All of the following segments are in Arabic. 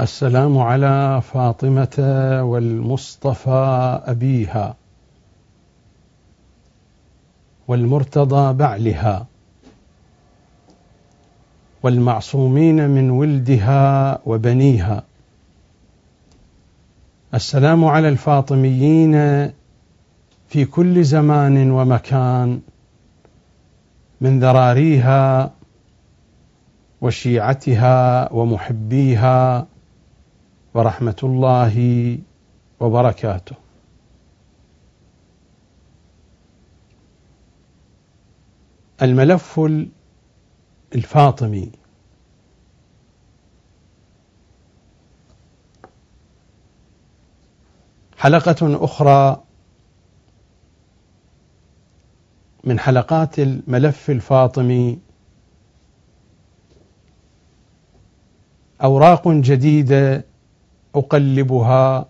السلام على فاطمة والمصطفى أبيها والمرتضى بعلها والمعصومين من ولدها وبنيها. السلام على الفاطميين في كل زمان ومكان من ذراريها وشيعتها ومحبيها ورحمة الله وبركاته. الملف الفاطمي حلقة أخرى من حلقات الملف الفاطمي أوراق جديدة أقلبها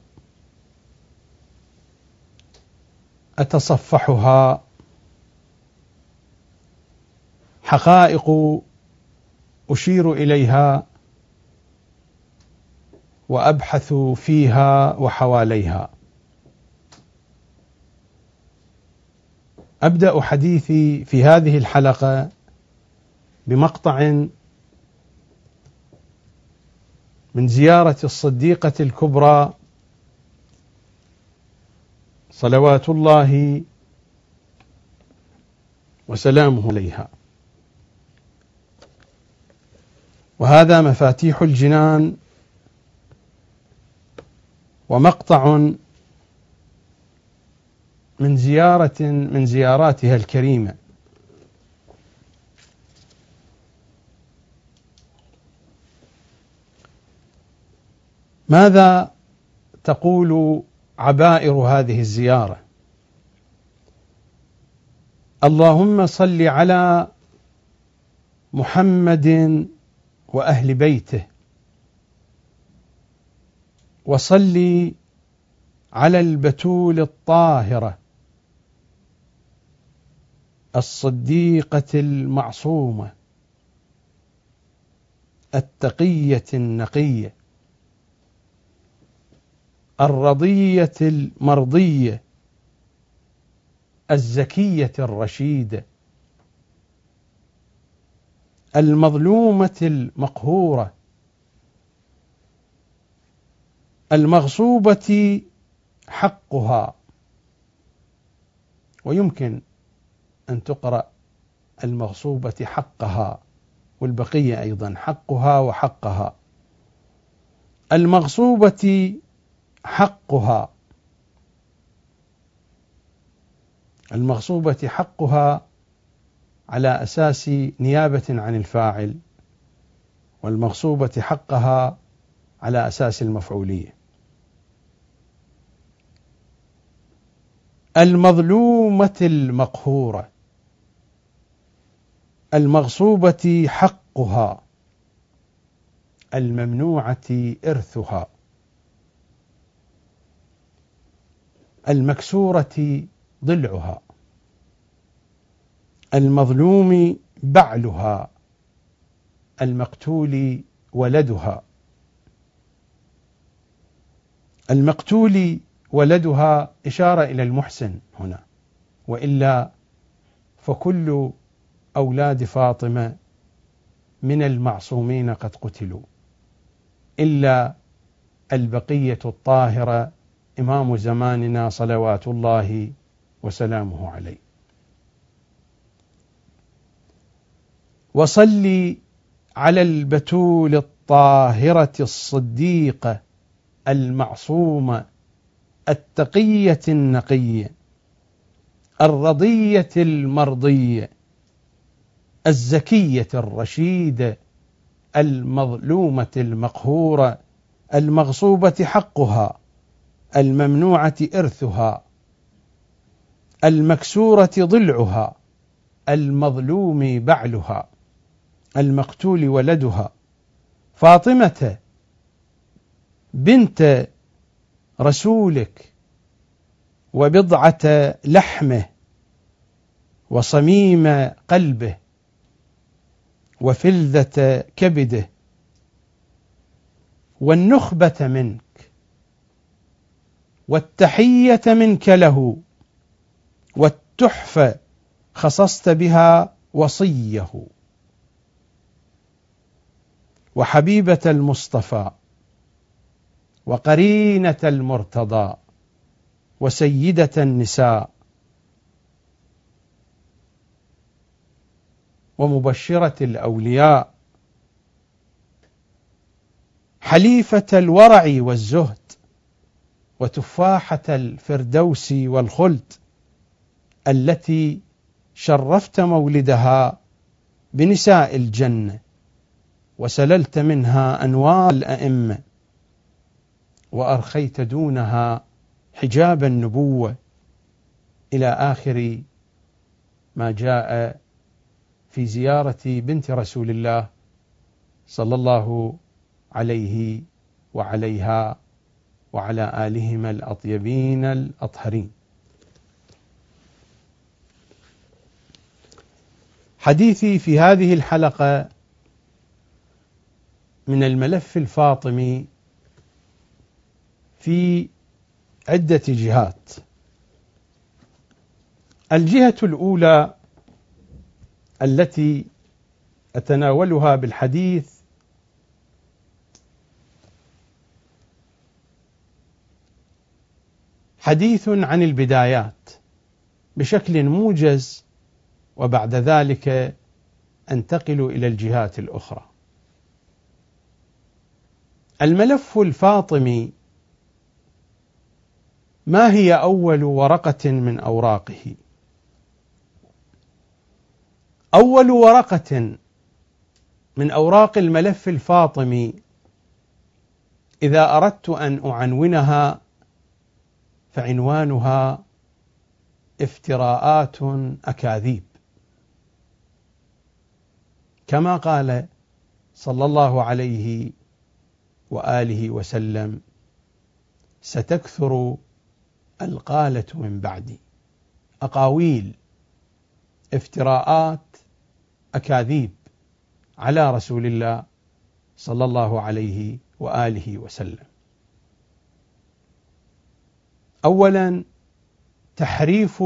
أتصفحها. حقائق أشير إليها وأبحث فيها وحواليها. أبدأ حديثي في هذه الحلقة بمقطع من زيارة الصديقة الكبرى صلوات الله وسلامه عليها. وهذا مفاتيح الجنان ومقطع من زيارة من زياراتها الكريمة. ماذا تقول عبائر هذه الزيارة؟ اللهم صل على محمد وأهل بيته وصل على البتول الطاهرة الصديقة المعصومة التقية النقية. الرضية المرضية الزكية الرشيدة المظلومة المقهورة المغصوبة حقها. ويمكن أن تقرأ المغصوبة حقها والبقية أيضا حقها وحقها. المغصوبة حقها. المغصوبة حقها على أساس نيابة عن الفاعل والمغصوبة حقها على أساس المفعولية. المظلومة المقهورة. المغصوبة حقها. الممنوعة إرثها. المكسورة ضلعها المظلوم بعلها المقتول ولدها. المقتول ولدها إشارة إلى المحسن هنا وإلا فكل أولاد فاطمة من المعصومين قد قتلوا إلا البقية الطاهرة إمام زماننا صلوات الله وسلامه عليه. وصلي على البتول الطاهرة الصديقة المعصومة التقية النقية الرضية المرضية الزكية الرشيدة المظلومة المقهورة المغصوبة حقها الممنوعة إرثها المكسورة ضلعها المظلوم بعلها المقتول ولدها. فاطمة بنت رسولك وبضعة لحمه وصميم قلبه وفلذة كبده والنخبة منك والتحية منك له والتحفة خصصت بها وصيه. وحبيبة المصطفى وقرينة المرتضى وسيدة النساء. ومبشرة الأولياء. حليفة الورع والزهد. وتفاحة الفردوس والخلد التي شرفت مولدها بنساء الجنة وسللت منها أنوار الأئمة وأرخيت دونها حجاب النبوة إلى آخر ما جاء في زيارة بنت رسول الله صلى الله عليه وعليها وعلى آلهما الأطيبين الأطهرين حديثي في هذه الحلقة من الملف الفاطمي في عدة جهات. الجهة الأولى التي أتناولها بالحديث حديث عن البدايات بشكل موجز وبعد ذلك أنتقل إلى الجهات الأخرى. الملف الفاطمي ما هي أول ورقة من أوراقه؟ أول ورقة من أوراق الملف الفاطمي إذا أردت أن أعنونها فعنوانها افتراءات أكاذيب. كما قال صلى الله عليه وآله وسلم ستكثر القالة من بعدي. أقاويل افتراءات أكاذيب على رسول الله صلى الله عليه وآله وسلم. اولا تحريف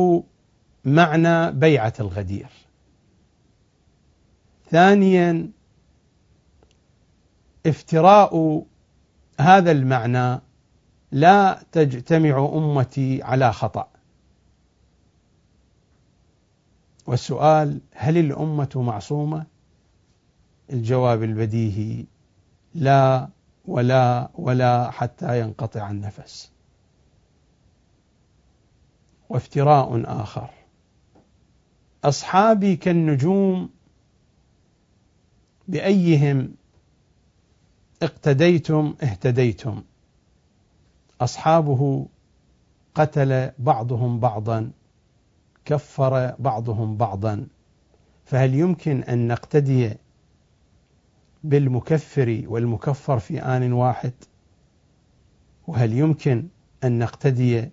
معنى بيعة الغدير. ثانيا افتراء هذا المعنى لا تجتمع أمتي على خطأ. والسؤال هل الأمة معصومة؟ الجواب البديهي لا ولا ولا حتى ينقطع النفس. وافتراء آخر. أصحابي كالنجوم بأيهم اقتديتم اهتديتم. أصحابه قتل بعضهم بعضا كفر بعضهم بعضا. فهل يمكن أن نقتدي بالمكفر والمكفر في آن واحد؟ وهل يمكن أن نقتدي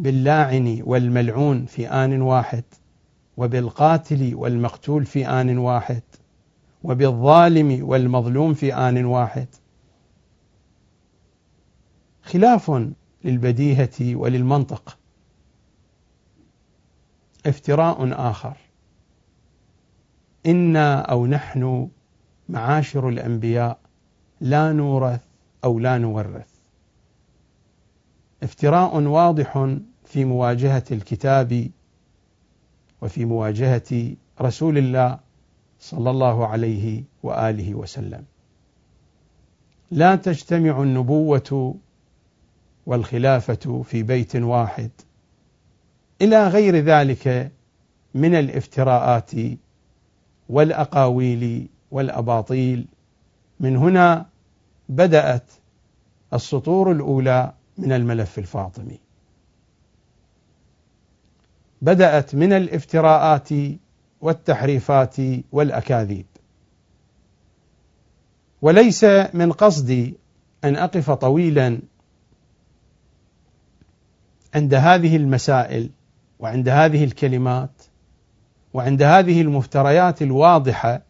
باللاعن والملعون في آن واحد وبالقاتل والمقتول في آن واحد وبالظالم والمظلوم في آن واحد. خلاف للبديهة وللمنطق. افتراء آخر. إنا أو نحن معاشر الأنبياء لا نورث أو لا نورث. افتراء واضح في مواجهة الكتاب وفي مواجهة رسول الله صلى الله عليه وآله وسلم. لا تجتمع النبوة والخلافة في بيت واحد إلى غير ذلك من الافتراءات والأقاويل والأباطيل من هنا بدأت السطور الأولى من الملف الفاطمي بدأت من الافتراءات والتحريفات والأكاذيب. وليس من قصدي أن أقف طويلا عند هذه المسائل وعند هذه الكلمات وعند هذه المفتريات الواضحة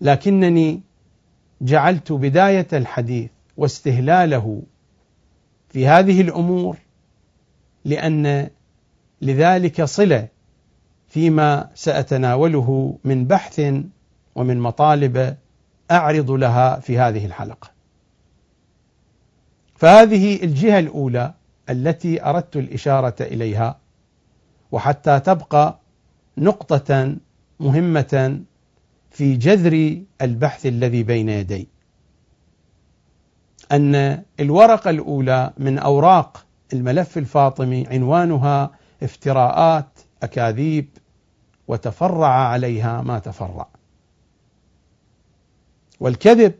لكنني جعلت بداية الحديث واستهلاله في هذه الأمور لأن لذلك صلة فيما سأتناوله من بحث ومن مطالب أعرض لها في هذه الحلقة. فهذه الجهة الأولى التي أردت الإشارة إليها وحتى تبقى نقطة مهمة في جذر البحث الذي بين يدي. أن الورقة الأولى من أوراق الملف الفاطمي عنوانها افتراءات أكاذيب وتفرع عليها ما تفرع. والكذب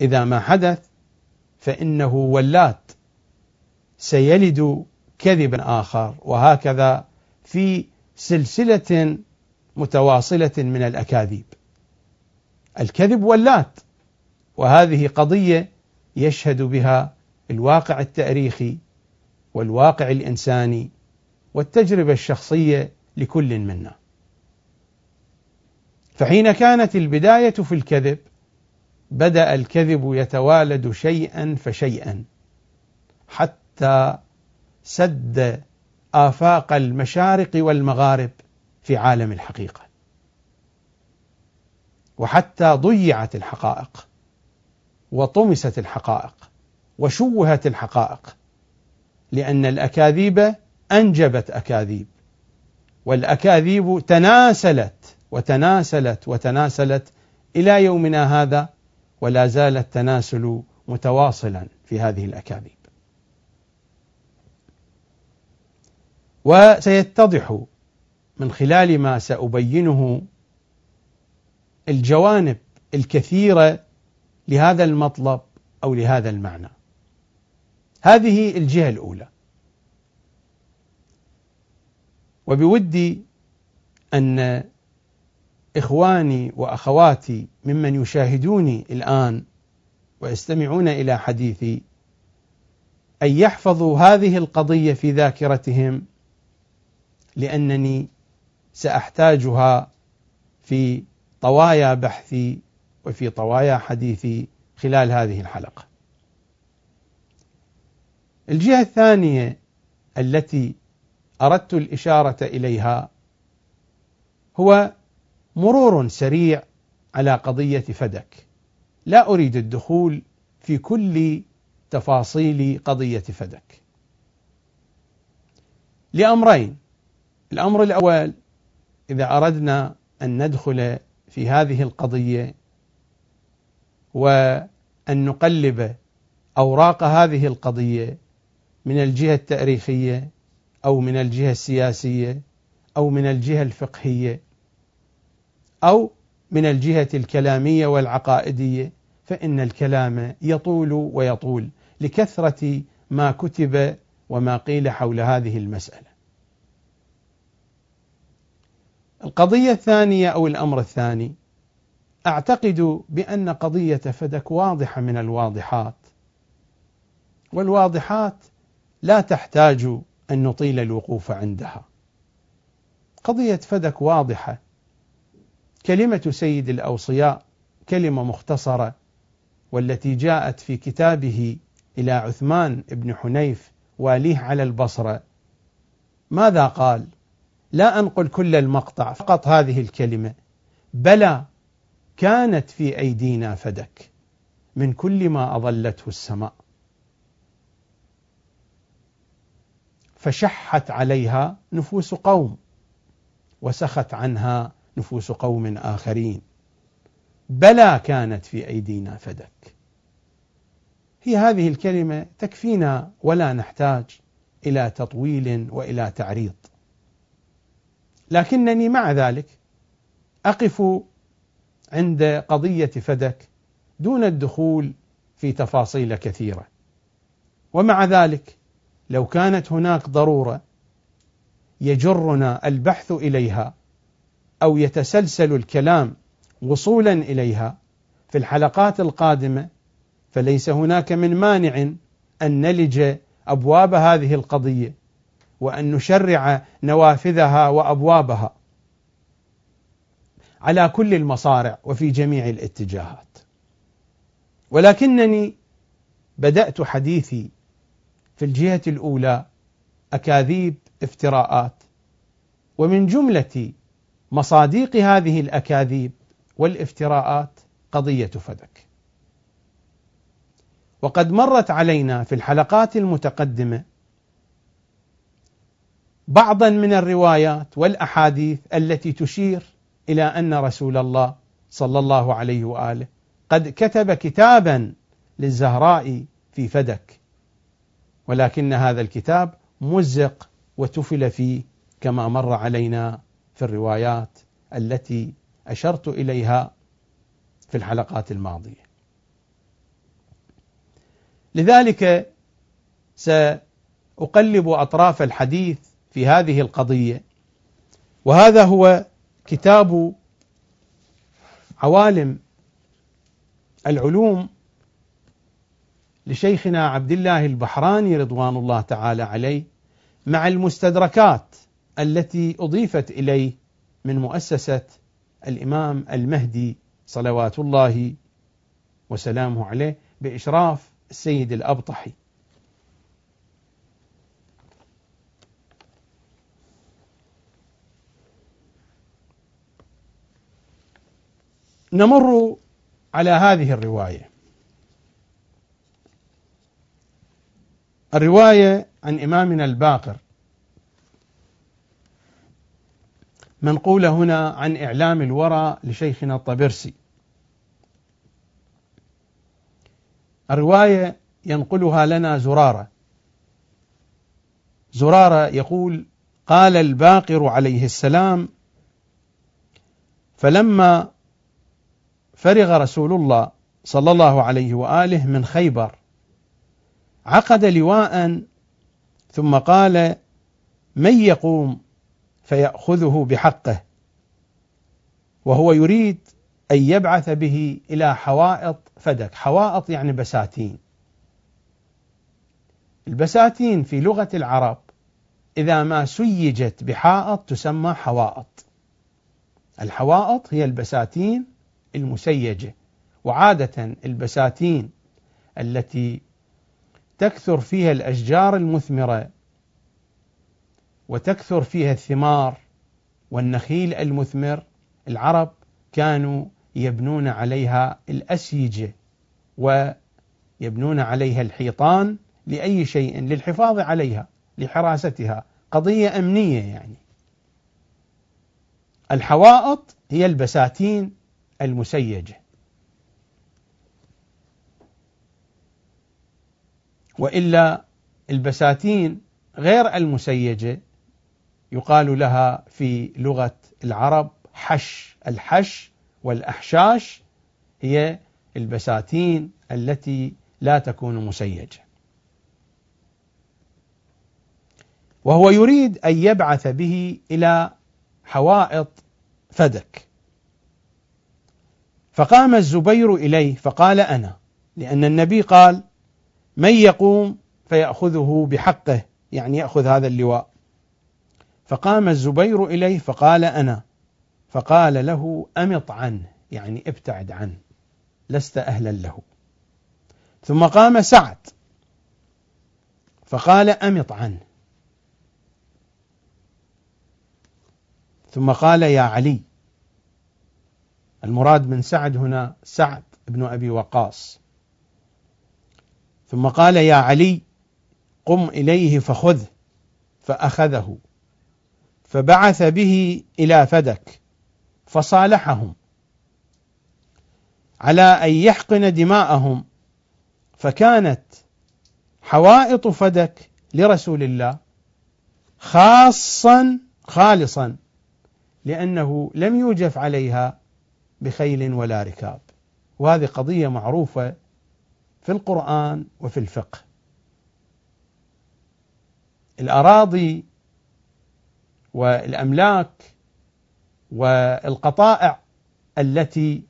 إذا ما حدث فإنه ولات سيلد كذبا آخر وهكذا في سلسلة متواصلة من الأكاذيب الكذب ولات وهذه قضية يشهد بها الواقع التاريخي والواقع الإنساني والتجربة الشخصية لكل منا. فحين كانت البداية في الكذب بدأ الكذب يتوالد شيئا فشيئا حتى سد آفاق المشارق والمغارب في عالم الحقيقة. وحتى ضيعت الحقائق وطمست الحقائق وشوهت الحقائق لأن الأكاذيب أنجبت أكاذيب. والأكاذيب تناسلت وتناسلت وتناسلت إلى يومنا هذا ولا زال التناسل متواصلا في هذه الأكاذيب. وسيتضح من خلال ما سأبينه الجوانب الكثيرة لهذا المطلب أو لهذا المعنى. هذه الجهة الأولى. وبودي أن إخواني وأخواتي ممن يشاهدوني الآن ويستمعون إلى حديثي أن يحفظوا هذه القضية في ذاكرتهم لأنني سأحتاجها في طوايا بحثي وفي طوايا حديثي خلال هذه الحلقة. الجهة الثانية التي أردت الإشارة إليها هو مرور سريع على قضية فدك. لا أريد الدخول في كل تفاصيل قضية فدك. لأمرين. الأمر الأول إذا أردنا أن ندخل في هذه القضية وأن نقلب أوراق هذه القضية من الجهة التاريخية أو من الجهة السياسية أو من الجهة الفقهية أو من الجهة الكلامية والعقائدية فإن الكلام يطول ويطول لكثرة ما كتب وما قيل حول هذه المسألة. القضية الثانية أو الأمر الثاني أعتقد بأن قضية فدك واضحة من الواضحات والواضحات لا تحتاج أن نطيل الوقوف عندها. قضية فدك واضحة. كلمة سيد الأوصياء كلمة مختصرة والتي جاءت في كتابه إلى عثمان بن حنيف واليه على البصرة. ماذا قال؟ لا أنقل كل المقطع فقط هذه الكلمة. بلى كانت في أيدينا فدك من كل ما أظلته السماء. فشحت عليها نفوس قوم وسخت عنها نفوس قوم آخرين. بلى كانت في أيدينا فدك. هي هذه الكلمة تكفينا ولا نحتاج إلى تطويل وإلى تعريض. لكنني مع ذلك أقف عند قضية فدك دون الدخول في تفاصيل كثيرة. ومع ذلك لو كانت هناك ضرورة يجرنا البحث إليها أو يتسلسل الكلام وصولا إليها في الحلقات القادمة فليس هناك من مانع أن نلج أبواب هذه القضية وأن نشرع نوافذها وأبوابها على كل المصارع وفي جميع الاتجاهات. ولكنني بدأت حديثي في الجهة الأولى أكاذيب افتراءات ومن جملة مصاديق هذه الأكاذيب والافتراءات قضية فدك. وقد مرت علينا في الحلقات المتقدمة بعضا من الروايات والأحاديث التي تشير إلى أن رسول الله صلى الله عليه وآله قد كتب كتابا للزهراء في فدك. ولكن هذا الكتاب مزق وتفل فيه كما مر علينا في الروايات التي أشرت إليها في الحلقات الماضية. لذلك سأقلب أطراف الحديث في هذه القضية وهذا هو كتاب عوالم العلوم لشيخنا عبد الله البحراني رضوان الله تعالى عليه مع المستدركات التي أضيفت إليه من مؤسسة الإمام المهدي صلوات الله وسلامه عليه بإشراف السيد الأبطحي. نمر على هذه الرواية الرواية عن إمامنا الباقر. منقولة هنا عن إعلام الورى لشيخنا الطبرسي. الرواية ينقلها لنا زرارة. زرارة يقول قال الباقر عليه السلام فلما فرغ رسول الله صلى الله عليه وآله من خيبر عقد لواء ثم قال من يقوم فيأخذه بحقه وهو يريد أن يبعث به إلى حوائط فدك. حوائط يعني بساتين. البساتين في لغة العرب إذا ما سيجت بحائط تسمى حوائط. الحوائط هي البساتين المسيجة وعادة البساتين التي تكثر فيها الأشجار المثمرة وتكثر فيها الثمار والنخيل المثمر العرب كانوا يبنون عليها الأسيجة ويبنون عليها الحيطان لأي شيء للحفاظ عليها لحراستها قضية أمنية يعني. الحوائط هي البساتين المسيجة. وإلا البساتين غير المسيجة يقال لها في لغة العرب حش الحش والأحشاش هي البساتين التي لا تكون مسيجة. وهو يريد أن يبعث به إلى حوائط فدك. فقام الزبير إليه فقال أنا لأن النبي قال من يقوم فيأخذه بحقه يعني يأخذ هذا اللواء. فقام الزبير إليه فقال أنا. فقال له أمط عنه يعني ابتعد عنه لست أهلا له. ثم قام سعد فقال أمط عنه. ثم قال يا علي المراد من سعد هنا سعد بن أبي وقاص. ثم قال يا علي قم إليه فخذه فأخذه فبعث به إلى فدك فصالحهم على أن يحقن دماءهم فكانت حوائط فدك لرسول الله خاصا خالصا لأنه لم يوجف عليها بخيل ولا ركاب. وهذه قضية معروفة في القرآن وفي الفقه. الأراضي والأملاك والقطائع التي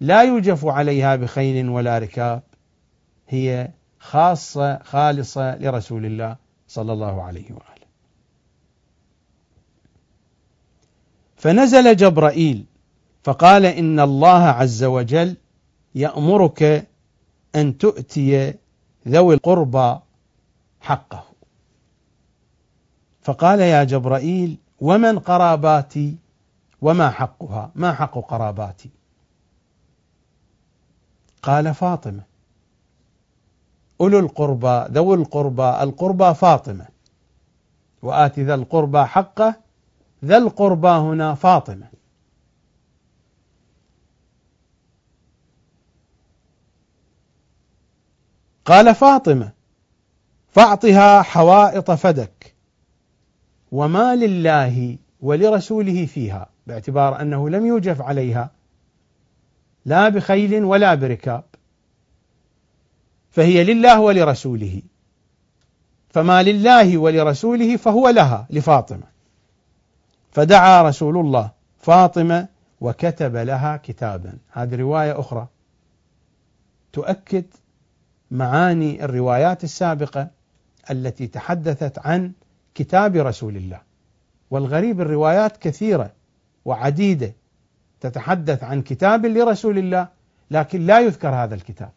لا يوجف عليها بخيل ولا ركاب هي خاصة خالصة لرسول الله صلى الله عليه وآله. فنزل جبرائيل فقال إن الله عز وجل يأمرك أن تؤتي ذوي القربى حقه. فقال يا جبرائيل ومن قراباتي وما حقها؟ ما حق قراباتي؟ قال فاطمة. أولو القربى ذوي القربى القربى فاطمة. وآت ذا القربى حقه ذا القربى هنا فاطمة. قال فاطمة فاعطها حوائط فدك وما لله ولرسوله فيها باعتبار أنه لم يوجف عليها لا بخيل ولا بركاب فهي لله ولرسوله فما لله ولرسوله فهو لها لفاطمة. فدعا رسول الله فاطمة وكتب لها كتابا. هذه رواية أخرى تؤكد معاني الروايات السابقة التي تحدثت عن كتاب رسول الله. والغريب الروايات كثيرة وعديدة تتحدث عن كتاب لرسول الله لكن لا يذكر هذا الكتاب.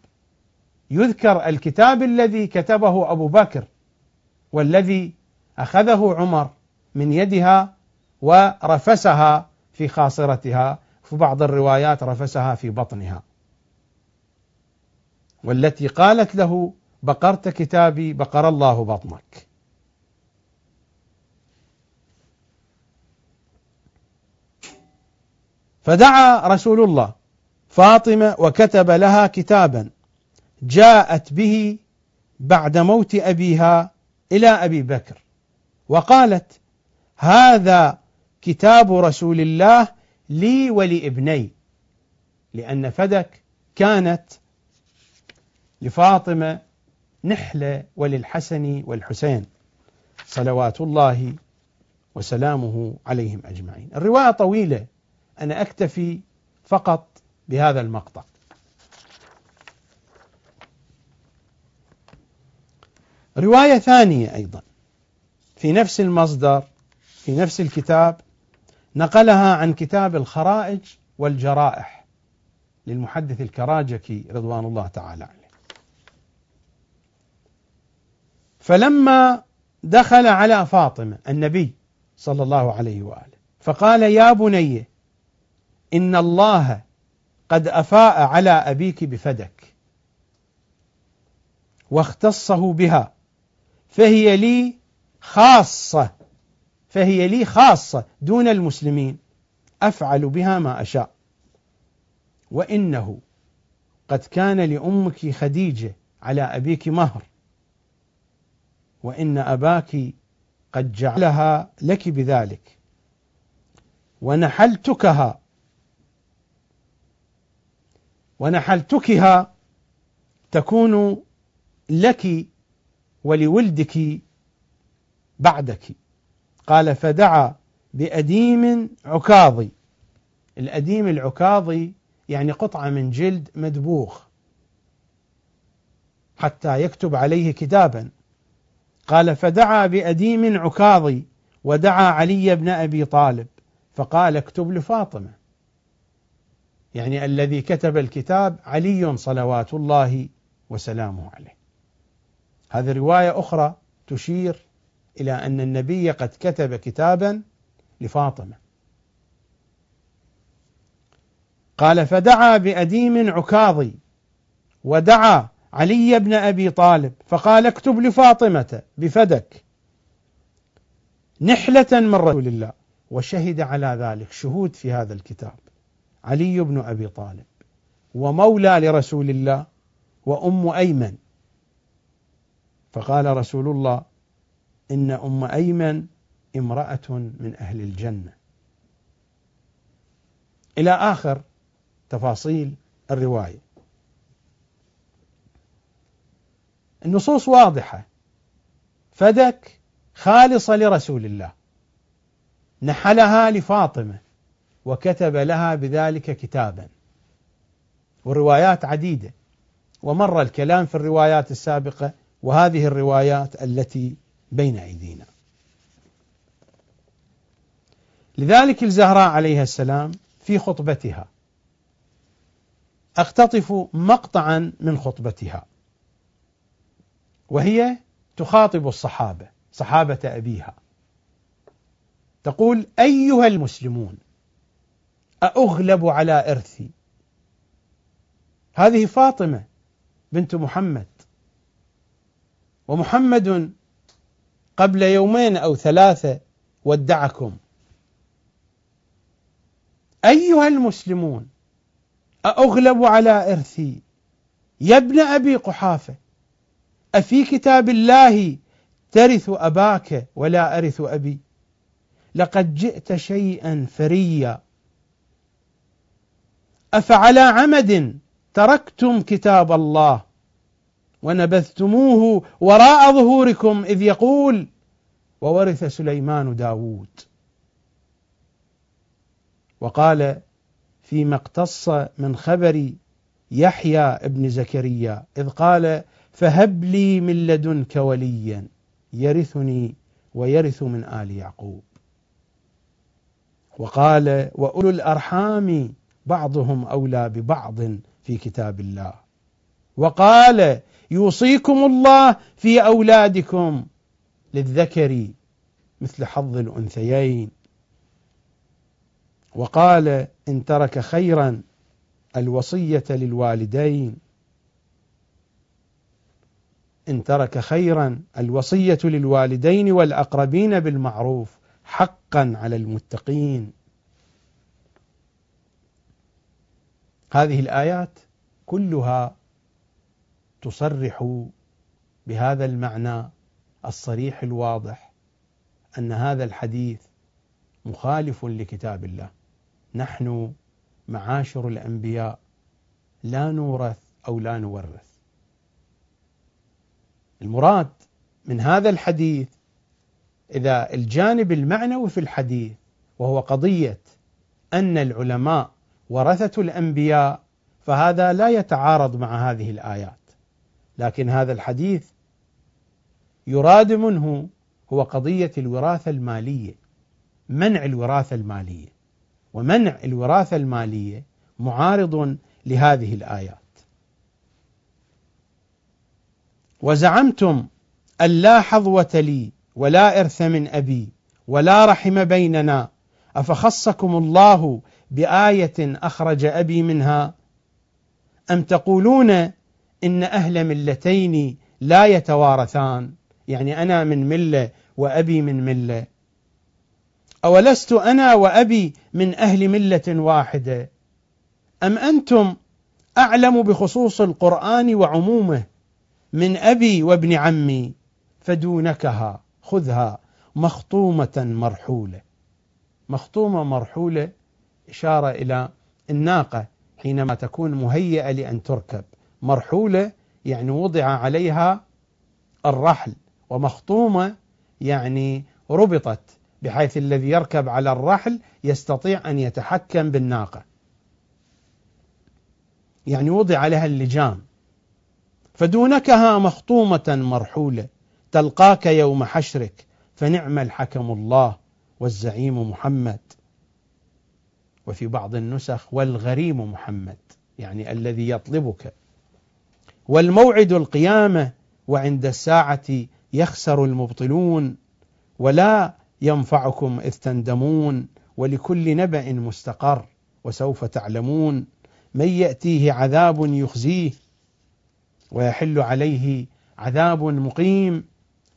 يذكر الكتاب الذي كتبه أبو بكر والذي أخذه عمر من يدها ورفسها في خاصرتها في بعض الروايات رفسها في بطنها. والتي قالت له بقرت كتابي بقر الله بطنك. فدعا رسول الله فاطمة وكتب لها كتابا جاءت به بعد موت أبيها إلى أبي بكر وقالت هذا كتاب رسول الله لي ولابني لأن فدك كانت لفاطمة نحله وللحسن والحسين صلوات الله وسلامه عليهم أجمعين. الرواية طويلة أنا أكتفي فقط بهذا المقطع رواية ثانية أيضا في نفس المصدر في نفس الكتاب نقلها عن كتاب الخرائج والجرائح للمحدث الكراجكي رضوان الله تعالى عليه فلما دخل على فاطمة النبي صلى الله عليه وآله فقال يا بني إن الله قد أفاء على أبيك بفدك واختصه بها فهي لي خاصة فهي لي خاصة دون المسلمين أفعل بها ما أشاء. وإنه قد كان لأمك خديجة على أبيك مهر. وإن أباك قد جعلها لك بذلك ونحلتكها ونحلتكها تكون لك ولولدك بعدك. قال فدعا بأديم عكاظي. الأديم العكاظي يعني قطعة من جلد مدبوغ حتى يكتب عليه كتابا. قال فدعا بأديم عكاظي ودعا علي بن أبي طالب. فقال اكتب لفاطمة. يعني الذي كتب الكتاب علي صلوات الله وسلامه عليه. هذه رواية أخرى تشير إلى أن النبي قد كتب كتابا لفاطمة. قال فدعا بأديم عكاظي ودعا علي بن أبي طالب فقال اكتب لفاطمة بفدك. نحلة من رسول الله وشهد على ذلك شهود في هذا الكتاب علي بن أبي طالب ومولى لرسول الله وأم أيمن. فقال رسول الله إن أم أيمن امرأة من أهل الجنة. إلى آخر تفاصيل الرواية. النصوص واضحة. فدك خالصة لرسول الله. نحلها لفاطمة وكتب لها بذلك كتابا. والروايات عديدة. ومر الكلام في الروايات السابقة وهذه الروايات التي بين أيدينا. لذلك الزهراء عليها السلام في خطبتها اختطف مقطعا من خطبتها. وهي تخاطب الصحابة صحابة أبيها. تقول أيها المسلمون أأغلب على إرثي. هذه فاطمة بنت محمد. ومحمد قبل يومين أو ثلاثة ودعكم. أيها المسلمون أأغلب على إرثي. يا ابن أبي قحافة أفي كتاب الله ترث أباك ولا أرث أبي؟ لقد جئت شيئا فريا. أفعلى عمد تركتم كتاب الله ونبذتموه وراء ظهوركم إذ يقول وورث سليمان داود وقال فيما اقتص من خبر يحيى ابن زكريا إذ قال فهب لي من لدنك وليا يرثني ويرث من آل يعقوب. وقال وأولو الأرحام بعضهم أولى ببعض في كتاب الله. وقال يوصيكم الله في أولادكم للذكر مثل حظ الأنثيين. وقال إن ترك خيرا الوصية للوالدين. إن ترك خيرا الوصية للوالدين والأقربين بالمعروف حقا على المتقين. هذه الآيات كلها تصرح بهذا المعنى الصريح الواضح أن هذا الحديث مخالف لكتاب الله. نحن معاشر الأنبياء لا نورث أو لا نورث. المراد من هذا الحديث إذا الجانب المعنوي في الحديث وهو قضية أن العلماء ورثة الأنبياء فهذا لا يتعارض مع هذه الآيات. لكن هذا الحديث يراد منه هو قضية الوراثة المالية منع الوراثة المالية ومنع الوراثة المالية معارض لهذه الآيات. وزعمتم أن لا حظوة لي ولا إرث من أبي ولا رحم بيننا أفخصكم الله بآية أخرج أبي منها؟ أم تقولون إن أهل ملتين لا يتوارثان؟ يعني أنا من ملة وأبي من ملة. أولست أنا وأبي من أهل ملة واحدة؟ أم أنتم أعلم بخصوص القرآن وعمومه؟ من أبي وابن عمي فدونكها خذها مخطومة مرحولة. مخطومة مرحولة إشارة إلى الناقة حينما تكون مهيئة لأن تركب. مرحولة يعني وضع عليها الرحل ومخطومة يعني ربطت بحيث الذي يركب على الرحل يستطيع أن يتحكم بالناقة. يعني وضع عليها اللجام. فدونكها مخطومة مرحولة تلقاك يوم حشرك فنعم الحكم الله والزعيم محمد. وفي بعض النسخ والغريم محمد يعني الذي يطلبك. والموعد القيامة وعند الساعة يخسر المبطلون ولا ينفعكم إذ تندمون ولكل نبأ مستقر وسوف تعلمون من يأتيه عذاب يخزيه ويحل عليه عذاب مقيم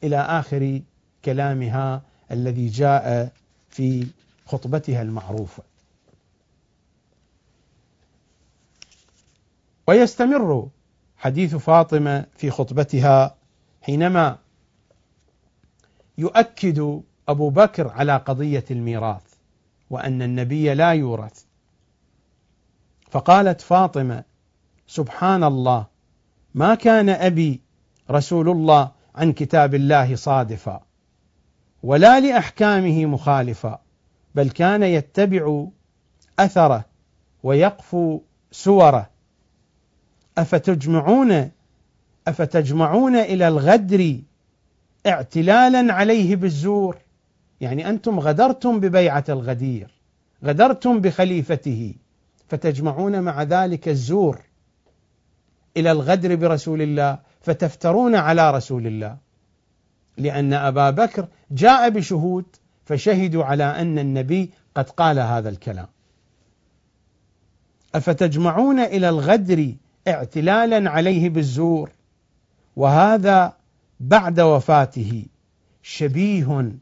إلى آخر كلامها الذي جاء في خطبتها المعروفة. ويستمر حديث فاطمة في خطبتها حينما يؤكد أبو بكر على قضية الميراث وأن النبي لا يورث. فقالت فاطمة سبحان الله ما كان أبي رسول الله عن كتاب الله صادفا ولا لأحكامه مخالفا بل كان يتبع أثره ويقفو سوره. أفتجمعون أفتجمعون إلى الغدر اعتلالا عليه بالزور؟ يعني أنتم غدرتم ببيعة الغدير غدرتم بخليفته فتجمعون مع ذلك الزور. إلى الغدر برسول الله فتفترون على رسول الله. لأن أبا بكر جاء بشهود فشهدوا على أن النبي قد قال هذا الكلام. أفتجمعون إلى الغدر اعتلالا عليه بالزور؟ وهذا بعد وفاته شبيه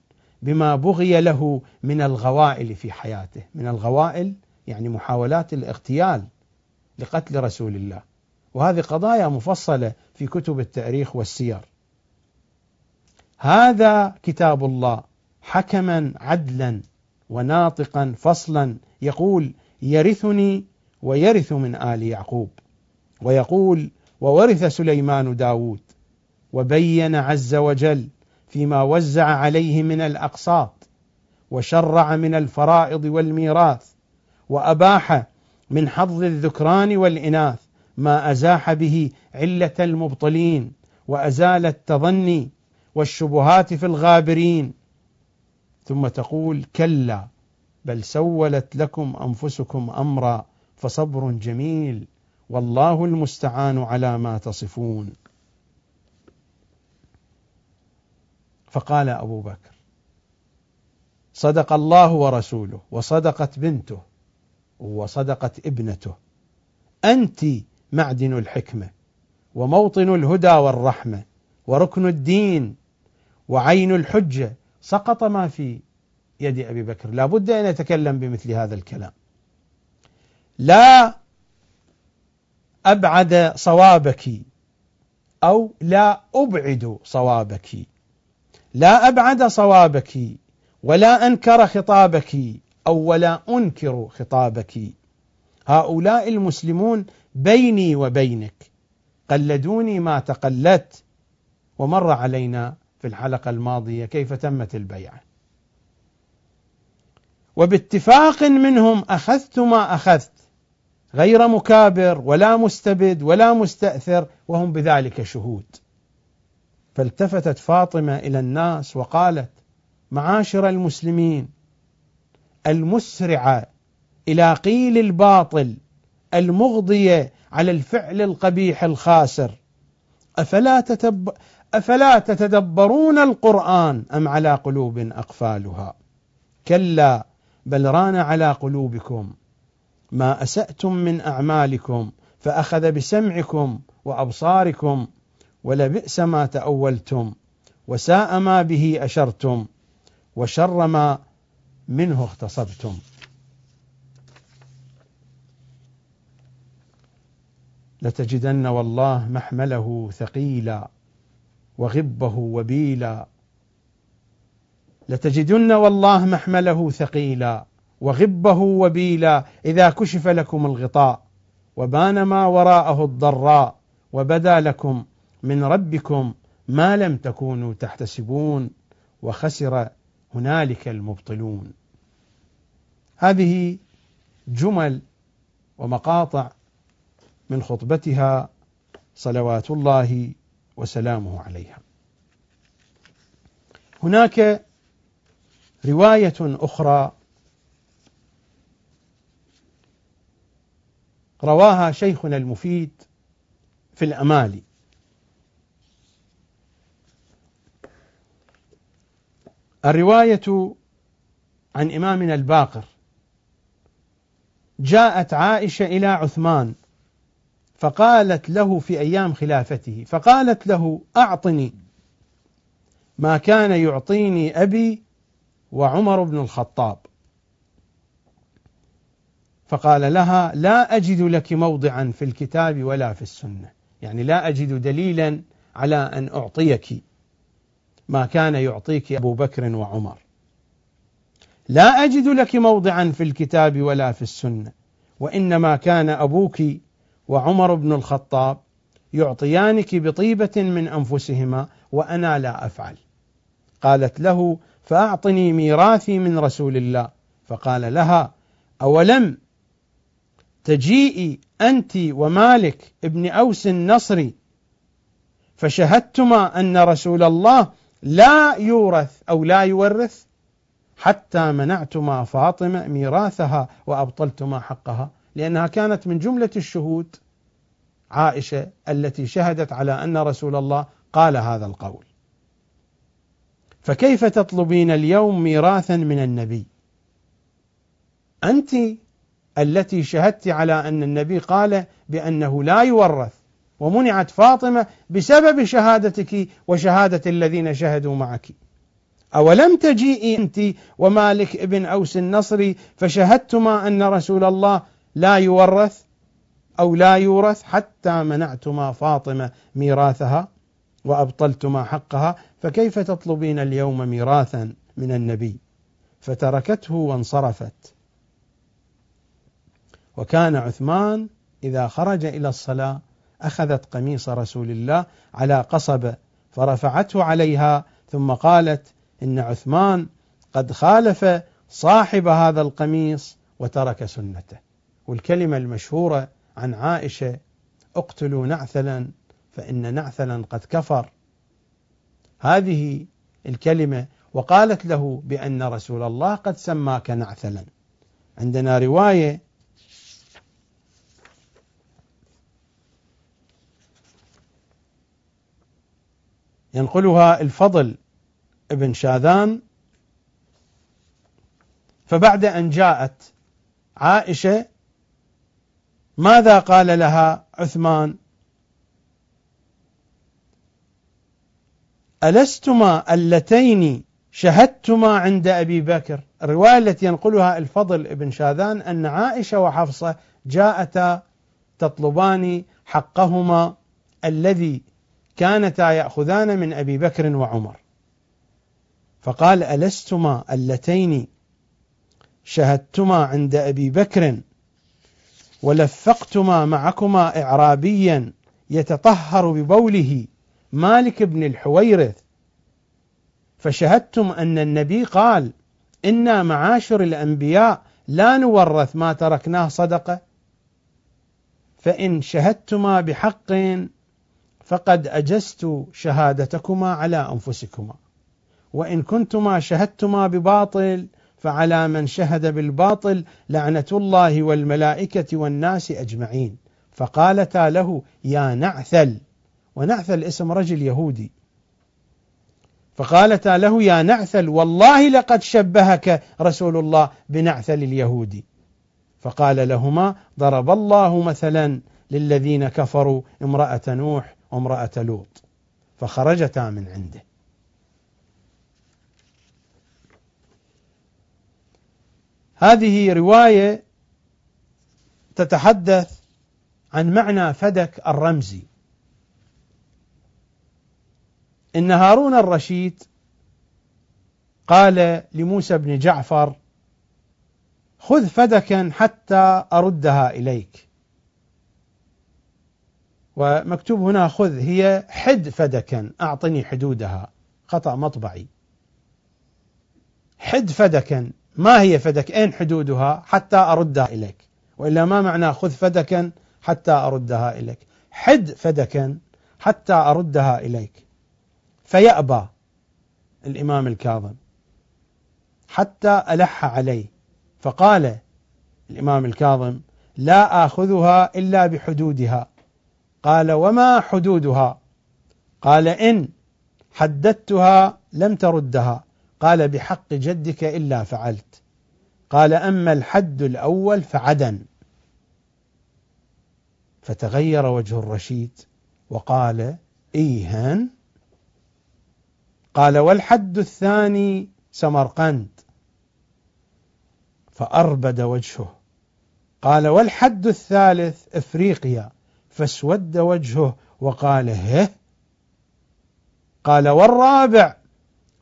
بما بغي له من الغوائل في حياته. من الغوائل يعني محاولات الاغتيال لقتل رسول الله. وهذه قضايا مفصلة في كتب التاريخ والسير. هذا كتاب الله حكما عدلا وناطقا فصلا يقول يرثني ويرث من آل يعقوب. ويقول وورث سليمان داود وبين عز وجل فيما وزع عليه من الأقساط وشرع من الفرائض والميراث وأباح من حظ الذكران والإناث ما أزاح به علة المبطلين وأزال التظني والشبهات في الغابرين. ثم تقول كلا بل سولت لكم أنفسكم أمرا فصبر جميل والله المستعان على ما تصفون. فقال أبو بكر صدق الله ورسوله وصدقت بنته وصدقت ابنته. أنت معدن الحكمة وموطن الهدى والرحمة وركن الدين وعين الحجة. سقط ما في يد أبي بكر. لا بد أن يتكلم بمثل هذا الكلام. لا أبعد صوابك أو لا أبعد صوابك. لا أبعد صوابك ولا أنكر خطابك أو ولا أنكر خطابك. هؤلاء المسلمون بيني وبينك قلدوني ما تقلدت ومر علينا في الحلقة الماضية كيف تمت البيعة. وباتفاق منهم أخذت ما أخذت غير مكابر ولا مستبد ولا مستأثر وهم بذلك شهود. فالتفتت فاطمة إلى الناس وقالت معاشر المسلمين المسرعة إلى قيل الباطل المغضية على الفعل القبيح الخاسر. أفلا, تتب أفلا تتدبرون القرآن أم على قلوب أقفالها؟ كلا بل ران على قلوبكم. ما أسأتم من أعمالكم فأخذ بسمعكم وأبصاركم ولبئس ما تأولتم وساء ما به أشرتم وشر ما منه اغتصبتم. لتجدن والله محمله ثقيلا وغبه وبيلا. لتجدن والله محمله ثقيلا وغبه وبيلا إذا كشف لكم الغطاء وبان ما وراءه الضراء وبدا لكم من ربكم ما لم تكونوا تحتسبون وخسر هنالك المبطلون. هذه جمل ومقاطع من خطبتها صلوات الله وسلامه عليها. هناك رواية أخرى رواها شيخنا المفيد في الأمالي. الرواية عن إمامنا الباقر. جاءت عائشة إلى عثمان فقالت له في أيام خلافته فقالت له أعطني ما كان يعطيني أبي وعمر بن الخطاب. فقال لها لا أجد لك موضعا في الكتاب ولا في السنة يعني لا أجد دليلا على أن أعطيك ما كان يعطيك أبو بكر وعمر. لا أجد لك موضعا في الكتاب ولا في السنة وإنما كان أبوك وعمر بن الخطاب يعطيانك بطيبة من أنفسهما وأنا لا أفعل. قالت له فأعطني ميراثي من رسول الله. فقال لها أولم تجيئي أنت ومالك ابن أوس النصري فشهدتما أن رسول الله لا يورث أو لا يورث حتى منعتما فاطمة ميراثها وأبطلتما حقها. لأنها كانت من جملة الشهود عائشة التي شهدت على أن رسول الله قال هذا القول. فكيف تطلبين اليوم ميراثا من النبي؟ أنت التي شهدت على أن النبي قال بأنه لا يورث ومنعت فاطمة بسبب شهادتك وشهادة الذين شهدوا معك. أولم تجيئي أنت ومالك ابن أوس النصري فشهدتما أن رسول الله لا يورث أو لا يورث حتى منعتما فاطمة ميراثها وأبطلتما حقها فكيف تطلبين اليوم ميراثا من النبي؟ فتركته وانصرفت. وكان عثمان إذا خرج إلى الصلاة أخذت قميص رسول الله على قصبة فرفعته عليها ثم قالت إن عثمان قد خالف صاحب هذا القميص وترك سنته. والكلمة المشهورة عن عائشة اقتلوا نعثلا فإن نعثلا قد كفر. هذه الكلمة وقالت له بأن رسول الله قد سماك نعثلا. عندنا رواية ينقلها الفضل ابن شاذان فبعد أن جاءت عائشة ماذا قال لها عثمان؟ ألستما اللتين شهدتما عند أبي بكر؟ الرواية التي ينقلها الفضل ابن شاذان أن عائشة وحفصة جاءتا تطلبان حقهما الذي كانتا يأخذان من أبي بكر وعمر. فقال ألستما اللتين شهدتما عند أبي بكر؟ ولفقتما معكما إعرابيا يتطهر ببوله مالك بن الحويرث. فشهدتم أن النبي قال إنا معاشر الأنبياء لا نورث ما تركناه صدقة. فإن شهدتما بحق فقد أجزت شهادتكما على أنفسكما. وإن كنتما شهدتما بباطل فعلى من شهد بالباطل لعنة الله والملائكة والناس أجمعين. فقالتا له يا نعثل. ونعثل اسم رجل يهودي. فقالتا له يا نعثل والله لقد شبهك رسول الله بنعثل اليهودي. فقال لهما ضرب الله مثلا للذين كفروا امرأة نوح وامرأة لوط. فخرجتا من عنده. هذه رواية تتحدث عن معنى فدك الرمزي. إن هارون الرشيد قال لموسى بن جعفر خذ فدكا حتى أردها إليك. ومكتوب هنا خذ هي حد فدكا أعطني حدودها خطأ مطبعي. حد فدكا ما هي فدك؟ أين حدودها حتى أردها إليك؟ وإلا ما معنى خذ فدكا حتى أردها إليك؟ حد فدكا حتى أردها إليك. فيأبى الإمام الكاظم حتى ألح عليه فقال الإمام الكاظم لا آخذها إلا بحدودها. قال وما حدودها؟ قال إن حددتها لم تردها. قال بحق جدك إلا فعلت. قال أما الحد الأول فعدن. فتغير وجه الرشيد وقال إيهان. قال والحد الثاني سمرقند. فأربد وجهه. قال والحد الثالث إفريقيا. فاسود وجهه وقال هه. قال والرابع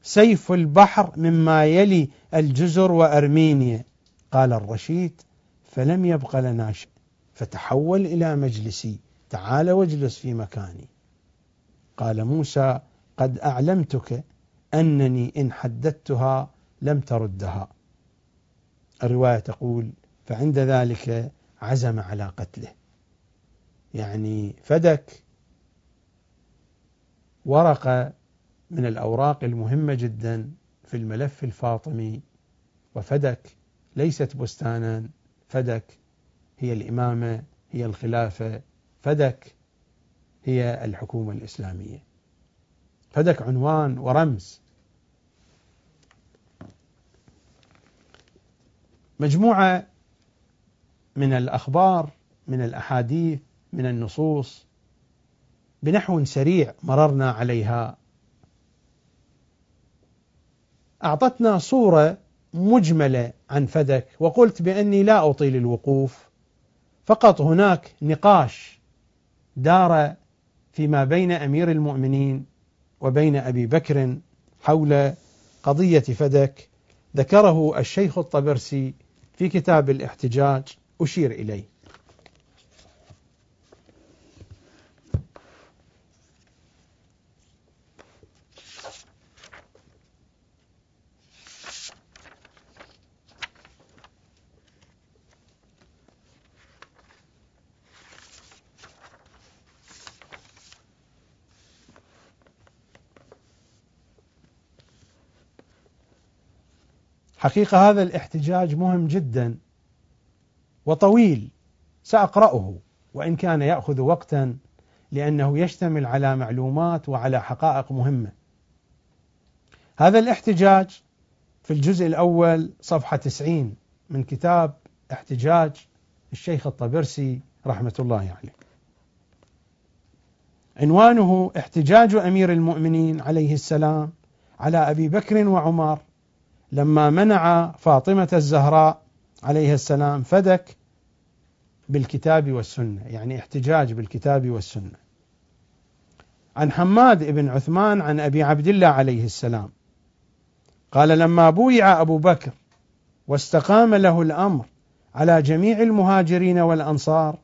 سيف البحر مما يلي الجزر وأرمينيا. قال الرشيد فلم يبق لنا شيء فتحول إلى مجلسي. تعال واجلس في مكاني. قال موسى قد أعلمتك أنني إن حددتها لم تردها. الرواية تقول فعند ذلك عزم على قتله. يعني فدك ورقة من الأوراق المهمة جدا في الملف الفاطمي. وفدك ليست بستانا فدك هي الإمامة هي الخلافة فدك هي الحكومة الإسلامية. فدك عنوان ورمز. مجموعة من الأخبار من الأحاديث من النصوص بنحو سريع مررنا عليها. أعطتنا صورة مجملة عن فدك وقلت بأني لا أطيل الوقوف. فقط هناك نقاش دار فيما بين أمير المؤمنين وبين أبي بكر حول قضية فدك. ذكره الشيخ الطبرسي في كتاب الإحتجاج أشير إليه. حقيقة هذا الاحتجاج مهم جدا وطويل سأقرأه وإن كان يأخذ وقتا لأنه يشتمل على معلومات وعلى حقائق مهمة. هذا الاحتجاج في الجزء الأول صفحة 90 من كتاب احتجاج الشيخ الطبرسي رحمة الله عليه. عنوانه احتجاج أمير المؤمنين عليه السلام على أبي بكر وعمر لما منع فاطمة الزهراء عليها السلام فدك بالكتاب والسنة يعني احتجاج بالكتاب والسنة. عن حماد بن عثمان عن أبي عبد الله عليه السلام قال لما بويع أبو بكر واستقام له الأمر على جميع المهاجرين والأنصار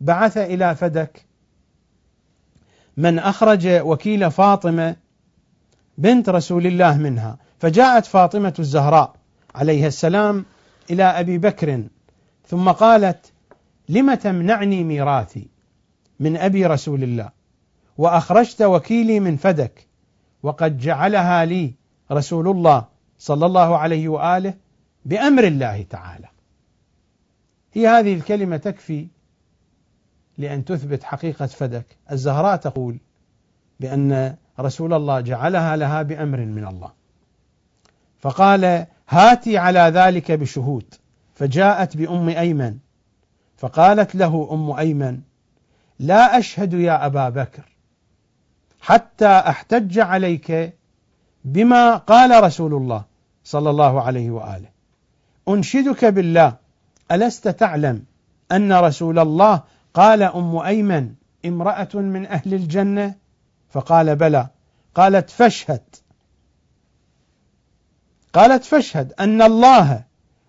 بعث إلى فدك. من أخرج وكيل فاطمة بنت رسول الله منها فجاءت فاطمة الزهراء عليها السلام إلى أبي بكر ثم قالت لم تمنعني ميراثي من أبي رسول الله؟ وأخرجت وكيلي من فدك وقد جعلها لي رسول الله صلى الله عليه وآله بأمر الله تعالى. هي هذه الكلمة تكفي لأن تثبت حقيقة فدك. الزهراء تقول بأن رسول الله جعلها لها بأمر من الله. فقال هاتي على ذلك بشهود. فجاءت بأم أيمن. فقالت له أم أيمن لا أشهد يا أبا بكر حتى أحتج عليك بما قال رسول الله صلى الله عليه وآله. أنشدك بالله ألست تعلم أن رسول الله قال أم أيمن امرأة من أهل الجنة؟ فقال بلى. قالت فاشهد. قالت فاشهد أن الله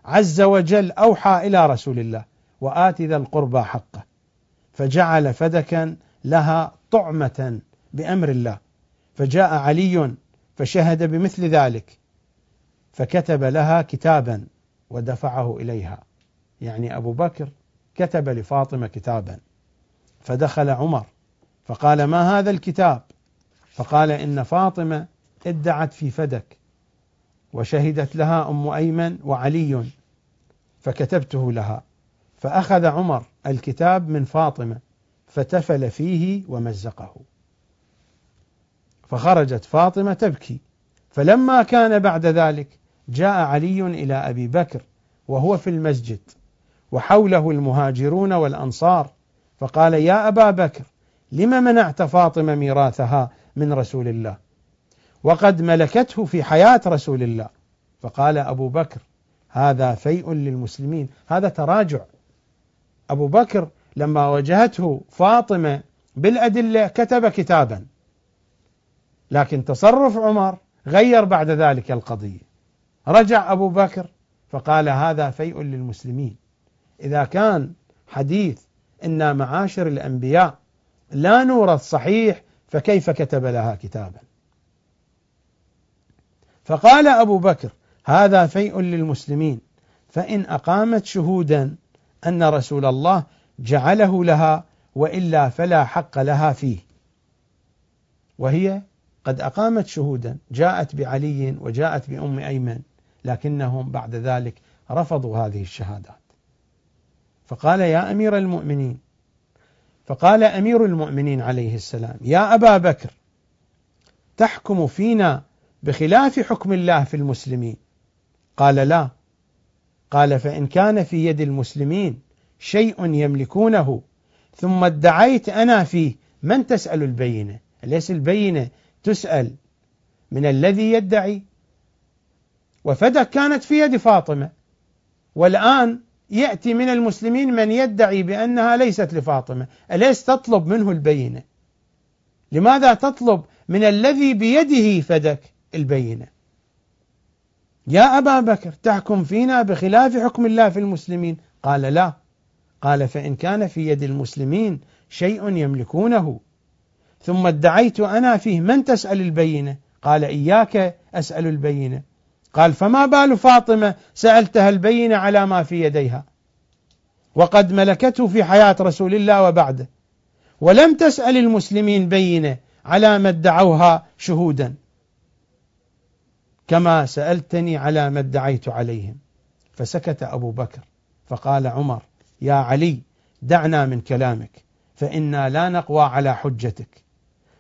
عز وجل أوحى إلى رسول الله وآت ذا القربى حقه فجعل فدكا لها طعمة بأمر الله فجاء علي فشهد بمثل ذلك فكتب لها كتابا ودفعه إليها. يعني أبو بكر كتب لفاطمة كتابا فدخل عمر فقال ما هذا الكتاب؟ فقال إن فاطمة ادعت في فدك وشهدت لها أم أيمن وعلي فكتبته لها فأخذ عمر الكتاب من فاطمة فتفل فيه ومزقه. فخرجت فاطمة تبكي فلما كان بعد ذلك جاء علي إلى أبي بكر وهو في المسجد وحوله المهاجرون والأنصار فقال يا أبا بكر لم منعت فاطمة ميراثها من رسول الله. وقد ملكته في حياة رسول الله. فقال أبو بكر هذا فيء للمسلمين. هذا تراجع. أبو بكر لما واجهته فاطمة بالأدلة كتب كتابا. لكن تصرف عمر غير بعد ذلك القضية. رجع أبو بكر فقال هذا فيء للمسلمين. إذا كان حديث إن معاشر الأنبياء لا نورث صحيح فكيف كتب لها كتابا؟ فقال أبو بكر هذا فيء للمسلمين فإن أقامت شهودا أن رسول الله جعله لها وإلا فلا حق لها فيه. وهي قد أقامت شهودا جاءت بعلي وجاءت بأم أيمن لكنهم بعد ذلك رفضوا هذه الشهادات. فقال يا أمير المؤمنين فقال أمير المؤمنين عليه السلام يا أبا بكر تحكم فينا بخلاف حكم الله في المسلمين. قال لا. قال فإن كان في يد المسلمين شيء يملكونه ثم ادعيت أنا فيه من تسأل البينة؟ أليس البينة تسأل من الذي يدعي؟ وفدك كانت في يد فاطمة. والآن يأتي من المسلمين من يدعي بأنها ليست لفاطمة. أليس تطلب منه البينة؟ لماذا تطلب من الذي بيده فدك البينة؟ يا أبا بكر تحكم فينا بخلاف حكم الله في المسلمين؟ قال لا. قال فإن كان في يد المسلمين شيء يملكونه. ثم ادعيت أنا فيه من تسأل البينة؟ قال إياك أسأل البينة. قال فما بال فاطمة سألتها البينة على ما في يديها وقد ملكته في حياة رسول الله وبعده ولم تسأل المسلمين بينة على ما ادعوها شهودا كما سألتني على ما ادعيت عليهم فسكت أبو بكر فقال عمر يا علي دعنا من كلامك فإنا لا نقوى على حجتك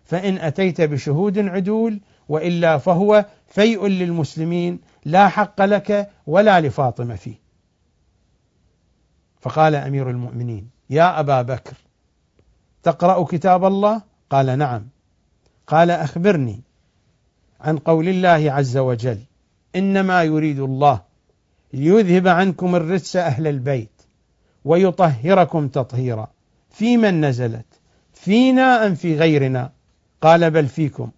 فإن أتيت بشهود عدول وإلا فهو فيء للمسلمين لا حق لك ولا لفاطمة فيه. فقال أمير المؤمنين يا أبا بكر تقرأ كتاب الله؟ قال نعم. قال أخبرني عن قول الله عز وجل إنما يريد الله ليذهب عنكم الرجس أهل البيت ويطهركم تطهيرا. في من نزلت؟ فينا أم في غيرنا؟ قال بل فيكم.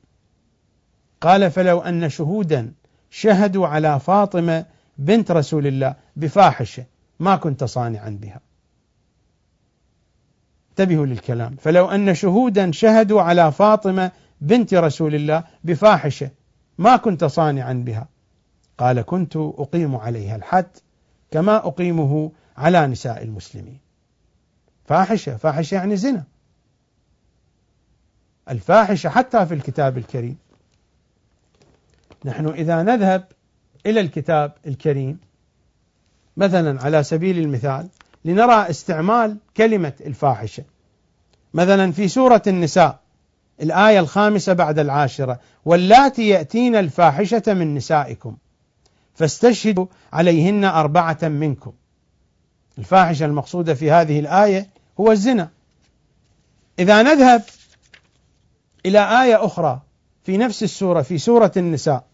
قال فلو أن شهودا شهدوا على فاطمة بنت رسول الله بفاحشة ما كنت صانعا بها. انتبهوا للكلام. فلو أن شهودا شهدوا على فاطمة بنت رسول الله بفاحشة ما كنت صانعا بها. قال كنت أقيم عليها الحد كما أقيمه على نساء المسلمين. فاحشة فاحشة يعني زنا. الفاحشة حتى في الكتاب الكريم. نحن إذا نذهب إلى الكتاب الكريم مثلا على سبيل المثال لنرى استعمال كلمة الفاحشة. مثلا في سورة النساء الآية الخامسة بعد العاشرة واللاتي يأتين الفاحشة من نسائكم فاستشهدوا عليهن أربعة منكم. الفاحشة المقصودة في هذه الآية هو الزنا. إذا نذهب إلى آية أخرى في نفس السورة في سورة النساء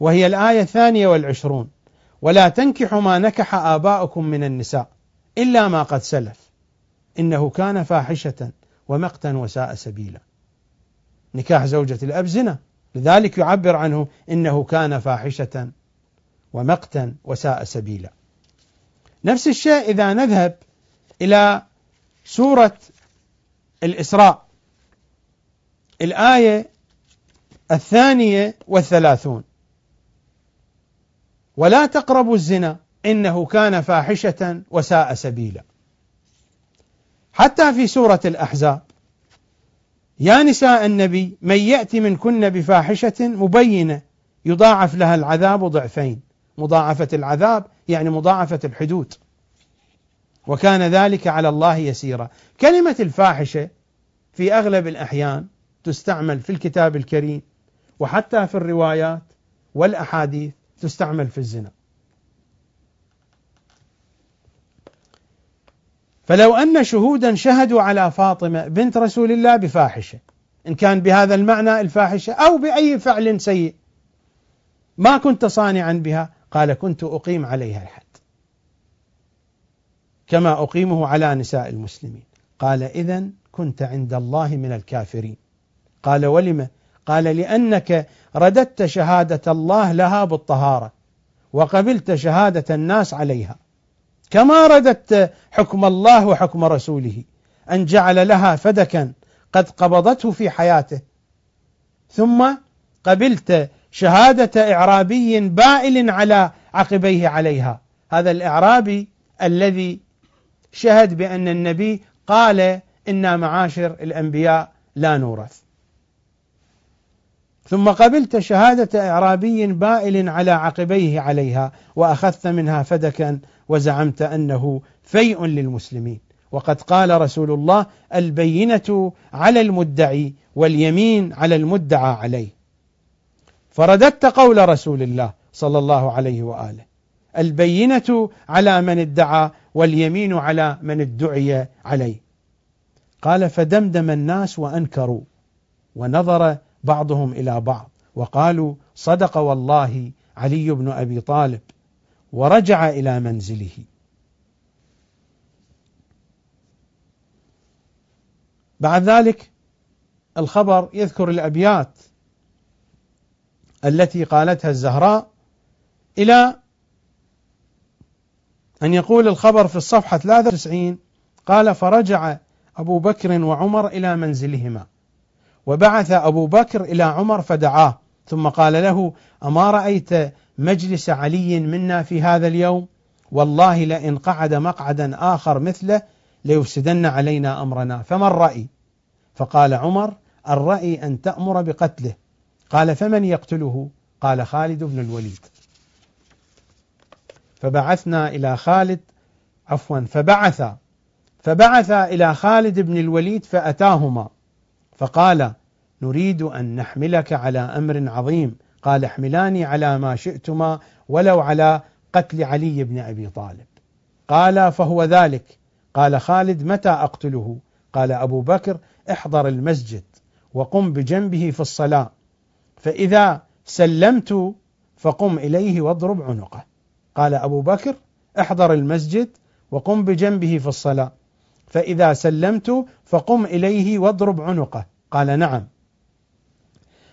وهي الآية الثانية والعشرون. ولا تنكحوا ما نكح آباؤكم من النساء إلا ما قد سلف. إنه كان فاحشة ومقتا وساء سبيلا. نكاح زوجة الأب زنا. لذلك يعبر عنه إنه كان فاحشة ومقتا وساء سبيلا. نفس الشيء إذا نذهب إلى سورة الإسراء. الآية الثانية والثلاثون. ولا تقربوا الزنا إنه كان فاحشة وساء سبيلا. حتى في سورة الأحزاب يا نساء النبي من يأتي منكن بفاحشة مبينة يضاعف لها العذاب ضعفين. مضاعفة العذاب يعني مضاعفة الحدود. وكان ذلك على الله يسيرا. كلمة الفاحشة في أغلب الأحيان تستعمل في الكتاب الكريم وحتى في الروايات والأحاديث تستعمل في الزنا. فلو أن شهودا شهدوا على فاطمة بنت رسول الله بفاحشة إن كان بهذا المعنى الفاحشة أو بأي فعل سيء ما كنت صانعا بها؟ قال كنت أقيم عليها الحد. كما أقيمه على نساء المسلمين. قال إذا كنت عند الله من الكافرين. قال ولم قال لأنك رددت شهادة الله لها بالطهارة وقبلت شهادة الناس عليها. كما رددت حكم الله وحكم رسوله أن جعل لها فدكا قد قبضته في حياته. ثم قبلت شهادة إعرابي بائل على عقبيه عليها. هذا الإعرابي الذي شهد بأن النبي قال إنا معاشر الأنبياء لا نورث. ثم قبلت شهادة إعرابي بائل على عقبيه عليها وأخذت منها فدكا وزعمت أنه فيء للمسلمين. وقد قال رسول الله البينة على المدعي واليمين على المدعى عليه. فرددت قول رسول الله صلى الله عليه وآله البينة على من ادعى واليمين على من ادعي عليه. قال فدمدم الناس وأنكروا ونظر بعضهم إلى بعض. وقالوا صدق والله علي بن أبي طالب ورجع إلى منزله. بعد ذلك الخبر يذكر الأبيات التي قالتها الزهراء إلى أن يقول الخبر في الصفحة 93 قال فرجع أبو بكر وعمر إلى منزلهما. وبعث أبو بكر إلى عمر فدعاه ثم قال له أما رأيت مجلس علي منا في هذا اليوم؟ والله لئن قعد مقعدا آخر مثله ليفسدن علينا أمرنا فما الرأي؟ فقال عمر الرأي أن تأمر بقتله. قال فمن يقتله؟ قال خالد بن الوليد. فبعثنا إلى خالد عفوا فبعث فبعث إلى خالد بن الوليد فأتاهما. فقال نريد أن نحملك على أمر عظيم. قال احملاني على ما شئتما ولو على قتل علي بن أبي طالب. قال فهو ذلك. قال خالد متى أقتله؟ قال أبو بكر احضر المسجد وقم بجنبه في الصلاة. فإذا سلمت فقم إليه واضرب عنقه. قال أبو بكر احضر المسجد وقم بجنبه في الصلاة. فإذا سلمت فقم إليه واضرب عنقه. قال نعم.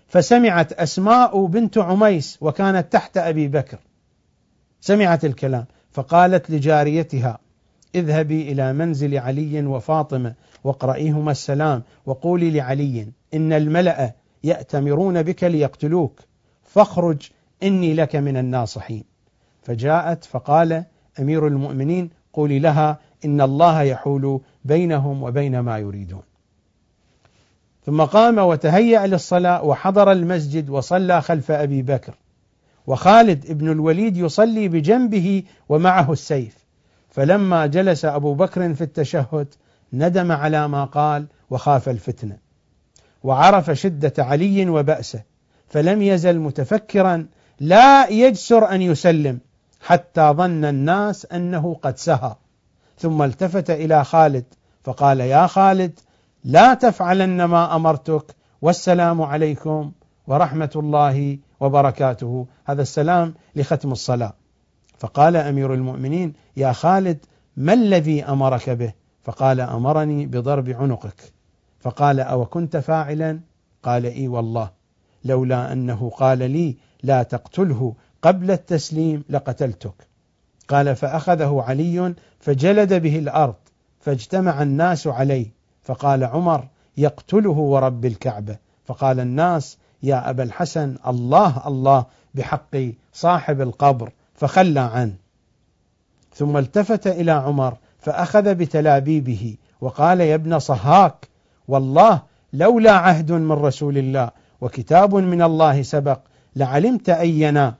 فسمعت أسماء بنت عميس وكانت تحت أبي بكر. سمعت الكلام فقالت لجاريتها اذهبي إلى منزل علي وفاطمة واقرئيهما السلام وقولي لعلي إن الملأ يأتمرون بك ليقتلوك فاخرج إني لك من الناصحين. فجاءت فقال أمير المؤمنين قولي لها إن الله يحول بينهم وبين ما يريدون. ثم قام وتهيأ للصلاة وحضر المسجد وصلى خلف أبي بكر. وخالد بن الوليد يصلي بجنبه ومعه السيف. فلما جلس أبو بكر في التشهد ندم على ما قال وخاف الفتنة. وعرف شدة علي وبأسه فلم يزل متفكرا لا يجسر أن يسلم حتى ظن الناس أنه قد سهى ثم التفت إلى خالد فقال يا خالد لا تفعلن ما أمرتك والسلام عليكم ورحمة الله وبركاته. هذا السلام لختم الصلاة. فقال أمير المؤمنين يا خالد ما الذي أمرك به؟ فقال أمرني بضرب عنقك. فقال أو كنت فاعلا؟ قال إي والله لولا أنه قال لي لا تقتله قبل التسليم لقتلتك. قال فأخذه علي فجلد به الأرض فاجتمع الناس عليه. فقال عمر يقتله ورب الكعبة. فقال الناس يا أبا الحسن الله الله بحق صاحب القبر فخلى عنه. ثم التفت إلى عمر فأخذ بتلابيبه وقال يا ابن صهاك والله لولا عهد من رسول الله وكتاب من الله سبق لعلمت أينا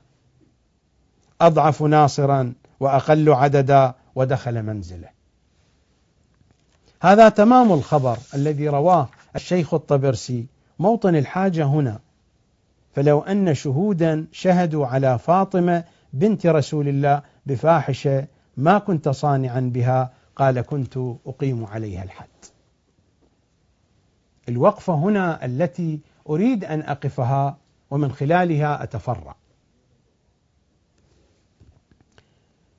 أضعف ناصرا وأقل عددا ودخل منزله. هذا تمام الخبر الذي رواه الشيخ الطبرسي. موطن الحاجة هنا. فلو أن شهودا شهدوا على فاطمة بنت رسول الله بفاحشة ما كنت صانعا بها. قال كنت أقيم عليها الحد. الوقفة هنا التي أريد أن أقفها ومن خلالها أتفرع.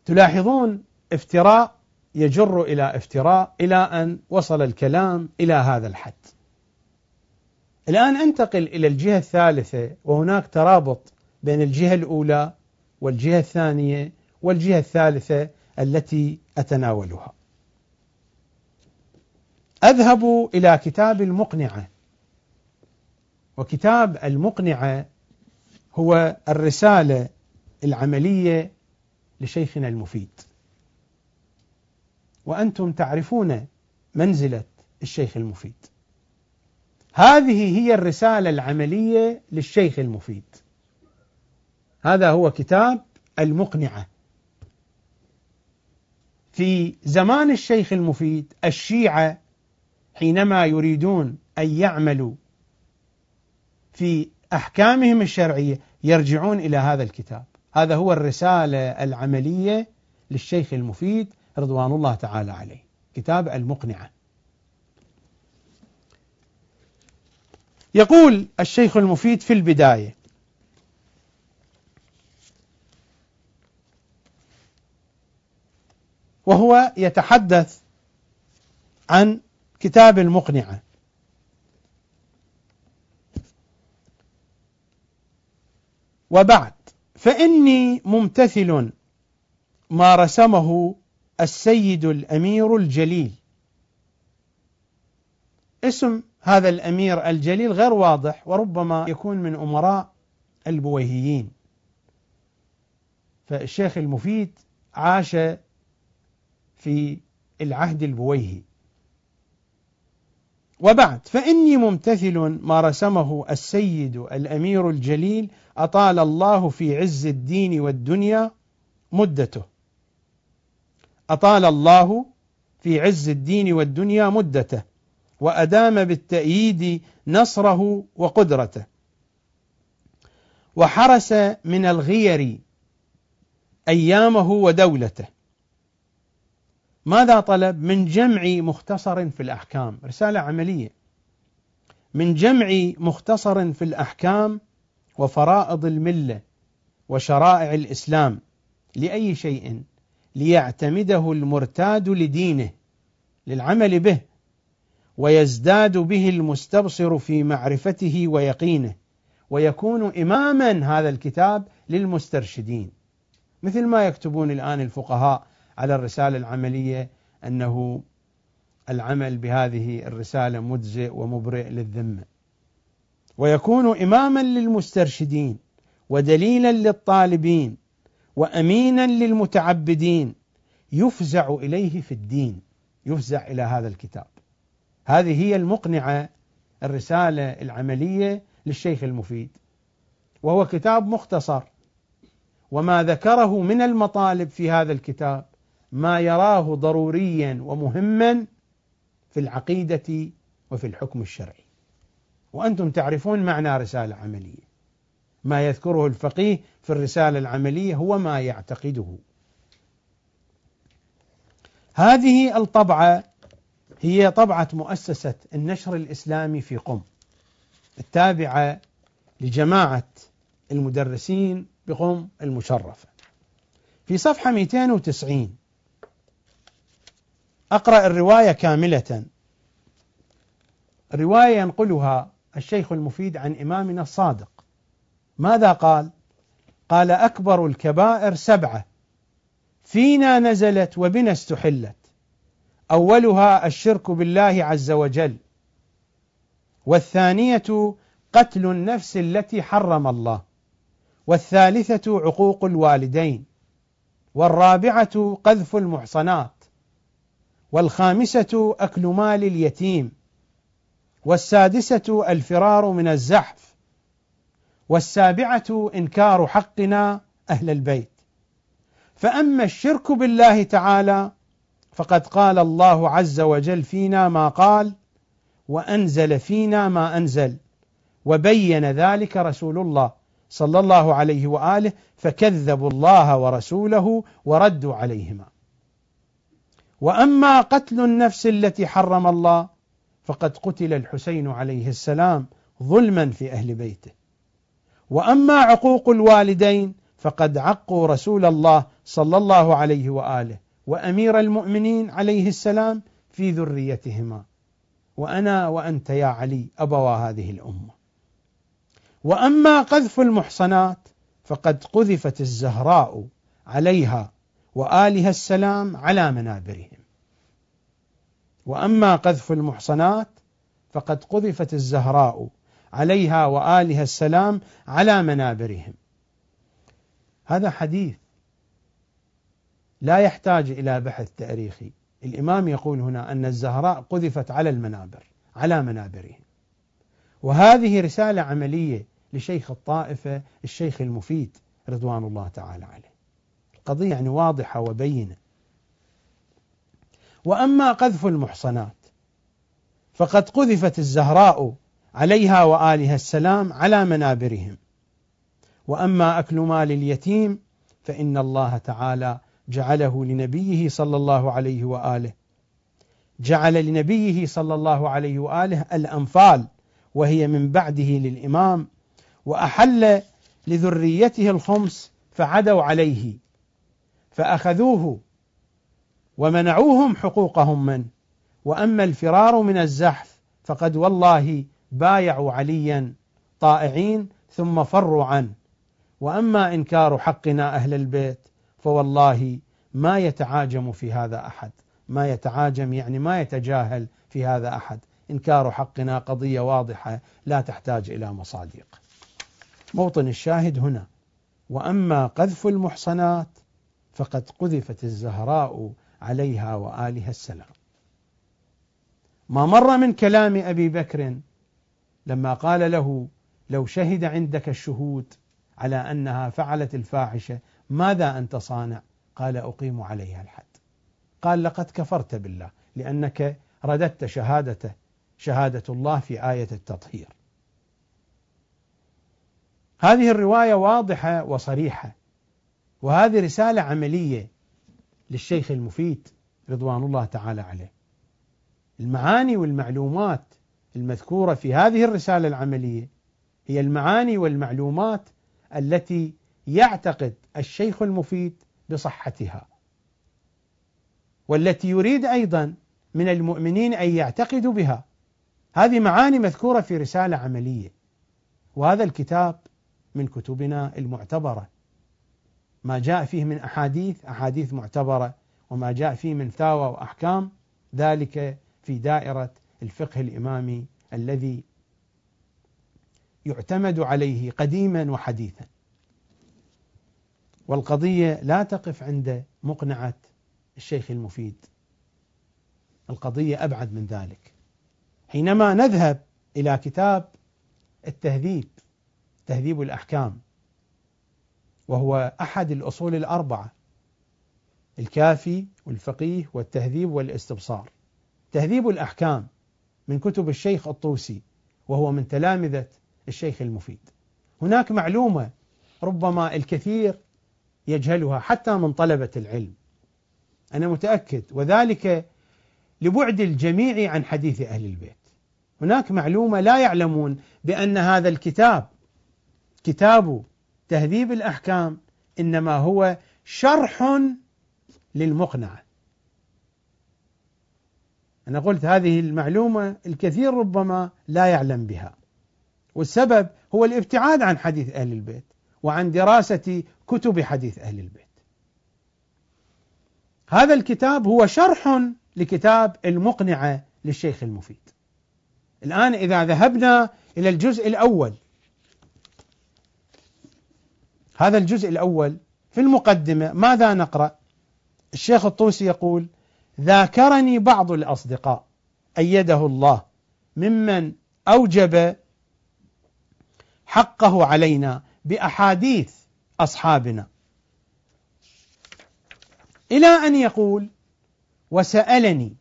تلاحظون افتراء يجر إلى افتراء إلى أن وصل الكلام إلى هذا الحد. الآن أنتقل إلى الجهة الثالثة وهناك ترابط بين الجهة الأولى والجهة الثانية والجهة الثالثة التي أتناولها. أذهب إلى كتاب المقنعة. وكتاب المقنعة هو الرسالة العملية لشيخنا المفيد. وأنتم تعرفون منزلة الشيخ المفيد. هذه هي الرسالة العملية للشيخ المفيد. هذا هو كتاب المقنعة. في زمان الشيخ المفيد الشيعة حينما يريدون أن يعملوا في أحكامهم الشرعية يرجعون إلى هذا الكتاب. هذا هو الرسالة العملية للشيخ المفيد رضوان الله تعالى عليه. كتاب المقنعة. يقول الشيخ المفيد في البداية وهو يتحدث عن كتاب المقنعة. وبعد فإني ممتثل ما رسمه السيد الأمير الجليل. اسم هذا الأمير الجليل غير واضح وربما يكون من أمراء البويهيين. فالشيخ المفيد عاش في العهد البويهي. وبعد فإني ممتثل ما رسمه السيد الأمير الجليل أطال الله في عز الدين والدنيا مدته. أطال الله في عز الدين والدنيا مدته وأدام بالتأييد نصره وقدرته. وحرس من الغير أيامه ودولته. ماذا طلب؟ من جمع مختصر في الأحكام. رسالة عملية. من جمع مختصر في الأحكام وفرائض الملة وشرائع الإسلام لأي شيء. ليعتمده المرتاد لدينه للعمل به ويزداد به المستبصر في معرفته ويقينه ويكون إماما هذا الكتاب للمسترشدين. مثل ما يكتبون الآن الفقهاء على الرسالة العملية أنه العمل بهذه الرسالة مجزئ ومبرئ للذمة. ويكون إماما للمسترشدين ودليلا للطالبين وأمينا للمتعبدين يفزع إليه في الدين يفزع إلى هذا الكتاب. هذه هي المقنعة الرسالة العملية للشيخ المفيد. وهو كتاب مختصر. وما ذكره من المطالب في هذا الكتاب ما يراه ضروريا ومهما في العقيدة وفي الحكم الشرعي. وأنتم تعرفون معنى رسالة عملية. ما يذكره الفقيه في الرسالة العملية هو ما يعتقده. هذه الطبعة هي طبعة مؤسسة النشر الإسلامي في قم التابعة لجماعة المدرسين بقم المشرفة. في صفحة 290 أقرأ الرواية كاملة. رواية ينقلها الشيخ المفيد عن إمامنا الصادق. ماذا قال؟ قال أكبر الكبائر سبعة. فينا نزلت وبنا استحلت. أولها الشرك بالله عز وجل. والثانية قتل النفس التي حرم الله. والثالثة عقوق الوالدين. والرابعة قذف المحصنات. والخامسة أكل مال اليتيم. والسادسة الفرار من الزحف. والسابعة إنكار حقنا أهل البيت. فأما الشرك بالله تعالى فقد قال الله عز وجل فينا ما قال وأنزل فينا ما أنزل وبين ذلك رسول الله صلى الله عليه وآله فكذبوا الله ورسوله وردوا عليهما. وأما قتل النفس التي حرم الله فقد قتل الحسين عليه السلام ظلما في أهل بيته. وأما عقوق الوالدين فقد عقوا رسول الله صلى الله عليه وآله وأمير المؤمنين عليه السلام في ذريتهما. وأنا وأنت يا علي ابوا هذه الأمة. وأما قذف المحصنات فقد قذفت الزهراء عليها وآلها السلام على منابرهم. وأما قذف المحصنات فقد قذفت الزهراء عليها وآلها السلام على منابرهم. هذا حديث لا يحتاج إلى بحث تاريخي. الإمام يقول هنا أن الزهراء قذفت على المنابر على منابرهم. وهذه رسالة عملية لشيخ الطائفة الشيخ المفيد رضوان الله تعالى عليه. القضية يعني واضحة وبينة. وأما قذف المحصنات فقد قذفت الزهراء عليها وآلها السلام على منابرهم. وأما أكل مال اليتيم فإن الله تعالى جعله لنبيه صلى الله عليه وآله. جعل لنبيه صلى الله عليه وآله الأنفال وهي من بعده للإمام وأحل لذريته الخمس فعدوا عليه فأخذوه ومنعوهم حقوقهم من. وأما الفرار من الزحف فقد والله بايعوا عليا طائعين ثم فروا عنه. وأما إنكار حقنا أهل البيت فوالله ما يتعاجم في هذا أحد. ما يتعاجم يعني ما يتجاهل في هذا أحد. إنكار حقنا قضية واضحة لا تحتاج إلى مصادق. موطن الشاهد هنا. وأما قذف المحصنات فقد قذفت الزهراء عليها وآلها السلام. ما مر من كلام أبي بكر لما قال له لو شهد عندك الشهود على أنها فعلت الفاحشة ماذا انت صانع؟ قال أقيم عليها الحد. قال لقد كفرت بالله لأنك رددت شهادته شهادة الله في آية التطهير. هذه الرواية واضحة وصريحة وهذه رسالة عملية للشيخ المفيد رضوان الله تعالى عليه. المعاني والمعلومات المذكورة في هذه الرسالة العملية هي المعاني والمعلومات التي يعتقد الشيخ المفيد بصحتها والتي يريد أيضا من المؤمنين أن يعتقدوا بها. هذه معاني مذكورة في رسالة عملية وهذا الكتاب من كتبنا المعتبرة. ما جاء فيه من أحاديث أحاديث معتبرة وما جاء فيه من فتاوى وأحكام ذلك في دائرة الفقه الإمامي الذي يعتمد عليه قديما وحديثا. والقضية لا تقف عند مقنعة الشيخ المفيد. القضية أبعد من ذلك. حينما نذهب إلى كتاب التهذيب تهذيب الأحكام وهو أحد الأصول الأربعة الكافي والفقيه والتهذيب والإستبصار. تهذيب الأحكام من كتب الشيخ الطوسي وهو من تلامذة الشيخ المفيد. هناك معلومة ربما الكثير يجهلها حتى من طلبة العلم. أنا متأكد وذلك لبعد الجميع عن حديث أهل البيت. هناك معلومة لا يعلمون بأن هذا الكتاب كتاب تهذيب الأحكام إنما هو شرح للمقنعة. أنا قلت هذه المعلومة الكثير ربما لا يعلم بها. والسبب هو الابتعاد عن حديث أهل البيت وعن دراسة كتب حديث أهل البيت. هذا الكتاب هو شرح لكتاب المقنعة للشيخ المفيد. الآن إذا ذهبنا إلى الجزء الأول هذا الجزء الأول في المقدمة ماذا نقرأ؟ الشيخ الطوسي يقول ذاكرني بعض الأصدقاء أيده الله ممن أوجب حقه علينا بأحاديث أصحابنا. إلى أن يقول وسألني.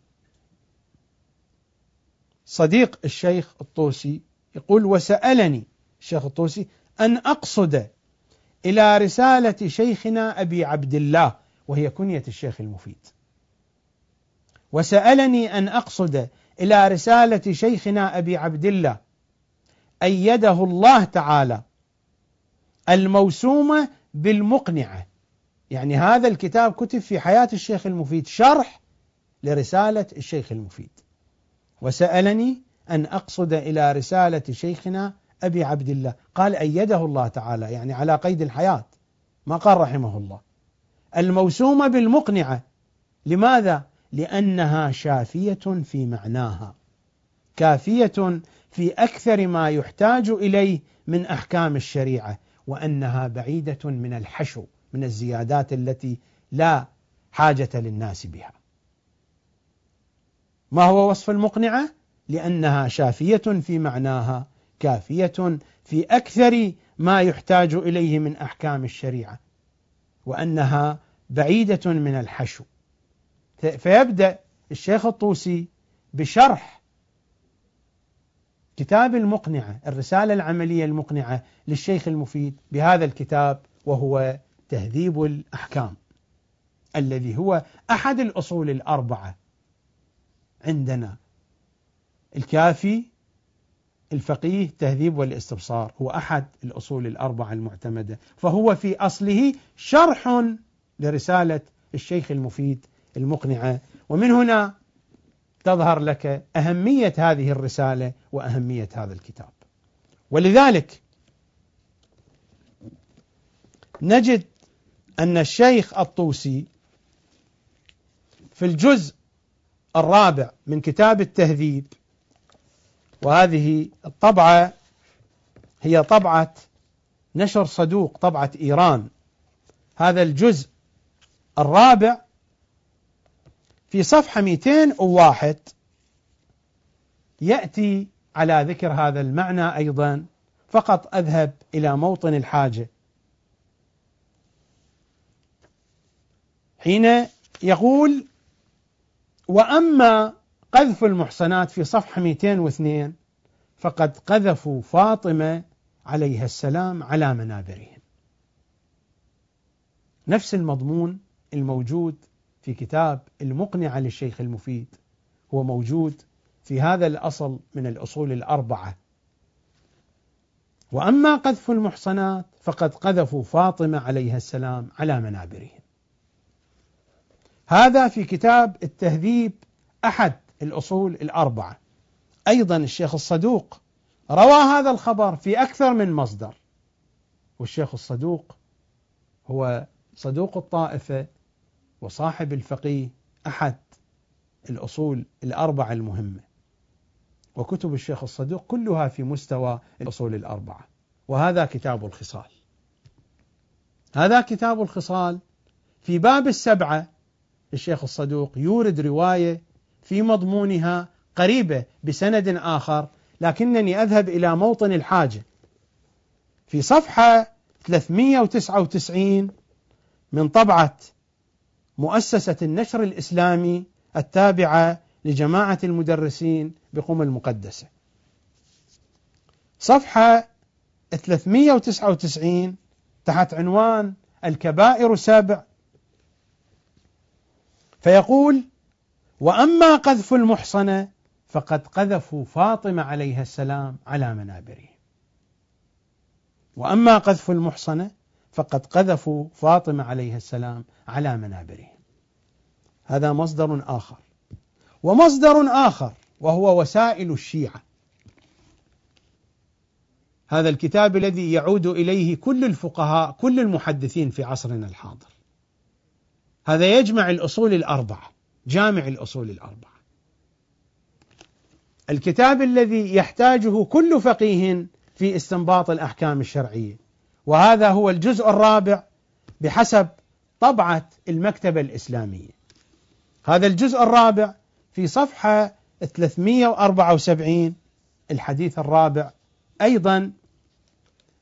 صديق الشيخ الطوسي يقول وسألني. الشيخ الطوسي أن أقصد إلى رسالة شيخنا أبي عبد الله وهي كنية الشيخ المفيد. وسألني أن أقصد إلى رسالة شيخنا أبي عبد الله أيده الله تعالى الموسومة بالمقنعة. يعني هذا الكتاب كتب في حياة الشيخ المفيد شرح لرسالة الشيخ المفيد. وسألني أن أقصد إلى رسالة شيخنا أبي عبد الله. قال أيده الله تعالى يعني على قيد الحياة. ما قال رحمه الله. الموسومة بالمقنعة. لماذا؟ لأنها شافية في معناها كافية في أكثر ما يحتاج إليه من أحكام الشريعة وأنها بعيدة من الحشو من الزيادات التي لا حاجة للناس بها. ما هو وصف المقنعة؟ لأنها شافية في معناها كافية في أكثر ما يحتاج إليه من أحكام الشريعة وأنها بعيدة من الحشو فيبدأ الشيخ الطوسي بشرح كتاب المقنعة الرسالة العملية المقنعة للشيخ المفيد بهذا الكتاب وهو تهذيب الأحكام الذي هو أحد الأصول الأربعة عندنا الكافي الفقيه تهذيب والاستبصار هو أحد الأصول الأربعة المعتمدة فهو في أصله شرح لرسالة الشيخ المفيد المقنعة. ومن هنا تظهر لك أهمية هذه الرسالة وأهمية هذا الكتاب. ولذلك نجد أن الشيخ الطوسي في الجزء الرابع من كتاب التهذيب وهذه الطبعة هي طبعة نشر صدوق طبعة إيران. هذا الجزء الرابع في صفحة 201 يأتي على ذكر هذا المعنى أيضا فقط أذهب إلى موطن الحاجة. حين يقول وأما قذف المحصنات في صفحة 202 فقد قذفوا فاطمة عليها السلام على منابرهم نفس المضمون الموجود في كتاب المقنعة للشيخ المفيد. هو موجود في هذا الأصل من الأصول الأربعة. وأما قذف المحصنات فقد قذفوا فاطمة عليها السلام على منابرهم. هذا في كتاب التهذيب أحد الأصول الأربعة. أيضا الشيخ الصدوق روى هذا الخبر في أكثر من مصدر. والشيخ الصدوق هو صدوق الطائفة وصاحب الفقيه أحد الأصول الأربعة المهمة. وكتب الشيخ الصدوق كلها في مستوى الأصول الأربعة. وهذا كتاب الخصال. هذا كتاب الخصال في باب السبعة الشيخ الصدوق يورد رواية في مضمونها قريبة بسند آخر لكنني أذهب إلى موطن الحاجة. في صفحة 399 من طبعة مؤسسة النشر الإسلامي التابعة لجماعة المدرسين بقم المقدسة صفحة 399 تحت عنوان الكبائر سبع فيقول وأما قذف المحصنة فقد قذفوا فاطمة عليها السلام على منابرهم. وأما قذف المحصنة فقد قذفوا فاطمة عليها السلام على منابرهم. هذا مصدر آخر. ومصدر آخر وهو وسائل الشيعة. هذا الكتاب الذي يعود إليه كل الفقهاء كل المحدثين في عصرنا الحاضر. هذا يجمع الأصول الأربعة جامع الأصول الأربعة الكتاب الذي يحتاجه كل فقيه في استنباط الأحكام الشرعية وهذا هو الجزء الرابع بحسب طبعة المكتبة الإسلامية هذا الجزء الرابع في صفحة 374 الحديث الرابع. أيضا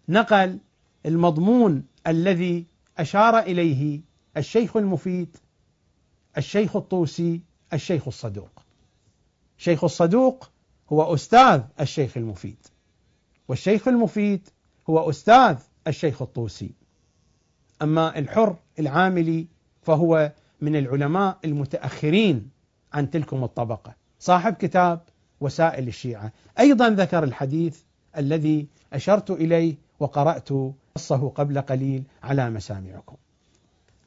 نقل المضمون الذي أشار إليه الشيخ المفيد الشيخ الطوسي الشيخ الصدوق. الشيخ الصدوق هو أستاذ الشيخ المفيد والشيخ المفيد هو أستاذ الشيخ الطوسي. أما الحر العاملي فهو من العلماء المتأخرين عن تلكم الطبقة. صاحب كتاب وسائل الشيعة. أيضا ذكر الحديث الذي أشرت إليه وقرأت نصه قبل قليل على مسامعكم.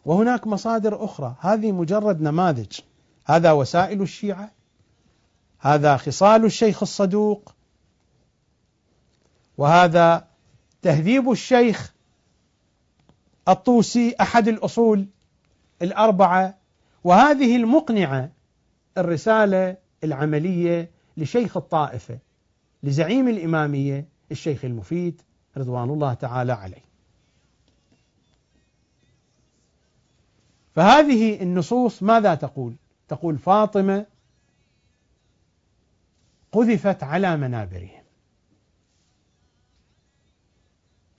وهناك مصادر أخرى. هذه مجرد نماذج. هذا وسائل الشيعة. هذا خصال الشيخ الصدوق. وهذا تهذيب الشيخ الطوسي أحد الأصول الأربعة وهذه المقنعة الرسالة العملية لشيخ الطائفة لزعيم الإمامية الشيخ المفيد رضوان الله تعالى عليه فهذه النصوص ماذا تقول؟ تقول فاطمة قذفت على منابرهم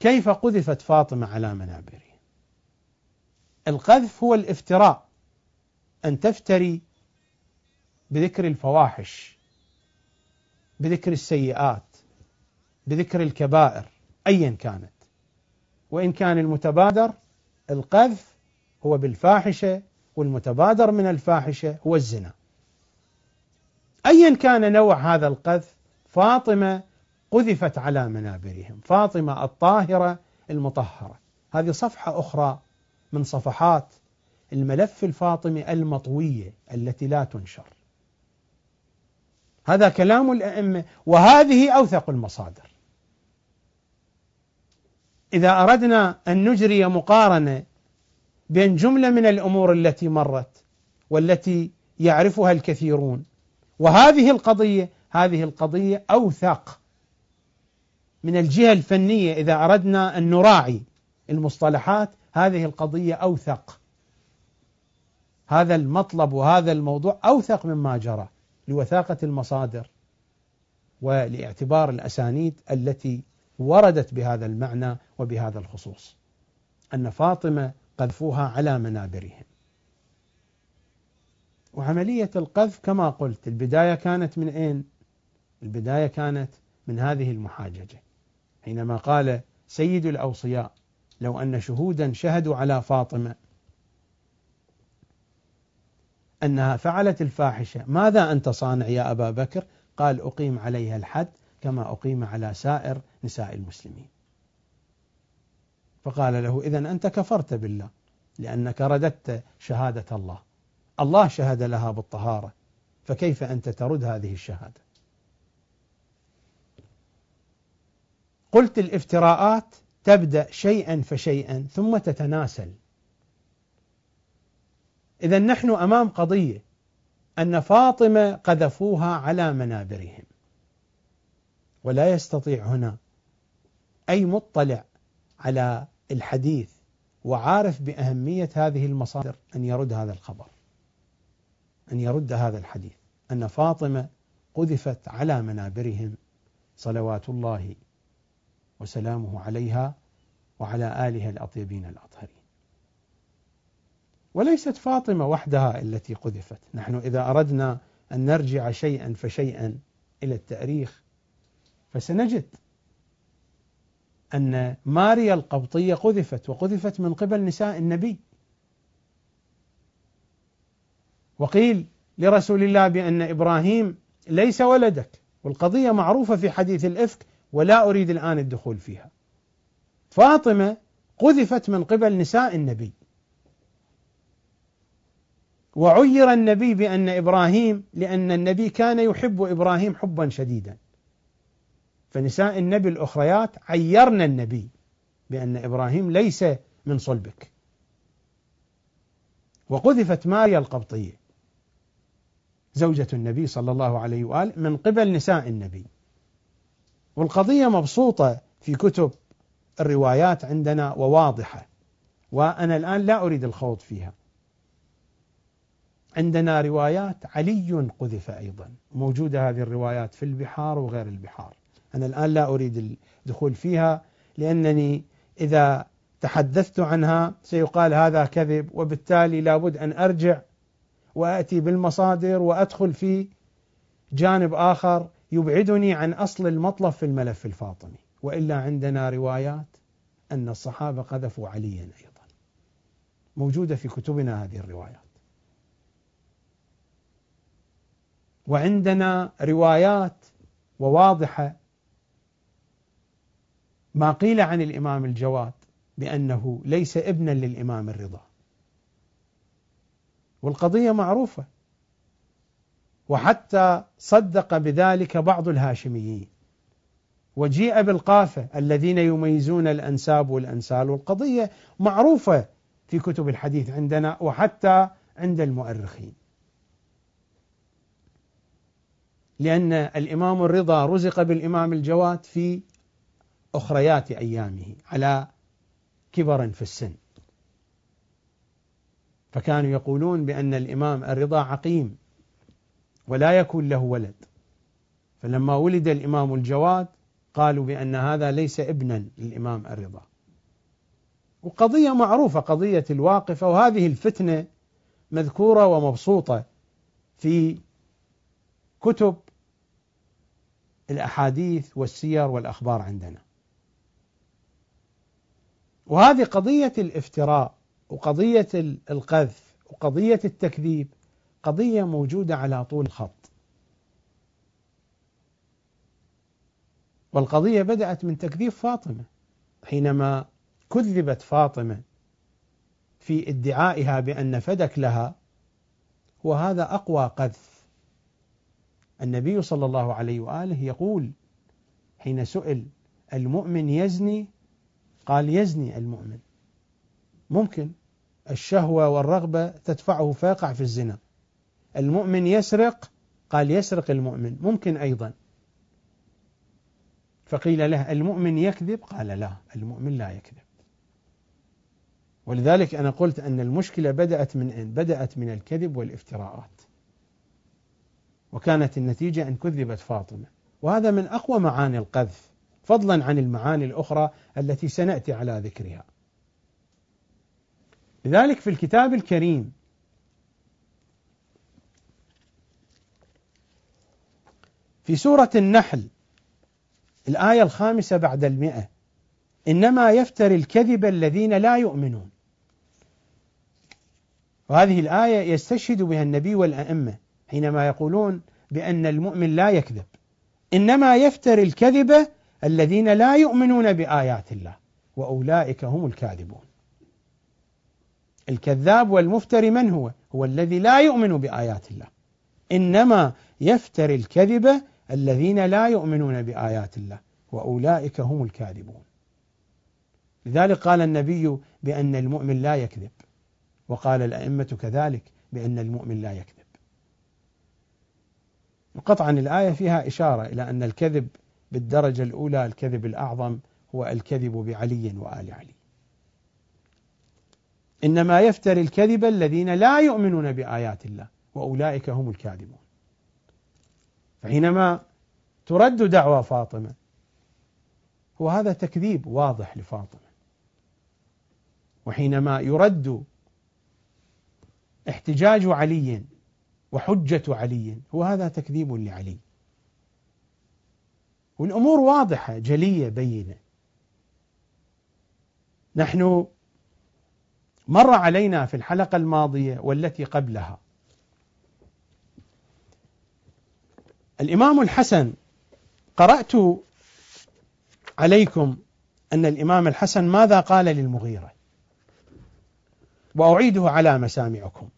كيف قذفت فاطمة على منابرهم؟ القذف هو الافتراء أن تفتري بذكر الفواحش بذكر السيئات بذكر الكبائر ايا كانت. وإن كان المتبادر القذف هو بالفاحشة والمتبادر من الفاحشة هو الزنا. ايا كان نوع هذا القذف فاطمة قذفت على منابرهم. فاطمة الطاهرة المطهرة. هذه صفحة أخرى من صفحات الملف الفاطمي المطوية التي لا تنشر. هذا كلام الأئمة وهذه أوثق المصادر. إذا أردنا أن نجري مقارنة بين جملة من الأمور التي مرت والتي يعرفها الكثيرون وهذه القضية هذه القضية أوثق من الجهة الفنية إذا أردنا أن نراعي المصطلحات هذه القضية أوثق. هذا المطلب وهذا الموضوع أوثق مما جرى لوثاقة المصادر ولإعتبار الأسانيد التي وردت بهذا المعنى وبهذا الخصوص. أن فاطمة قذفوها على منابرهم. وعملية القذف كما قلت البداية كانت من أين؟ البداية كانت من هذه المحاججة. حينما قال سيد الأوصياء لو أن شهودا شهدوا على فاطمة أنها فعلت الفاحشة. ماذا انت صانع يا أبا بكر؟ قال أقيم عليها الحد كما أقيم على سائر نساء المسلمين. فقال له إذا أنت كفرت بالله لأنك رددت شهادة الله. الله شهد لها بالطهارة فكيف أنت ترد هذه الشهادة؟ قلت الإفتراءات تبدأ شيئا فشيئا ثم تتناسل. إذا نحن أمام قضية أن فاطمة قذفوها على منابرهم ولا يستطيع هنا أي مطلع على الحديث وعارف بأهمية هذه المصادر أن يرد هذا الخبر أن يرد هذا الحديث أن فاطمة قذفت على منابرهم صلوات الله وسلامه عليها وعلى آلها الأطيبين الأطهرين. وليست فاطمة وحدها التي قذفت. نحن إذا أردنا أن نرجع شيئا فشيئا إلى التأريخ فسنجد أن ماريا القبطية قذفت وقذفت من قبل نساء النبي. وقيل لرسول الله بأن إبراهيم ليس ولدك. والقضية معروفة في حديث الإفك ولا أريد الآن الدخول فيها. فاطمة قذفت من قبل نساء النبي. وعير النبي بأن إبراهيم لأن النبي كان يحب إبراهيم حبا شديدا. فنساء النبي الأخريات عيرن النبي بأن إبراهيم ليس من صلبك. وقذفت ماريا القبطية زوجة النبي صلى الله عليه وآله من قبل نساء النبي. والقضية مبسوطة في كتب الروايات عندنا وواضحة وأنا الآن لا أريد الخوض فيها. عندنا روايات علي قذف أيضا. موجودة هذه الروايات في البحار وغير البحار. أنا الآن لا أريد الدخول فيها لأنني إذا تحدثت عنها سيقال هذا كذب وبالتالي لابد أن أرجع وأتي بالمصادر وأدخل في جانب آخر يبعدني عن أصل المطلب في الملف الفاطمي. وإلا عندنا روايات أن الصحابة قذفوا عليا أيضا. موجودة في كتبنا هذه الروايات. وعندنا روايات وواضحة ما قيل عن الإمام الجواد بأنه ليس ابنا للإمام الرضا. والقضية معروفة. وحتى صدق بذلك بعض الهاشميين. وجيء بالقافة الذين يميزون الأنساب والأنسال والقضية معروفة في كتب الحديث عندنا وحتى عند المؤرخين. لأن الإمام الرضا رزق بالإمام الجواد في أخريات أيامه على كبر في السن. فكانوا يقولون بأن الإمام الرضا عقيم. ولا يكون له ولد. فلما ولد الإمام الجواد قالوا بأن هذا ليس ابنا للإمام الرضا. وقضية معروفة قضية الواقفة وهذه الفتنة مذكورة ومبسوطة في كتب الأحاديث والسير والأخبار عندنا. وهذه قضية الافتراء وقضية القذف وقضية التكذيب قضية موجودة على طول الخط. والقضية بدأت من تكذيب فاطمة حينما كذبت فاطمة في ادعائها بأن فدك لها وهذا أقوى قذف. النبي صلى الله عليه وآله يقول حين سئل المؤمن يزني؟ قال يزني المؤمن. ممكن. الشهوة والرغبة تدفعه فيقع في الزنا. المؤمن يسرق قال يسرق المؤمن ممكن أيضا. فقيل له المؤمن يكذب؟ قال لا المؤمن لا يكذب. ولذلك أنا قلت أن المشكلة بدأت من أين؟ بدأت من الكذب والافتراءات. وكانت النتيجة أن كذبت فاطمة. وهذا من أقوى معاني القذف فضلا عن المعاني الأخرى التي سنأتي على ذكرها. لذلك في الكتاب الكريم في سورة النحل الآية الخامسة بعد المئة. إنما يفتري الكذب الذين لا يؤمنون. وهذه الآية يستشهد بها النبي والأئمة حينما يقولون بأن المؤمن لا يكذب. إنما يفتري الكذب الذين لا يؤمنون بآيات الله وأولئك هم الكاذبون. الكذاب والمفتري من هو؟ هو الذي لا يؤمن بآيات الله. إنما يفتري الكذب الذين لا يؤمنون بآيات الله وأولئك هم الكاذبون. لذلك قال النبي بأن المؤمن لا يكذب وقال الأئمة كذلك بأن المؤمن لا يكذب. وقطعا الآية فيها إشارة إلى أن الكذب بالدرجة الأولى الكذب الأعظم هو الكذب بعلي وآل علي. إنما يفتري الكذب الذين لا يؤمنون بآيات الله وأولئك هم الكاذبون. فحينما ترد دعوى فاطمة وهذا تكذيب واضح لفاطمة. وحينما يرد احتجاج علي وحجة علي وهذا تكذيب لعلي. والأمور واضحة جلية بينة. نحن مر علينا في الحلقة الماضية والتي قبلها الإمام الحسن قرأت عليكم أن الإمام الحسن ماذا قال للمغيرة؟ وأعيده على مسامعكم.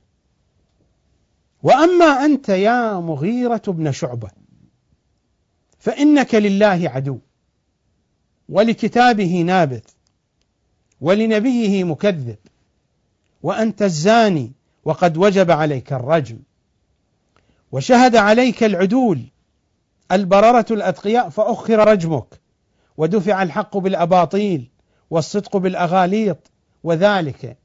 وأما أنت يا مغيرة بن شعبة فإنك لله عدو ولكتابه نابذ ولنبيه مكذب وأنت الزاني وقد وجب عليك الرجم. وشهد عليك العدول البررة الأتقياء فأخر رجمك ودفع الحق بالأباطيل والصدق بالأغاليط وذلك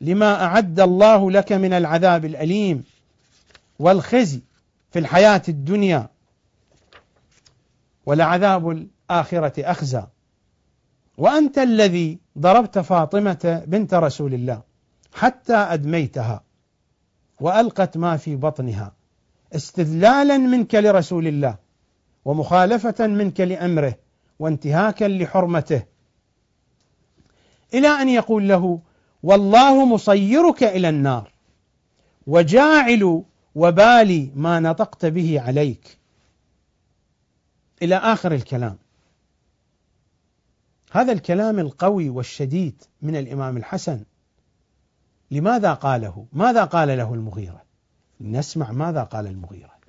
لما أعد الله لك من العذاب الأليم والخزي في الحياة الدنيا ولعذاب الآخرة أخزى. وأنت الذي ضربت فاطمة بنت رسول الله حتى أدميتها وألقت ما في بطنها. استذلالا منك لرسول الله ومخالفة منك لأمره وانتهاكا لحرمته إلى أن يقول له والله مصيرك إلى النار وجاعل وبال ما نطقت به عليك إلى آخر الكلام هذا الكلام القوي والشديد من الإمام الحسن لماذا قاله؟ ماذا قال له المغيرة؟ نسمع ماذا قال المغيرة.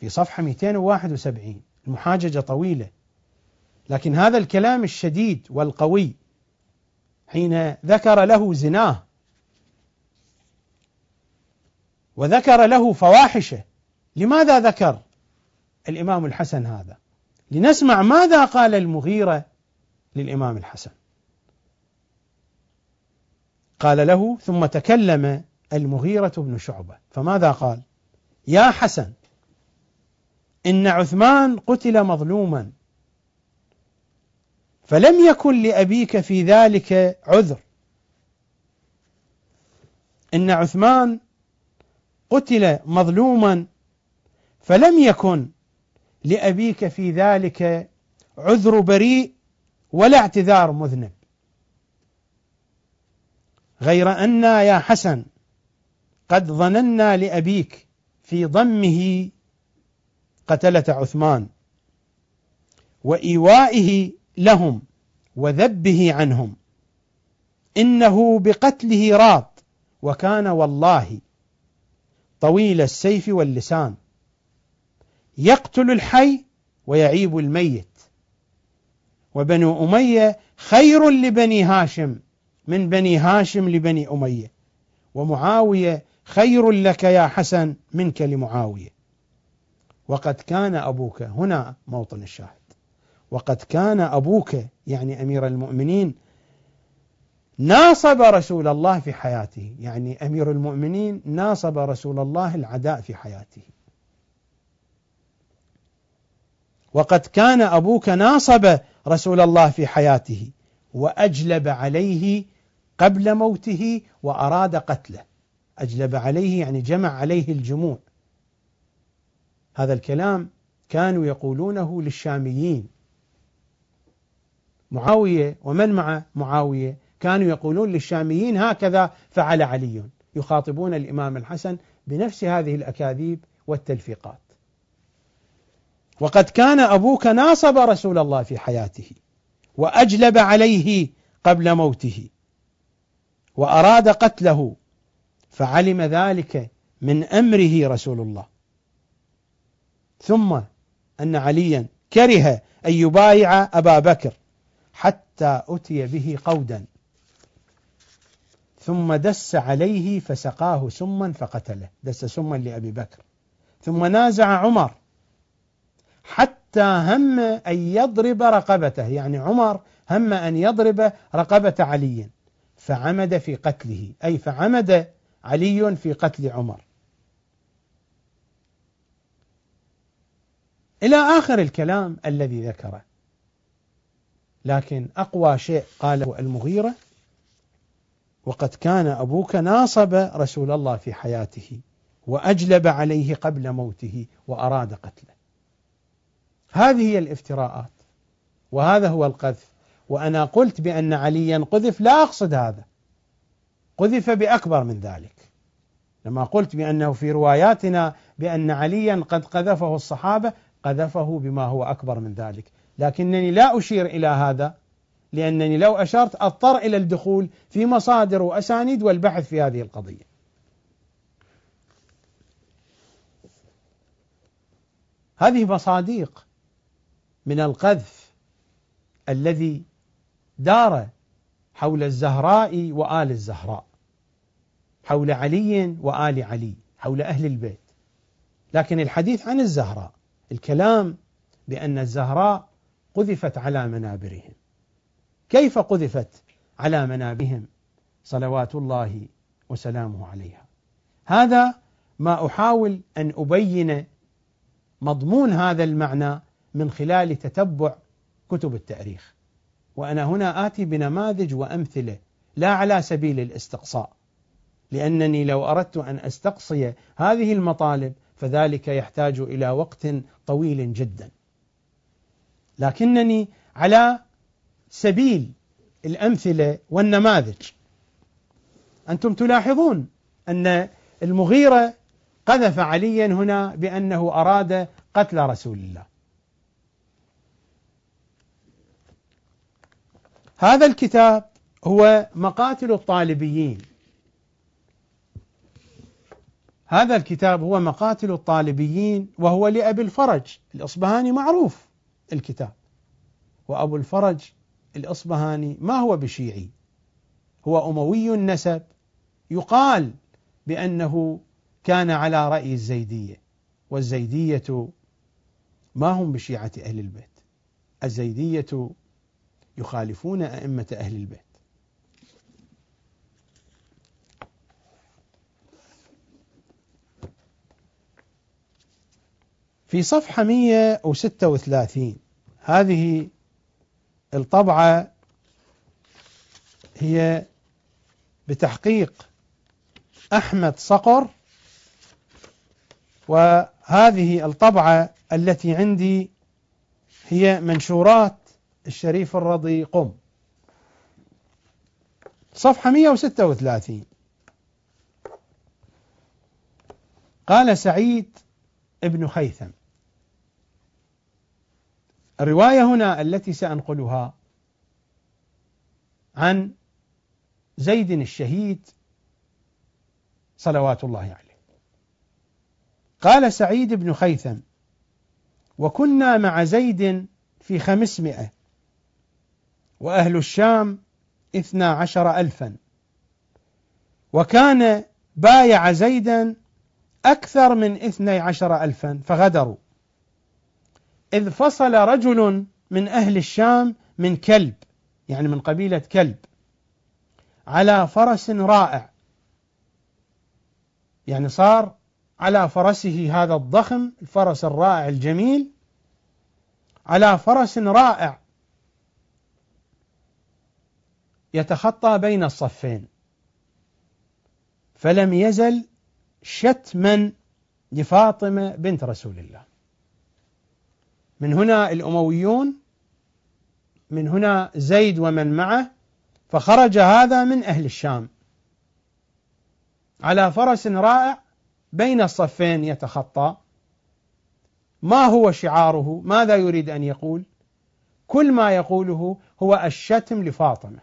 في صفحة 271 المحاججة طويلة لكن هذا الكلام الشديد والقوي حين ذكر له زناه وذكر له فواحشه لماذا ذكر الإمام الحسن هذا؟ لنسمع ماذا قال المغيرة للإمام الحسن. قال له ثم تكلم المغيرة بن شعبة. فماذا قال؟ يا حسن إن عثمان قتل مظلوما فلم يكن لأبيك في ذلك عذر. إن عثمان قتل مظلوما فلم يكن لأبيك في ذلك عذر بريء ولا اعتذار مذنب. غير أن يا حسن قد ظننا لأبيك في ضمه قتلة عثمان وإيوائه لهم وذبه عنهم. إنه بقتله راض وكان والله طويل السيف واللسان. يقتل الحي ويعيب الميت. وبنو أمية خير لبني هاشم من بني هاشم لبني أمية. ومعاوية خير لك يا حسن منك لمعاوية. وقد كان أبوك هنا موطن الشاهد. وقد كان أبوك يعني أمير المؤمنين ناصب رسول الله في حياته. يعني أمير المؤمنين ناصب رسول الله العداء في حياته. وقد كان أبوك ناصب رسول الله في حياته وأجلب عليه قبل موته وأراد قتله. أجلب عليه يعني جمع عليه الجموع. هذا الكلام كانوا يقولونه للشاميين. معاوية ومن مع معاوية؟ كانوا يقولون للشاميين هكذا فعل علي. يخاطبون الإمام الحسن بنفس هذه الأكاذيب والتلفيقات. وقد كان أبوك ناصب رسول الله في حياته وأجلب عليه قبل موته وأراد قتله. فعلم ذلك من أمره رسول الله. ثم أن عليا كره أن يبايع أبا بكر حتى أتي به قودا. ثم دس عليه فسقاه سما فقتله. دس سما لأبي بكر. ثم نازع عمر حتى هم أن يضرب رقبته. يعني عمر هم أن يضرب رقبة علي. فعمد في قتله. أي فعمد علي في قتل عمر. إلى آخر الكلام الذي ذكره. لكن أقوى شيء قاله المغيرة وقد كان أبوك ناصب رسول الله في حياته وأجلب عليه قبل موته وأراد قتله. هذه هي الافتراءات وهذا هو القذف. وأنا قلت بأن عليا قذف لا أقصد هذا. قذف بأكبر من ذلك. لما قلت بأنه في رواياتنا بأن عليا قد قذفه الصحابة قذفه بما هو أكبر من ذلك. لكنني لا أشير إلى هذا لأنني لو أشرت أضطر إلى الدخول في مصادر وأسانيد والبحث في هذه القضية. هذه مصاديق من القذف الذي دار حول الزهراء وآل الزهراء. حول علي وآل علي حول أهل البيت. لكن الحديث عن الزهراء الكلام بأن الزهراء قذفت على منابرهم. كيف قذفت على منابرهم؟ صلوات الله وسلامه عليها. هذا ما أحاول أن أبين مضمون هذا المعنى من خلال تتبع كتب التأريخ. وأنا هنا آتي بنماذج وأمثلة لا على سبيل الاستقصاء. لأنني لو أردت أن أستقصي هذه المطالب فذلك يحتاج إلى وقت طويل جدا. لكنني على سبيل الأمثلة والنماذج. أنتم تلاحظون أن المغيرة قذف عليا هنا بأنه أراد قتل رسول الله. هذا الكتاب هو مقاتل الطالبيين. هذا الكتاب هو مقاتل الطالبيين وهو لأبي الفرج الإصبهاني معروف الكتاب. وأبو الفرج الإصبهاني ما هو بشيعي هو أموي النسب يقال بأنه كان على رأي الزيدية والزيدية ما هم بشيعة أهل البيت الزيدية يخالفون أئمة أهل البيت. في صفحة 136 هذه الطبعة هي بتحقيق أحمد صقر وهذه الطبعة التي عندي هي منشورات الشريف الرضي قم. صفحة 136 قال سعيد ابن خيثم. الرواية هنا التي سأنقلها عن زيد الشهيد صلوات الله عليه. قال سعيد بن خيثم وكنا مع زيد في خمسمائة وأهل الشام اثنا عشر ألفا. وكان بايع زيدا أكثر من اثني عشر ألفا فغدروا. إذ فصل رجل من أهل الشام من كلب يعني من قبيلة كلب على فرس رائع. يعني صار على فرسه هذا الضخم الفرس الرائع الجميل على فرس رائع يتخطى بين الصفين. فلم يزل شتما لفاطمة بنت رسول الله. من هنا الأمويون من هنا زيد ومن معه فخرج هذا من أهل الشام. على فرس رائع بين الصفين يتخطى. ما هو شعاره؟ ماذا يريد أن يقول؟ كل ما يقوله هو الشتم لفاطمة.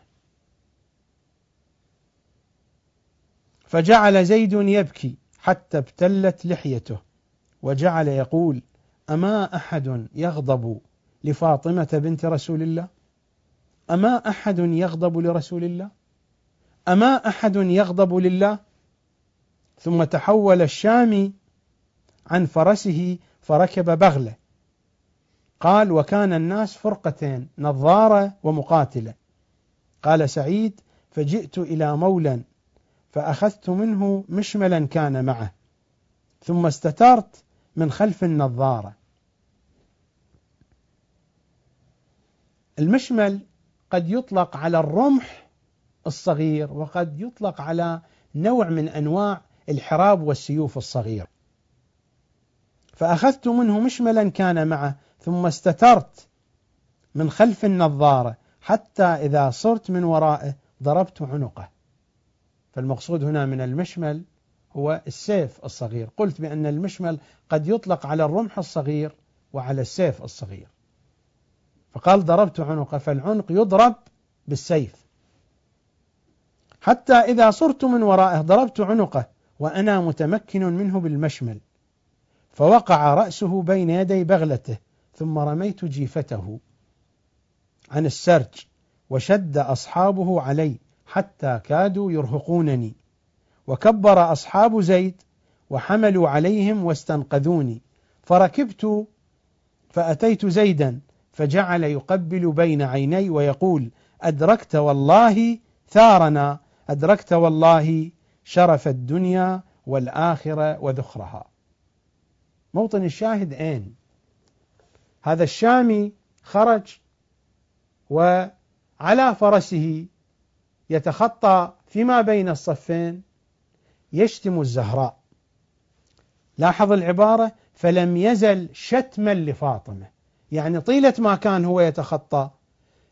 فجعل زيد يبكي حتى ابتلت لحيته وجعل يقول أما أحد يغضب لفاطمة بنت رسول الله؟ أما أحد يغضب لرسول الله؟ أما أحد يغضب لله؟ ثم تحول الشامي عن فرسه فركب بغلة. قال وكان الناس فرقتين نظارة ومقاتلة. قال سعيد فجئت إلى مولى فأخذت منه مشملا كان معه ثم استترت من خلف النظارة. المشمل قد يطلق على الرمح الصغير وقد يطلق على نوع من أنواع الحراب والسيوف الصغيرة فأخذت منه مشملا كان معه ثم استترت من خلف النظارة حتى إذا صرت من ورائه ضربت عنقه. فالمقصود هنا من المشمل هو السيف الصغير. قلت بأن المشمل قد يطلق على الرمح الصغير وعلى السيف الصغير. فقال ضربت عنقه فالعنق يضرب بالسيف. حتى إذا صرت من ورائه ضربت عنقه وأنا متمكن منه بالمشمل. فوقع رأسه بين يدي بغلته ثم رميت جيفته عن السرج وشد أصحابه علي حتى كادوا يرهقونني. وكبر أصحاب زيد وحملوا عليهم واستنقذوني. فركبت فأتيت زيدا فجعل يقبل بين عيني ويقول أدركت والله ثارنا أدركت والله شرف الدنيا والآخرة وذخرها. موطن الشاهد أين؟ هذا الشامي خرج وعلى فرسه يتخطى فيما بين الصفين يشتم الزهراء. لاحظ العبارة فلم يزل شتما لفاطمة. يعني طيلة ما كان هو يتخطى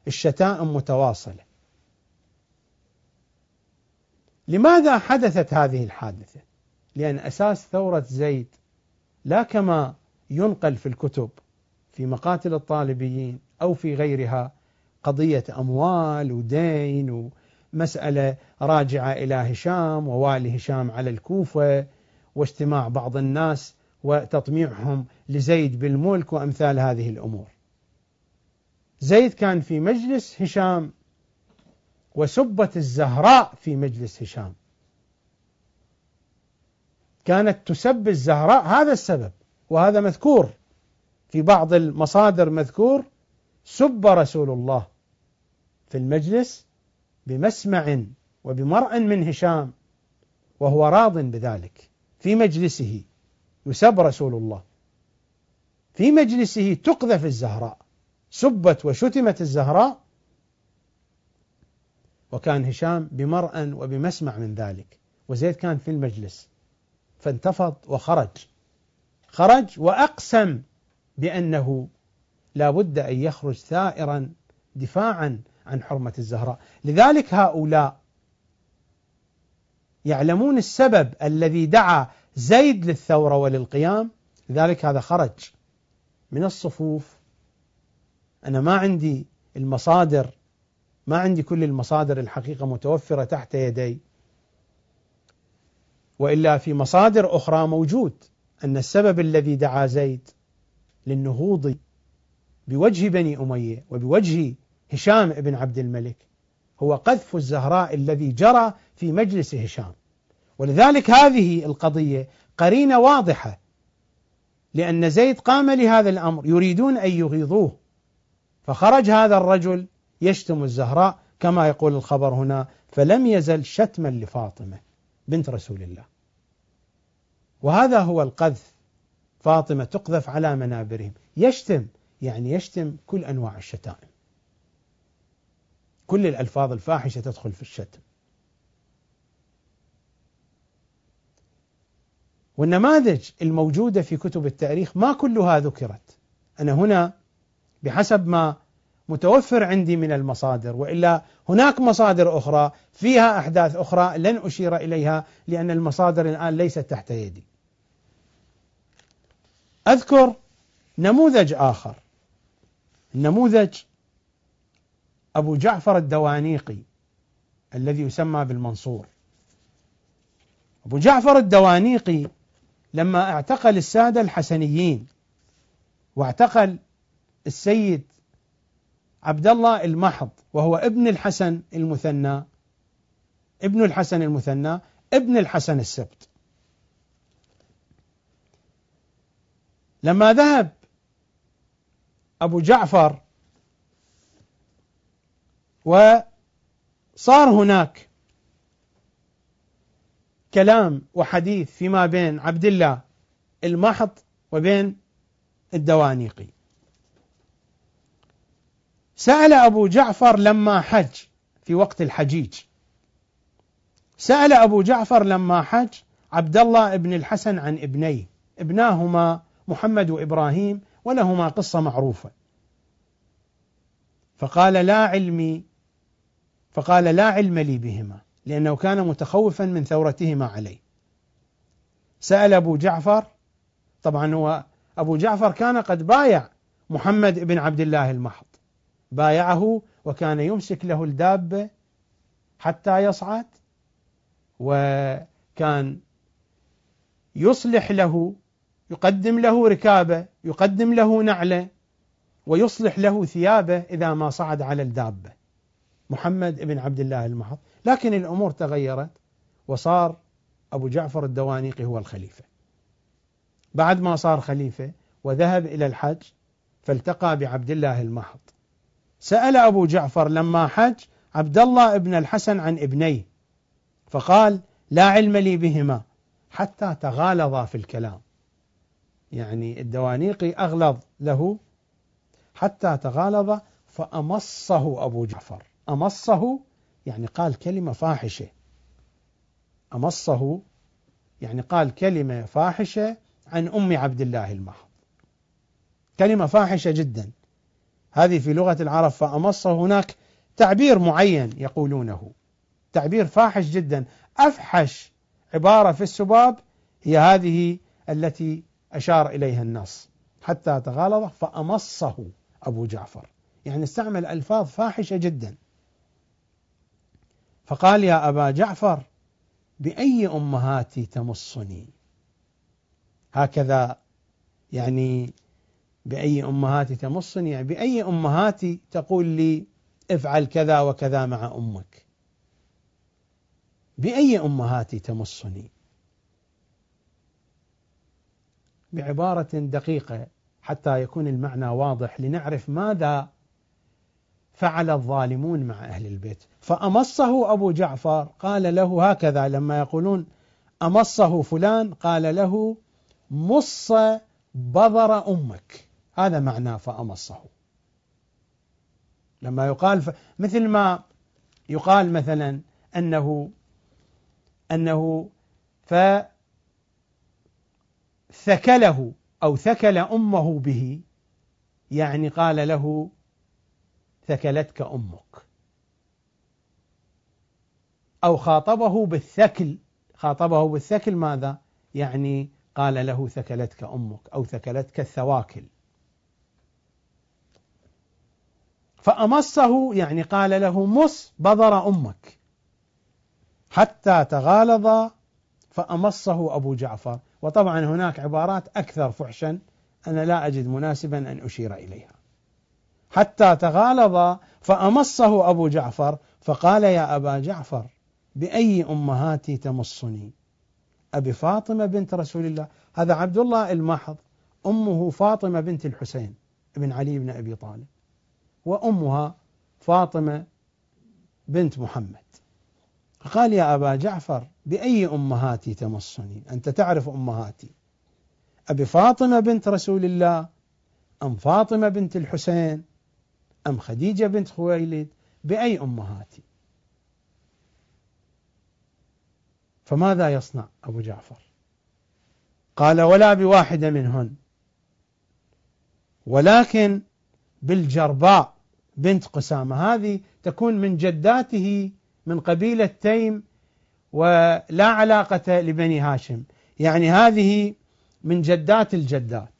الشتائم متواصلة لماذا حدثت هذه الحادثة؟ لأن أساس ثورة زيد لا كما ينقل في الكتب في مقاتل الطالبيين أو في غيرها قضية أموال ودين ومسألة راجعة إلى هشام ووالي هشام على الكوفة واجتماع بعض الناس وتطميعهم لزيد بالملك وأمثال هذه الأمور. زيد كان في مجلس هشام وسبت الزهراء في مجلس هشام. كانت تسب الزهراء هذا السبب وهذا مذكور في بعض المصادر مذكور سب رسول الله في المجلس بمسمع وبمرء من هشام وهو راض بذلك في مجلسه. يسب رسول الله. في مجلسه تقذف الزهراء سبت وشتمت الزهراء وكان هشام بمرأى وبمسمع من ذلك. وزيد كان في المجلس فانتفض وخرج. خرج وأقسم بأنه لا بد أن يخرج ثائرا دفاعا عن حرمة الزهراء. لذلك هؤلاء يعلمون السبب الذي دعا زيد للثورة وللقيام لذلك هذا خرج من الصفوف. أنا ما عندي المصادر ما عندي كل المصادر الحقيقة متوفرة تحت يدي. وإلا في مصادر أخرى موجود أن السبب الذي دعا زيد للنهوض بوجه بني أمية وبوجه هشام بن عبد الملك هو قذف الزهراء الذي جرى في مجلس هشام. ولذلك هذه القضية قرينة واضحة لأن زيد قام لهذا الأمر يريدون أن يغيظوه. فخرج هذا الرجل يشتم الزهراء كما يقول الخبر هنا فلم يزل شتما لفاطمة بنت رسول الله. وهذا هو القذف. فاطمة تقذف على منابرهم. يشتم يعني يشتم كل أنواع الشتائم. كل الألفاظ الفاحشة تدخل في الشتم. والنماذج الموجودة في كتب التاريخ ما كلها ذكرت أنا هنا بحسب ما متوفر عندي من المصادر وإلا هناك مصادر أخرى فيها أحداث أخرى لن أشير إليها لأن المصادر الآن ليست تحت يدي. أذكر نموذج آخر النموذج أبو جعفر الدوانيقي الذي يسمى بالمنصور. أبو جعفر الدوانيقي لما اعتقل السادة الحسنيين واعتقل السيد عبد الله المحض وهو ابن الحسن المثنى ابن الحسن المثنى ابن الحسن السبت. لما ذهب أبو جعفر وصار هناك كلام وحديث فيما بين عبد الله المحض وبين الدوانيقي. سأل أبو جعفر لما حج في وقت الحجيج. سأل أبو جعفر لما حج عبد الله بن الحسن عن ابنيه. ابناهما محمد وإبراهيم ولهما قصة معروفة. فقال لا علمي فقال لا علم لي بهما. لأنه كان متخوفا من ثورتهما عليه. سأل أبو جعفر طبعا هو أبو جعفر كان قد بايع محمد بن عبد الله المحض. بايعه وكان يمسك له الدابة حتى يصعد وكان يصلح له يقدم له ركابة يقدم له نعلة ويصلح له ثيابه إذا ما صعد على الدابة. محمد بن عبد الله المحض. لكن الأمور تغيرت وصار أبو جعفر الدوانيقي هو الخليفة. بعد ما صار خليفة وذهب إلى الحج فالتقى بعبد الله المحض سأل أبو جعفر لما حج عبد الله بن الحسن عن ابنيه فقال لا علم لي بهما حتى تغالظا في الكلام. يعني الدوانيقي أغلظ له حتى تغالظ فأمصه أبو جعفر. أمصه يعني قال كلمة فاحشة. أمصه يعني قال كلمة فاحشة عن أم عبد الله المحض. كلمة فاحشة جدا. هذه في لغة العرب فأمص هناك تعبير معين يقولونه. تعبير فاحش جدا. أفحش عبارة في السباب هي هذه التي أشار إليها النص حتى تغالظ فأمصه أبو جعفر. يعني استعمل ألفاظ فاحشة جدا. فقال يا أبا جعفر بأي أمهاتي تمصني؟ هكذا يعني بأي أمهاتي تمصني؟ يعني بأي أمهاتي تقول لي افعل كذا وكذا مع أمك؟ بأي أمهاتي تمصني؟ بعبارة دقيقة حتى يكون المعنى واضح لنعرف ماذا فعل الظالمون مع أهل البيت. فأمصه أبو جعفر قال له هكذا لما يقولون أمصه فلان قال له مص بضر أمك. هذا معناه فأمصه. لما يقال ف... مثل ما يقال مثلا أنه أنه فثكله أو ثكل أمه به يعني قال له ثكلتك أمك. أو خاطبه بالثكل. خاطبه بالثكل ماذا؟ يعني قال له ثكلتك أمك أو ثكلتك الثواكل. فأمصه يعني قال له مص بضر أمك. حتى تغالظ فأمصه أبو جعفر. وطبعا هناك عبارات أكثر فحشا. أنا لا أجد مناسبا أن أشير إليها. حتى تغالظ فأمصه أبو جعفر فقال يا أبا جعفر بأي أمهاتي تمصني أبي فاطمة بنت رسول الله. هذا عبد الله المحض أمه فاطمة بنت الحسين بن علي بن أبي طالب وأمها فاطمة بنت محمد. قال يا أبا جعفر بأي أمهاتي تمصني أنت تعرف أمهاتي. أبي فاطمة بنت رسول الله أم فاطمة بنت الحسين أم خديجة بنت خويلد بأي أمهاتي؟ فماذا يصنع أبو جعفر؟ قال ولا بواحدة منهن. ولكن بالجرباء بنت قسامة. هذه تكون من جداته من قبيلة تيم ولا علاقة لبني هاشم. يعني هذه من جدات الجدات.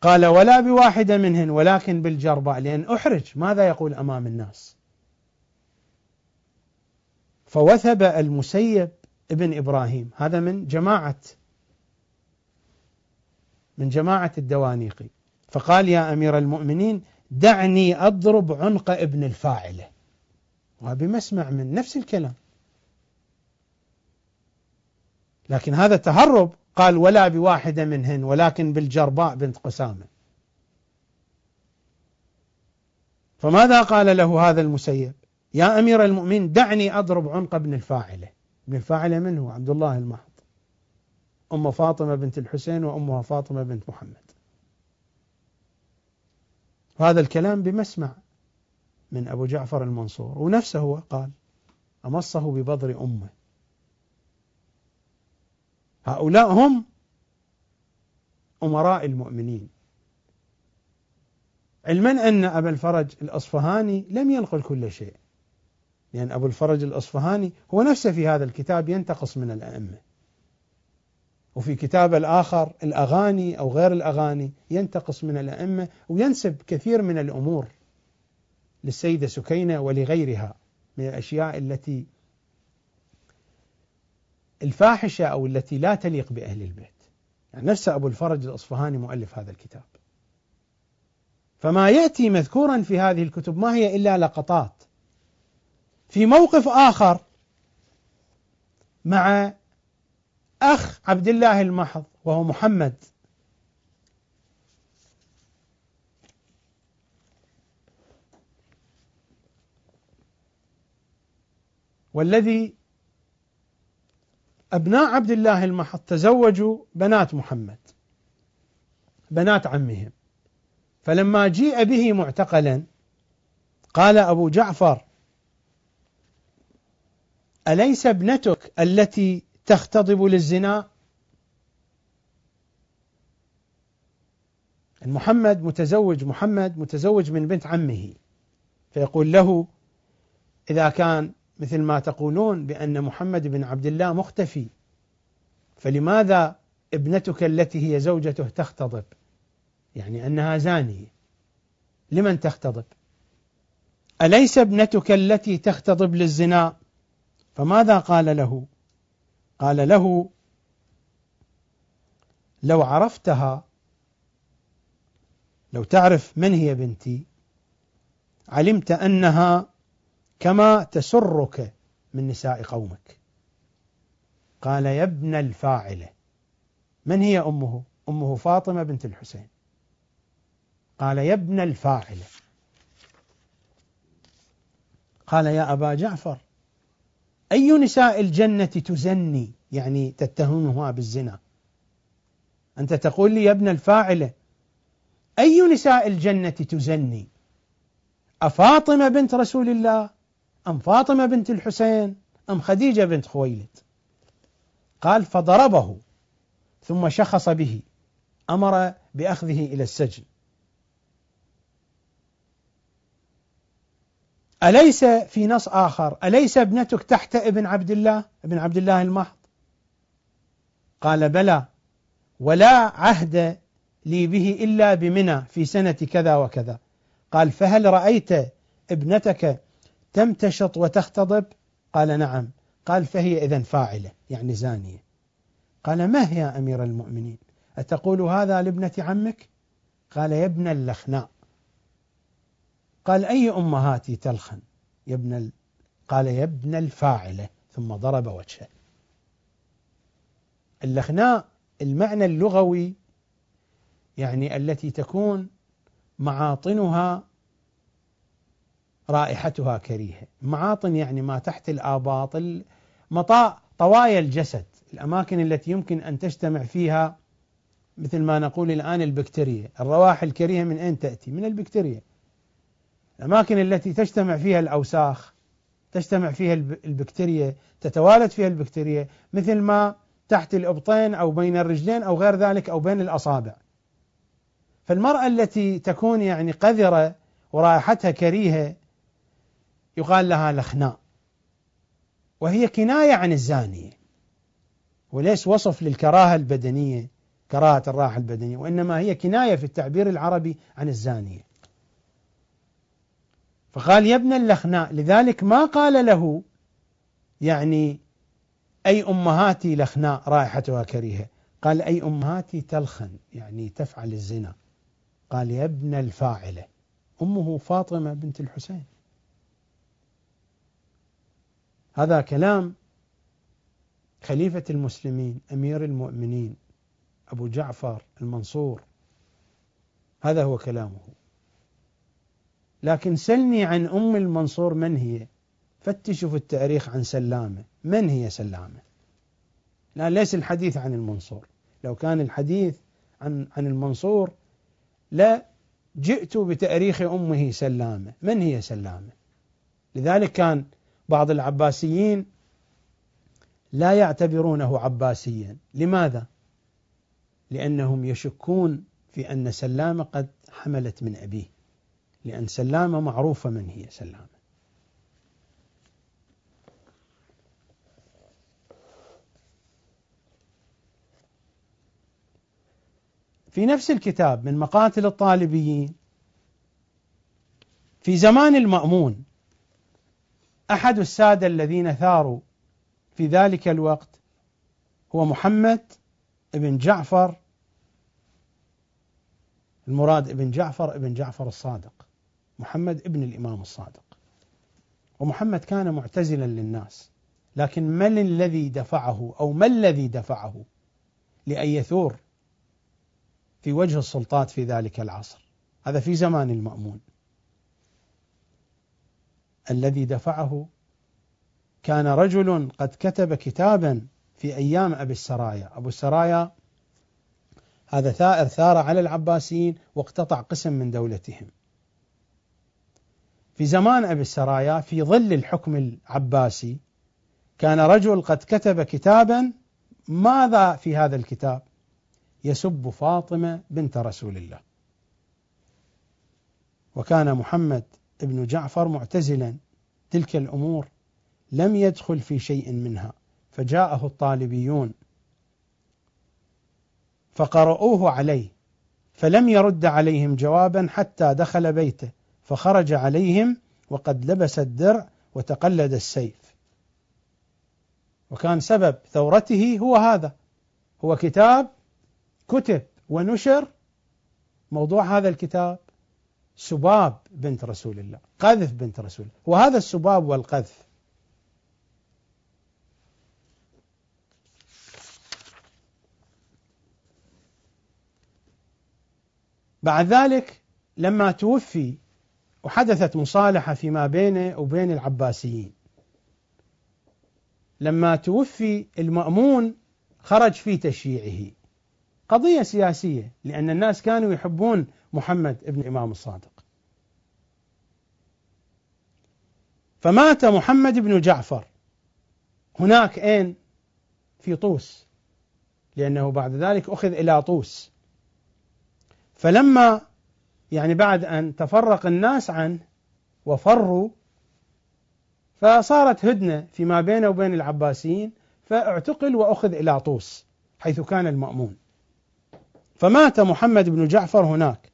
قال ولا بواحدة منهن ولكن بالجرباء لأن أحرج ماذا يقول أمام الناس. فوثب المسيب ابن إبراهيم هذا من جماعة من جماعة الدوانيقي فقال يا أمير المؤمنين دعني أضرب عنق ابن الفاعلة. وبمسمع من نفس الكلام. لكن هذا تهرب قال ولا بواحدة منهن ولكن بالجرباء بنت قسامة. فماذا قال له هذا المسيب؟ يا أمير المؤمنين دعني أضرب عنق ابن الفاعلة. ابن الفاعلة من هو؟ عبد الله المحض. أم فاطمة بنت الحسين وأمها فاطمة بنت محمد. وهذا الكلام بمسمع من أبو جعفر المنصور ونفسه هو قال أمصه ببضر أمه. هؤلاء هم أمراء المؤمنين. علما أن أبا الفرج الأصفهاني لم ينقل كل شيء. لأن أبو الفرج الأصفهاني هو نفسه في هذا الكتاب ينتقص من الأئمة. وفي كتاب الآخر الأغاني أو غير الأغاني ينتقص من الأئمة وينسب كثير من الأمور للسيدة سكينة ولغيرها من الأشياء التي الفاحشة أو التي لا تليق بأهل البيت. يعني نفس أبو الفرج الأصفهاني مؤلف هذا الكتاب. فما يأتي مذكورا في هذه الكتب ما هي إلا لقطات. في موقف آخر مع أخ عبد الله المحض وهو محمد. والذي أبناء عبد الله المحض تزوجوا بنات محمد بنات عمهم. فلما جيء به معتقلا قال أبو جعفر أليس ابنتك التي تختضب للزنا؟ محمد متزوج محمد متزوج من بنت عمه. فيقول له إذا كان مثل ما تقولون بأن محمد بن عبد الله مختفي. فلماذا ابنتك التي هي زوجته تختضب؟ يعني أنها زانية لمن تختضب؟ أليس ابنتك التي تختضب للزنا؟ فماذا قال له؟ قال له لو عرفتها لو تعرف من هي بنتي علمت أنها كما تسرك من نساء قومك. قال يا ابن الفاعلة من هي أمه؟ أمه فاطمة بنت الحسين. قال يا ابن الفاعلة. قال يا أبا جعفر أي نساء الجنة تزني؟ يعني تتهمها بالزنا. أنت تقول لي يا ابن الفاعلة أي نساء الجنة تزني؟ أفاطمة بنت رسول الله؟ أم فاطمة بنت الحسين أم خديجة بنت خويلد. قال فضربه ثم شخص به أمر بأخذه إلى السجن. أليس في نص آخر أليس ابنتك تحت ابن عبد الله ابن عبد الله المحض قال بلى ولا عهد لي به إلا بمنى في سنة كذا وكذا. قال فهل رأيت ابنتك تمتشط وتختضب؟ قال نعم. قال فهي إذا فاعلة يعني زانية. قال ما هي يا أمير المؤمنين؟ أتقول هذا لابنة عمك؟ قال يا ابن اللخناء قال أي أمهاتي تلخن؟ يا ابن ال... قال يا ابن الفاعلة. ثم ضرب وجهه. اللخناء المعنى اللغوي يعني التي تكون معاطنها رائحتها كريهة. معاطن يعني ما تحت الآباط مطاء طوايا الجسد. الأماكن التي يمكن أن تجتمع فيها مثل ما نقول الآن البكتيريا. الروائح الكريهة من أين تأتي؟ من البكتيريا. الأماكن التي تجتمع فيها الأوساخ تجتمع فيها البكتيريا تتوالد فيها البكتيريا مثل ما تحت الإبطين أو بين الرجلين أو غير ذلك أو بين الأصابع. فالمرأة التي تكون يعني قذرة ورائحتها كريهة يقال لها لخناء وهي كناية عن الزانية. وليس وصف للكراهة البدنية كراهة الراحة البدنية وإنما هي كناية في التعبير العربي عن الزانية. فقال يا ابن اللخناء لذلك ما قال له يعني أي أمهاتي لخناء رائحتها كريهة؟ قال أي أمهاتي تلخن يعني تفعل الزنا. قال يا ابن الفاعلة أمه فاطمة بنت الحسين. هذا كلام خليفة المسلمين أمير المؤمنين أبو جعفر المنصور. هذا هو كلامه. لكن سلني عن أم المنصور من هي؟ فتشوا في التاريخ عن سلامة. من هي سلامة؟ لا ليس الحديث عن المنصور. لو كان الحديث عن عن المنصور لا جئت بتاريخ أمه سلامة، من هي سلامة؟ لذلك كان بعض العباسيين لا يعتبرونه عباسيا، لماذا؟ لأنهم يشكون في أن سلامه قد حملت من أبيه، لأن سلامة معروفة من هي سلامة. في نفس الكتاب من مقاتل الطالبيين في زمان المأمون أحد السادة الذين ثاروا في ذلك الوقت هو محمد بن جعفر المراد ابن جعفر ابن جعفر الصادق محمد ابن الإمام الصادق. ومحمد كان معتزلا للناس لكن من الذي دفعه أو ما الذي دفعه لأن يثور في وجه السلطات في ذلك العصر؟ هذا في زمان المأمون. الذي دفعه كان رجل قد كتب كتابا في أيام أبي السرايا. أبو السرايا هذا ثائر ثار على العباسيين واقتطع قسم من دولتهم. في زمان أبي السرايا في ظل الحكم العباسي كان رجل قد كتب كتابا ماذا في هذا الكتاب؟ يسب فاطمة بنت رسول الله. وكان محمد بن جعفر معتزلا تلك الأمور لم يدخل في شيء منها فجاءه الطالبيون فقرؤوه عليه فلم يرد عليهم جوابا حتى دخل بيته فخرج عليهم وقد لبس الدرع وتقلد السيف. وكان سبب ثورته هو هذا هو كتاب كتب ونشر موضوع هذا الكتاب. سباب بنت رسول الله قذف بنت رسول الله. وهذا السباب والقذف. بعد ذلك لما توفي وحدثت مصالحة فيما بينه وبين العباسيين. لما توفي المأمون خرج في تشييعه. قضية سياسية لأن الناس كانوا يحبون محمد ابن الإمام الصادق. فمات محمد بن جعفر. هناك أين؟ في طوس. لأنه بعد ذلك أخذ إلى طوس. فلما يعني بعد أن تفرق الناس عنه وفروا فصارت هدنة فيما بينه وبين العباسيين فاعتقل وأخذ إلى طوس حيث كان المأمون. فمات محمد بن جعفر هناك.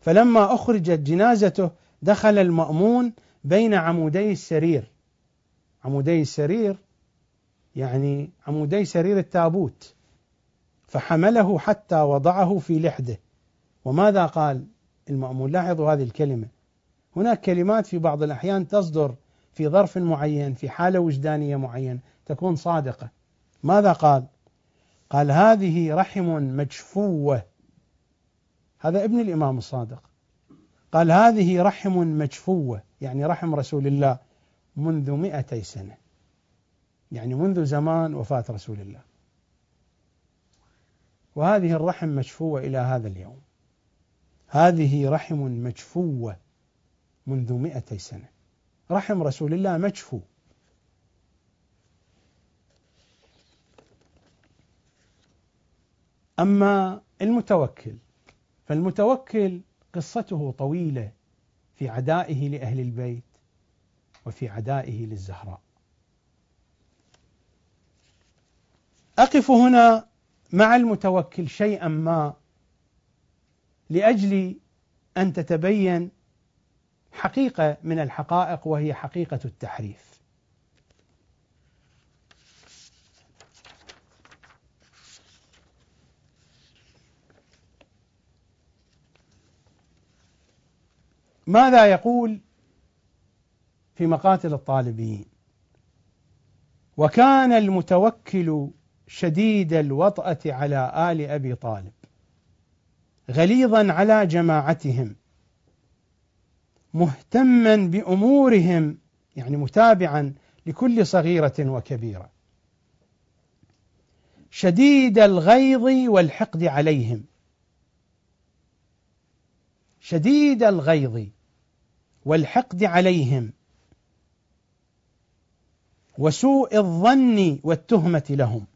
فلما أخرجت جنازته دخل المأمون بين عمودي السرير. عمودي السرير يعني عمودي سرير التابوت. فحمله حتى وضعه في لحده. وماذا قال المأمون؟ لاحظوا هذه الكلمة. هناك كلمات في بعض الأحيان تصدر في ظرف معين في حالة وجدانية معينة تكون صادقة. ماذا قال؟ قال هذه رحم مجفوة. هذا ابن الإمام الصادق. قال هذه رحم مجفوة يعني رحم رسول الله منذ مئتي سنة. يعني منذ زمان وفاة رسول الله. وهذه الرحم مجفوة إلى هذا اليوم. هذه رحم مجفوة منذ مئتي سنة. رحم رسول الله مجفو. أما المتوكل فالمتوكل قصته طويلة في عدائه لأهل البيت وفي عدائه للزهراء أقف هنا مع المتوكل شيئا ما لأجل أن تتبين حقيقة من الحقائق وهي حقيقة التحريف. ماذا يقول في مقاتل الطالبيين؟ وكان المتوكل شديد الوطأة على آل أبي طالب غليظا على جماعتهم مهتما بأمورهم يعني متابعا لكل صغيرة وكبيرة شديد الغيظ والحقد عليهم شديد الغيظ والحقد عليهم وسوء الظن والتهمة لهم.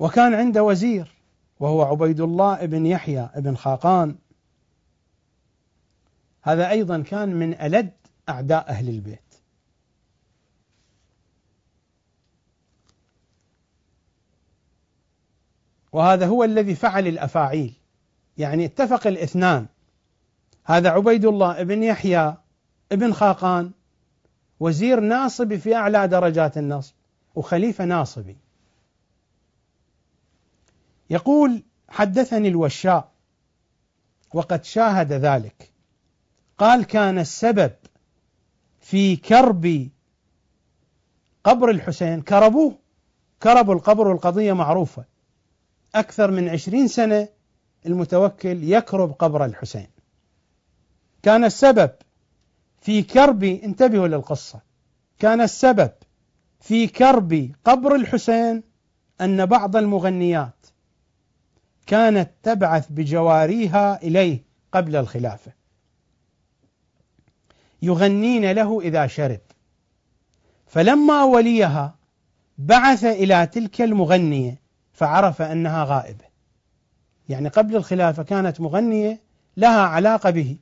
وكان عنده وزير وهو عبيد الله بن يحيى بن خاقان. هذا أيضا كان من ألد أعداء أهل البيت. وهذا هو الذي فعل الأفاعيل. يعني اتفق الاثنان. هذا عبيد الله بن يحيى بن خاقان وزير ناصبي في أعلى درجات النصب وخليفة ناصبي. يقول حدثني الوشاء وقد شاهد ذلك. قال كان السبب في كرب قبر الحسين كربوه كربوا القبر والقضية معروفة. أكثر من عشرين سنة المتوكل يكرب قبر الحسين. كان السبب في كرب انتبهوا للقصة. كان السبب في كرب قبر الحسين أن بعض المغنيات كانت تبعث بجواريها إليه قبل الخلافة. يغنين له إذا شرب. فلما وليها بعث إلى تلك المغنية فعرف أنها غائبة. يعني قبل الخلافة كانت مغنية لها علاقة به.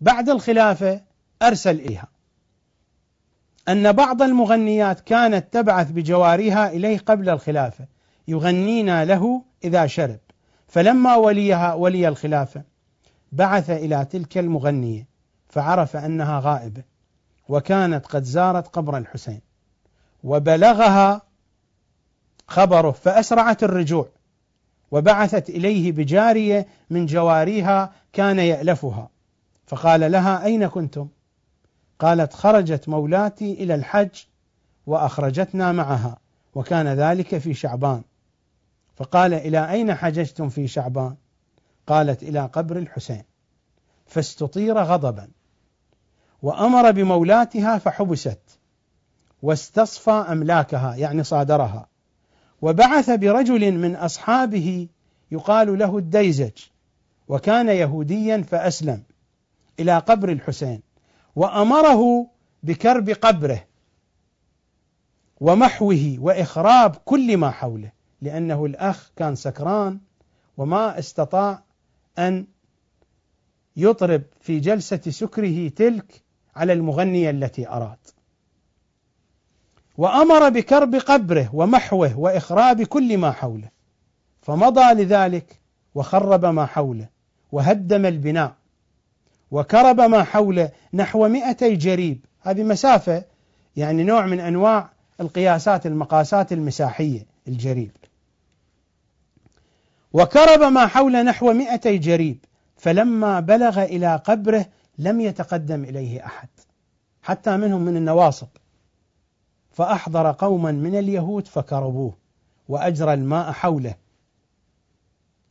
بعد الخلافة أرسل اليها أن بعض المغنيات كانت تبعث بجواريها إليه قبل الخلافة يغنين له إذا شرب. فلما وليها ولي الخلافة بعث إلى تلك المغنية فعرف أنها غائبة وكانت قد زارت قبر الحسين. وبلغها خبره فأسرعت الرجوع. وبعثت إليه بجارية من جواريها كان يألفها. فقال لها أين كنتم؟ قالت خرجت مولاتي إلى الحج وأخرجتنا معها وكان ذلك في شعبان. فقال إلى أين حججتم في شعبان؟ قالت إلى قبر الحسين. فاستطير غضبا وأمر بمولاتها فحبست واستصفى أملاكها يعني صادرها. وبعث برجل من أصحابه يقال له الديزج وكان يهوديا فأسلم إلى قبر الحسين وأمره بكرب قبره ومحوه وإخراب كل ما حوله لأنه الأخ كان سكران وما استطاع أن يطرب في جلسة سكره تلك على المغنية التي أراد. وأمر بكرب قبره ومحوه وإخراب كل ما حوله. فمضى لذلك وخرب ما حوله وهدم البناء وكرب ما حوله نحو مئتي جريب. هذه مسافة يعني نوع من أنواع القياسات المقاسات المساحية الجريب. وكرب ما حول نحو مئتي جريب. فلما بلغ إلى قبره لم يتقدم إليه أحد حتى منهم من النواصب. فأحضر قوما من اليهود فكربوه وأجرى الماء حوله.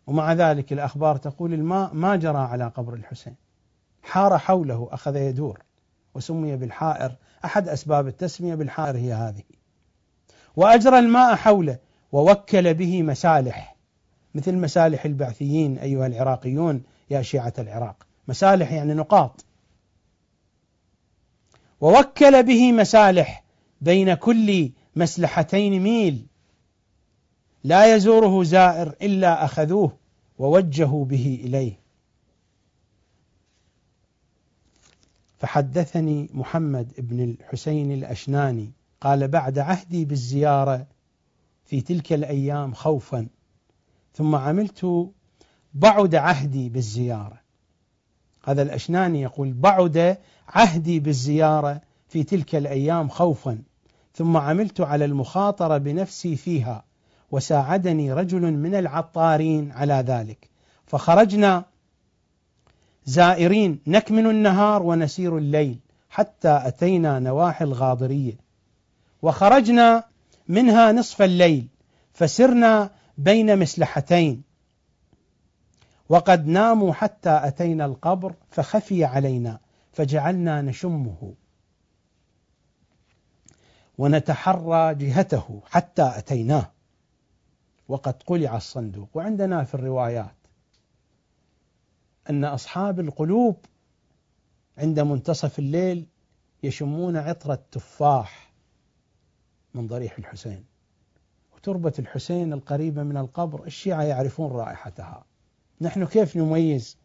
ومع ذلك الأخبار تقول الماء ما جرى على قبر الحسين. حار حوله أخذ يدور وسمي بالحائر. أحد أسباب التسمية بالحائر هي هذه. وأجرى الماء حوله ووكل به مسالح مثل مسالح البعثيين أيها العراقيون يا شيعة العراق. مسالح يعني نقاط. ووكل به مسالح بين كل مسلحتين ميل. لا يزوره زائر إلا أخذوه ووجهوا به إليه. فحدثني محمد بن الحسين الأشناني قال بعد عهدي بالزيارة في تلك الأيام خوفا ثم عملت بعد عهدي بالزيارة. هذا الأشناني يقول بعد عهدي بالزيارة في تلك الأيام خوفا. ثم عملت على المخاطرة بنفسي فيها وساعدني رجل من العطارين على ذلك. فخرجنا زائرين نكمن النهار ونسير الليل حتى أتينا نواحي الغاضرية. وخرجنا منها نصف الليل فسرنا بين مسلحتين. وقد ناموا حتى أتينا القبر فخفي علينا فجعلنا نشمه. ونتحرى جهته حتى أتيناه. وقد قلع الصندوق. وعندنا في الروايات أن أصحاب القلوب عند منتصف الليل يشمون عطر التفاح من ضريح الحسين. وتربة الحسين القريبة من القبر الشيعة يعرفون رائحتها. نحن كيف نميز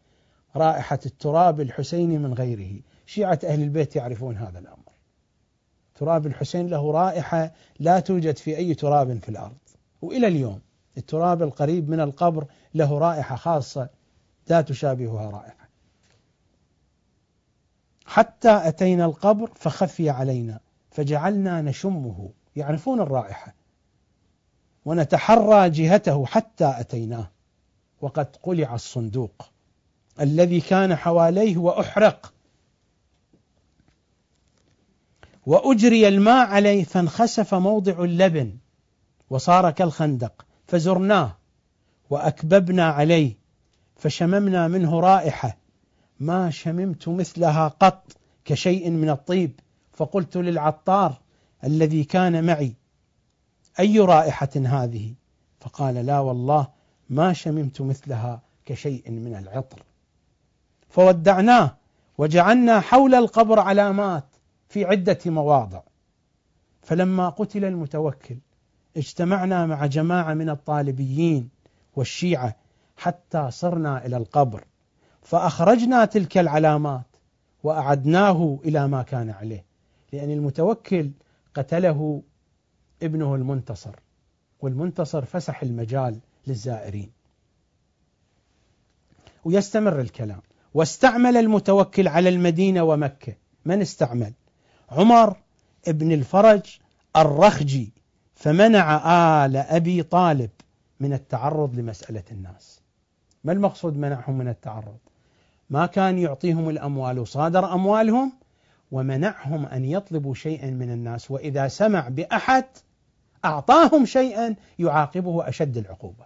رائحة التراب الحسيني من غيره؟ شيعة أهل البيت يعرفون هذا الأمر. تراب الحسين له رائحة لا توجد في أي تراب في الأرض. وإلى اليوم التراب القريب من القبر له رائحة خاصة لا تشابهها رائحة. حتى أتينا القبر فخفي علينا فجعلنا نشمه. يعرفون الرائحة. ونتحرى جهته حتى أتيناه. وقد قلع الصندوق الذي كان حواليه وأحرق. وأجري الماء عليه فانخسف موضع اللبن وصار كالخندق فزرناه وأكببنا عليه فشممنا منه رائحة. ما شممت مثلها قط كشيء من الطيب فقلت للعطار الذي كان معي أي رائحة هذه؟ فقال لا والله ما شممت مثلها كشيء من العطر. فودعناه وجعلنا حول القبر علامات في عدة مواضع. فلما قتل المتوكل اجتمعنا مع جماعة من الطالبيين والشيعة حتى صرنا إلى القبر. فأخرجنا تلك العلامات وأعدناه إلى ما كان عليه لأن المتوكل قتله ابنه المنتصر والمنتصر فسح المجال للزائرين. ويستمر الكلام. واستعمل المتوكل على المدينة ومكة. من استعمل؟ عمر ابن الفرج الرخجي فمنع آل أبي طالب من التعرض لمسألة الناس. ما المقصود منعهم من التعرض؟ ما كان يعطيهم الأموال وصادر أموالهم ومنعهم أن يطلبوا شيئا من الناس وإذا سمع بأحد أعطاهم شيئا يعاقبه أشد العقوبة.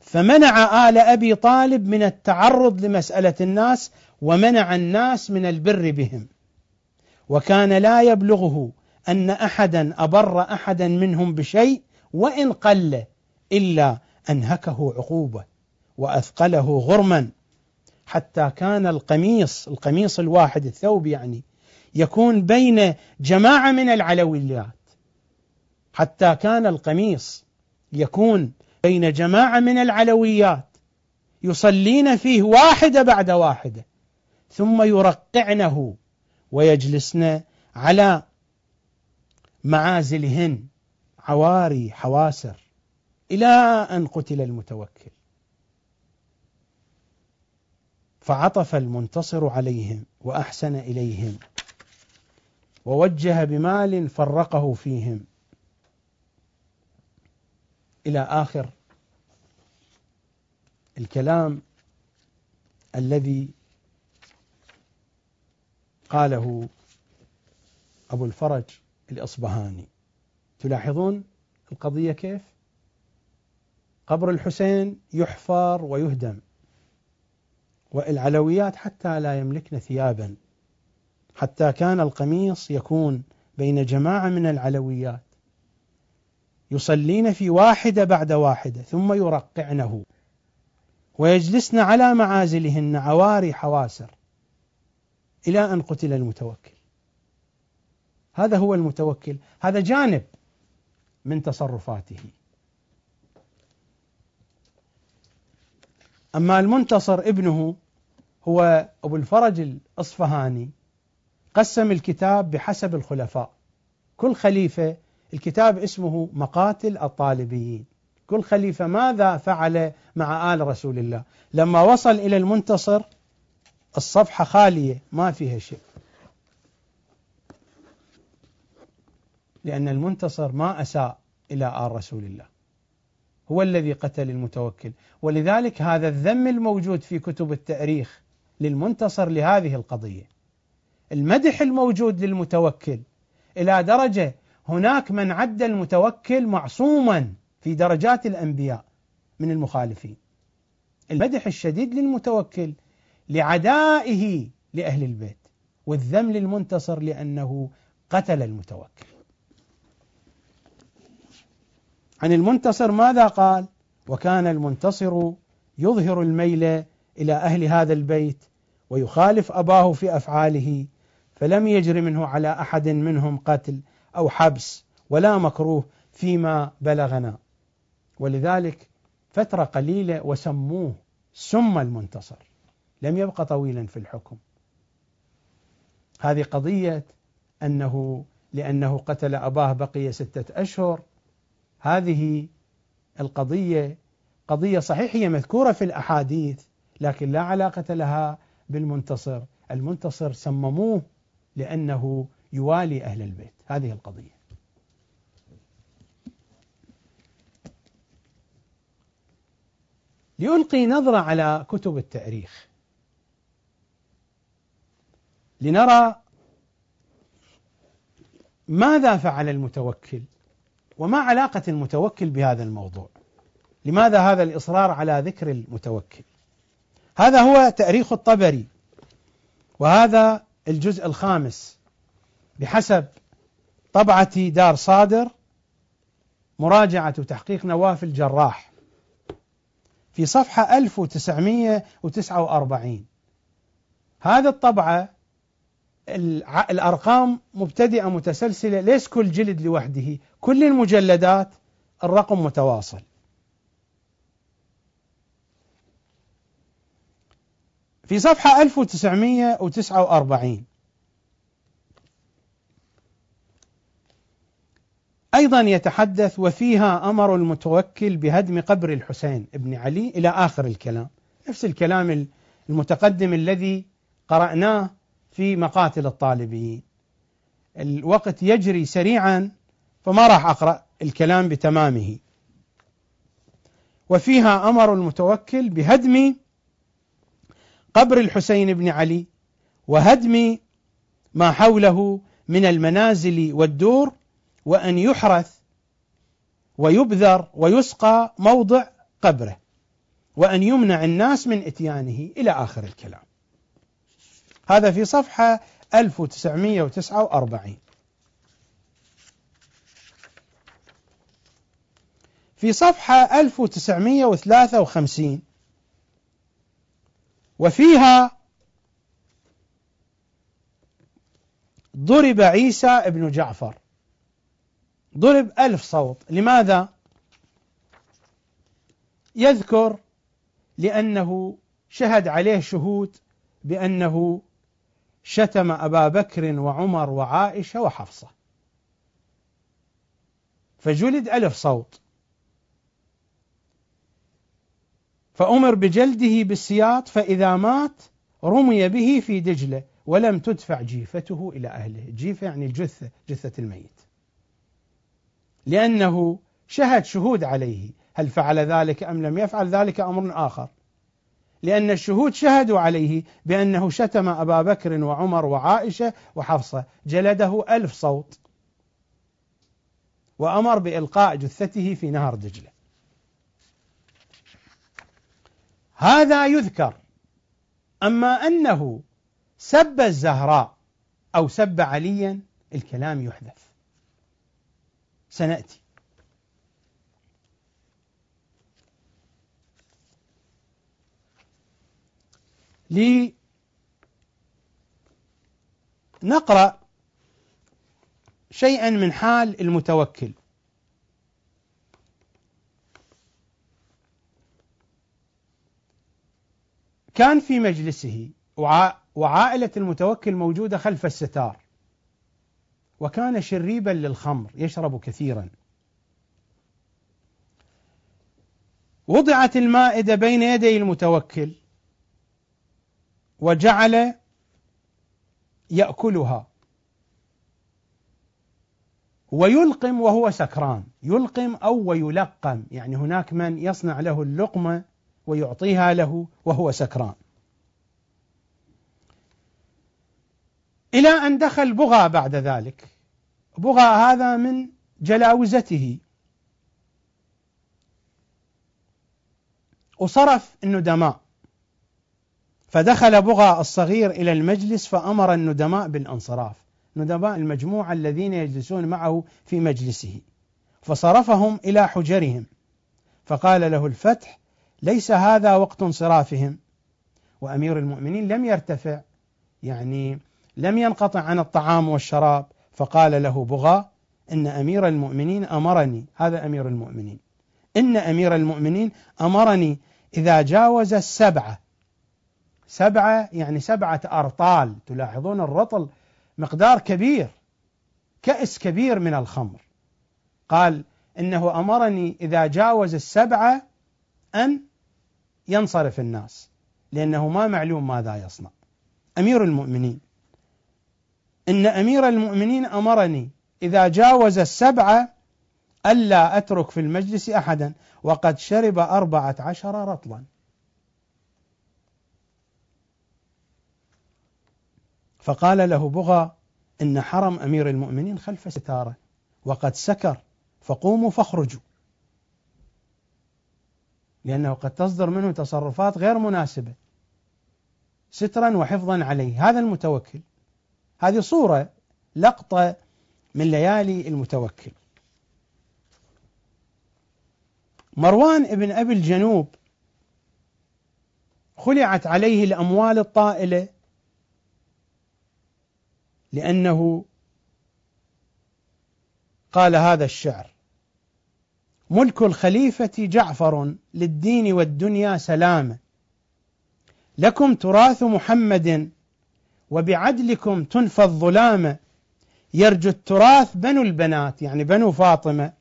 فمنع آل أبي طالب من التعرض لمسألة الناس ومنع الناس من البر بهم. وكان لا يبلغه أن أحدا أبر أحدا منهم بشيء وإن قل إلا أنهكه عقوبة وأثقله غرما. حتى كان القميص القميص الواحد الثوب يعني يكون بين جماعة من العلويات. حتى كان القميص يكون بين جماعة من العلويات يصلين فيه واحدة بعد واحدة ثم يرقعنه ويجلسن على معازلهن عواري حواسر إلى أن قتل المتوكل. فعطف المنتصر عليهم وأحسن إليهم ووجه بمال فرقه فيهم. إلى آخر الكلام الذي قاله أبو الفرج الإصبهاني. تلاحظون القضية كيف؟ قبر الحسين يحفر ويهدم والعلويات حتى لا يملكن ثيابا حتى كان القميص يكون بين جماعة من العلويات. يصلين في واحدة بعد واحدة ثم يرقعنه ويجلسن على معازلهن عواري حواسر. إلى أن قتل المتوكل. هذا هو المتوكل. هذا جانب من تصرفاته. أما المنتصر ابنه هو أبو الفرج الأصفهاني قسم الكتاب بحسب الخلفاء. كل خليفة الكتاب اسمه مقاتل الطالبيين. كل خليفة ماذا فعل مع آل رسول الله؟ لما وصل إلى المنتصر الصفحة خالية ما فيها شيء. لأن المنتصر ما أساء إلى آل رسول الله. هو الذي قتل المتوكل. ولذلك هذا الذم الموجود في كتب التأريخ للمنتصر لهذه القضية. المدح الموجود للمتوكل إلى درجة هناك من عد المتوكل معصوما في درجات الأنبياء من المخالفين. المدح الشديد للمتوكل لعدائه لأهل البيت والذم للمنتصر لأنه قتل المتوكل. عن المنتصر ماذا قال؟ وكان المنتصر يظهر الميل إلى أهل هذا البيت ويخالف أباه في أفعاله فلم يجر منه على أحد منهم قتل أو حبس ولا مكروه فيما بلغنا. ولذلك فترة قليلة وسموه سم المنتصر. لم يبقى طويلا في الحكم. هذه قضية أنه لأنه قتل أباه بقي ستة أشهر. هذه القضية قضية صحيح هي مذكورة في الأحاديث لكن لا علاقة لها بالمنتصر. المنتصر سمموه لأنه يوالي أهل البيت. هذه القضية. لألقي نظرة على كتب التاريخ. لنرى ماذا فعل المتوكل وما علاقة المتوكل بهذا الموضوع. لماذا هذا الإصرار على ذكر المتوكل؟ هذا هو تأريخ الطبري وهذا الجزء الخامس بحسب طبعة دار صادر مراجعة تحقيق نواف الجراح في صفحة 1949 هذا الطبعة الأرقام مبتدئة متسلسلة ليس كل جلد لوحده. كل المجلدات الرقم متواصل. في صفحة 1949 أيضا يتحدث وفيها أمر المتوكل بهدم قبر الحسين بن علي إلى آخر الكلام. نفس الكلام المتقدم الذي قرأناه في مقاتل الطالبيين الوقت يجري سريعا فما راح أقرأ الكلام بتمامه. وفيها أمر المتوكل بهدم قبر الحسين بن علي وهدم ما حوله من المنازل والدور وأن يحرث ويبذر ويسقى موضع قبره وأن يمنع الناس من إتيانه إلى آخر الكلام. هذا في صفحة 1949 في صفحة 1953 وفيها ضرب عيسى ابن جعفر. ضرب ألف صوت. لماذا؟ يذكر لأنه شهد عليه شهود بأنه شتم أبا بكر وعمر وعائشة وحفصة. فجلد ألف صوت. فأمر بجلده بالسياط فإذا مات رمي به في دجلة ولم تدفع جيفته إلى أهله. جيفة يعني الجثة جثة الميت. لأنه شهد شهود عليه. هل فعل ذلك أم لم يفعل ذلك أمر آخر؟ لأن الشهود شهدوا عليه بأنه شتم أبا بكر وعمر وعائشة وحفصة. جلده ألف صوت. وأمر بإلقاء جثته في نهر دجلة. هذا يذكر. أما أنه سب الزهراء أو سب عليا الكلام يحدث. سنأتي. لنقرأ شيئا من حال المتوكل. كان في مجلسه وعائلة المتوكل موجودة خلف الستار. وكان شريبا للخمر يشرب كثيرا. وضعت المائدة بين يدي المتوكل. وجعل يأكلها. ويلقم وهو سكران. يلقم أو ويلقم. يعني هناك من يصنع له اللقمة ويعطيها له وهو سكران. إلى أن دخل بغى بعد ذلك. بغى هذا من جلاوزته. وصرف الندماء فدخل بغى الصغير إلى المجلس فأمر الندماء بالانصراف. ندماء المجموعة الذين يجلسون معه في مجلسه. فصرفهم إلى حجرهم. فقال له الفتح ليس هذا وقت انصرافهم. وأمير المؤمنين لم يرتفع يعني لم ينقطع عن الطعام والشراب. فقال له بغى إن أمير المؤمنين أمرني. هذا أمير المؤمنين. إن أمير المؤمنين أمرني إذا جاوز السبعة سبعة يعني سبعة أرطال. تلاحظون الرطل مقدار كبير كأس كبير من الخمر. قال إنه أمرني إذا جاوز السبعة أن ينصرف الناس لأنه ما معلوم ماذا يصنع. أمير المؤمنين إن أمير المؤمنين أمرني إذا جاوز السبعة ألا أترك في المجلس أحدا وقد شرب أربعة عشر رطلا. فقال له بغى إن حرم أمير المؤمنين خلف ستارة وقد سكر فقوموا فاخرجوا. لأنه قد تصدر منه تصرفات غير مناسبة سترا وحفظا عليه. هذا المتوكل. هذه صورة لقطة من ليالي المتوكل. مروان ابن أبي الجنوب خلعت عليه الأموال الطائلة لأنه قال هذا الشعر ملك الخليفة جعفر للدين والدنيا سلامة لكم تراث محمد وبعدلكم تنفى الظلام. يرجو التراث بنو البنات يعني بنو فاطمة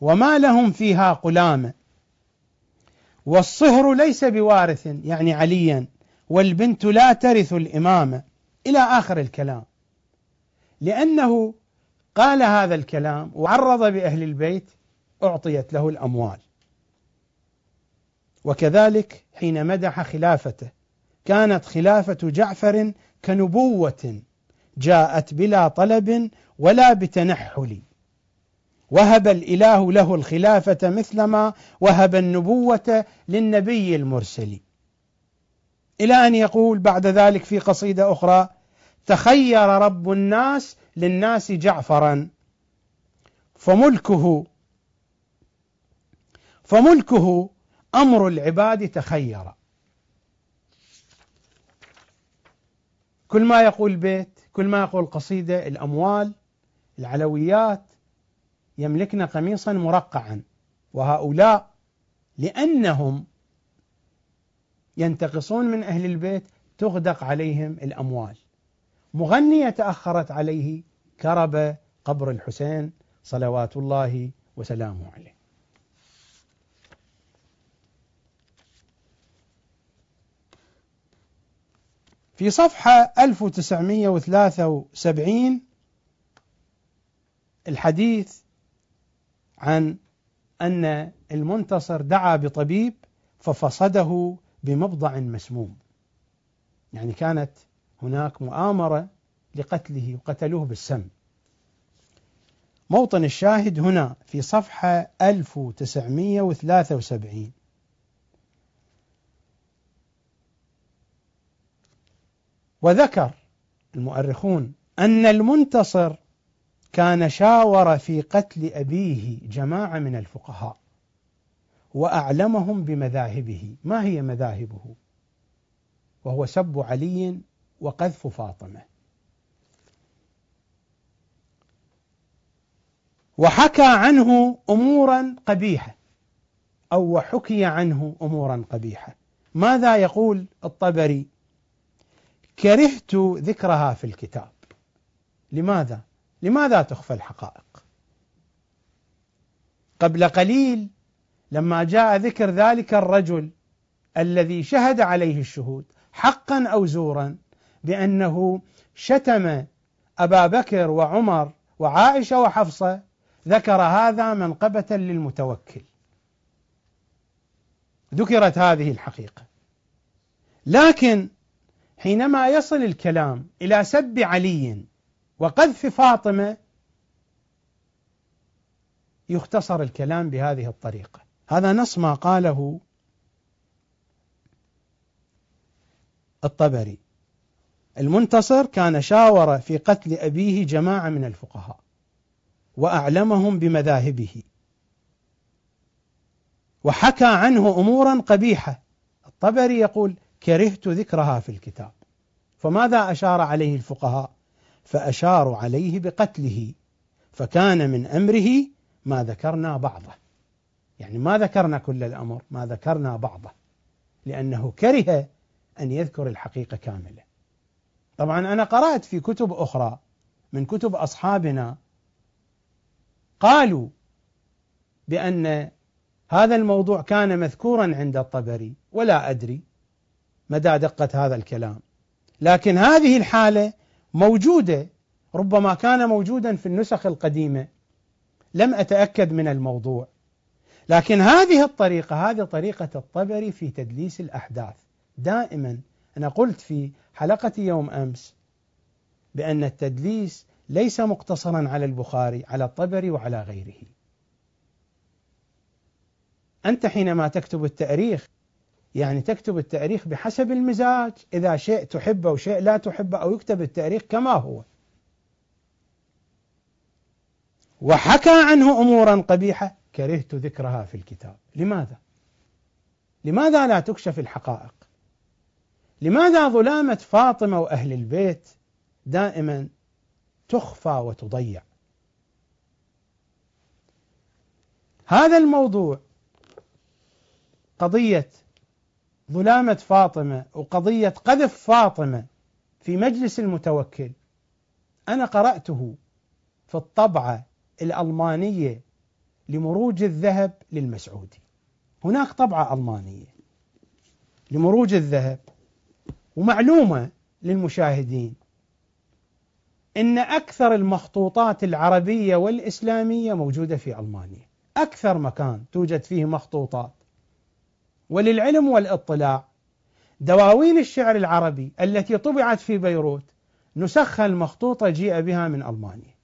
وما لهم فيها قلامة والصهر ليس بوارث يعني عليا والبنت لا ترث الإمامة إلى آخر الكلام. لأنه قال هذا الكلام وعرض بأهل البيت أعطيت له الأموال. وكذلك حين مدح خلافته كانت خلافة جعفر كنبوة جاءت بلا طلب ولا بتنحل. وهب الإله له الخلافة مثلما وهب النبوة للنبي المرسل. إلى أن يقول بعد ذلك في قصيدة أخرى تخير رب الناس للناس جعفرا. فملكه فملكه أمر العباد تخير. كل ما يقول بيت كل ما يقول قصيدة الأموال العلويات يملكن قميصا مرقعا. وهؤلاء لأنهم ينتقصون من أهل البيت تغدق عليهم الأموال. مغنية تأخرت عليه كرب قبر الحسين صلوات الله وسلامه عليه. في صفحة 1973 الحديث عن أن المنتصر دعا بطبيب ففصده بمبضع مسموم. يعني كانت هناك مؤامرة لقتله وقتلوه بالسم. موطن الشاهد هنا في صفحة 1973 وذكر المؤرخون أن المنتصر كان شاور في قتل أبيه جماعة من الفقهاء وأعلمهم بمذاهبه. ما هي مذاهبه؟ وهو سب علي وقذف فاطمة. وحكى عنه أمورا قبيحة أو وحكي عنه أمورا قبيحة. ماذا يقول الطبري؟ كرهت ذكرها في الكتاب. لماذا؟ لماذا تخفى الحقائق؟ قبل قليل لما جاء ذكر ذلك الرجل الذي شهد عليه الشهود حقا أو زورا بأنه شتم أبا بكر وعمر وعائشة وحفصة ذكر هذا منقبة للمتوكل. ذكرت هذه الحقيقة. لكن حينما يصل الكلام إلى سب علي وقذف فاطمة يختصر الكلام بهذه الطريقة. هذا نص ما قاله الطبري. المنتصر كان شاور في قتل أبيه جماعة من الفقهاء وأعلمهم بمذاهبه. وحكى عنه أمورا قبيحة. الطبري يقول كرهت ذكرها في الكتاب. فماذا أشار عليه الفقهاء؟ فاشاروا عليه بقتله. فكان من أمره ما ذكرنا بعضه. يعني ما ذكرنا كل الأمر ما ذكرنا بعضه. لأنه كره أن يذكر الحقيقة كاملة. طبعا أنا قرأت في كتب أخرى من كتب أصحابنا قالوا بأن هذا الموضوع كان مذكورا عند الطبري ولا أدري مدى دقة هذا الكلام. لكن هذه الحالة موجودة ربما كان موجودا في النسخ القديمة لم أتأكد من الموضوع. لكن هذه الطريقة هذه طريقة الطبري في تدليس الأحداث. دائما أنا قلت في حلقة يوم أمس بأن التدليس ليس مقتصرا على البخاري على الطبري وعلى غيره أنت حينما تكتب التأريخ يعني تكتب التأريخ بحسب المزاج إذا شيء تحبه وشيء لا تحبه أو يكتب التأريخ كما هو وحكى عنه أمورا قبيحة كرهت ذكرها في الكتاب لماذا؟ لماذا لا تكشف الحقائق؟ لماذا ظلامة فاطمة وأهل البيت دائما تخفى وتضيع؟ هذا الموضوع قضية ظلامة فاطمة وقضية قذف فاطمة في مجلس المتوكل أنا قرأته في الطبعة الألمانية لمروج الذهب للمسعودي هناك طبعة ألمانية لمروج الذهب ومعلومة للمشاهدين إن أكثر المخطوطات العربية والإسلامية موجودة في ألمانيا، أكثر مكان توجد فيه مخطوطات. وللعلم والاطلاع دواوين الشعر العربي التي طبعت في بيروت نسخها المخطوطة جيء بها من ألمانيا.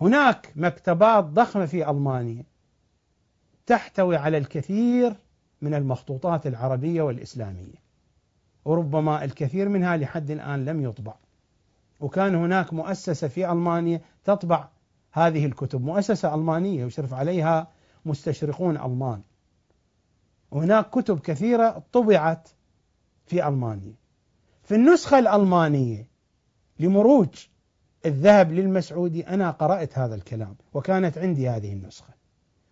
هناك مكتبات ضخمة في ألمانيا تحتوي على الكثير من المخطوطات العربية والإسلامية. وربما الكثير منها لحد الآن لم يطبع. وكان هناك مؤسسة في ألمانيا تطبع هذه الكتب مؤسسة ألمانية يشرف عليها مستشرقون ألمان. وهناك كتب كثيرة طبعت في ألمانيا. في النسخة الألمانية لمروج الذهب للمسعودي أنا قرأت هذا الكلام وكانت عندي هذه النسخة.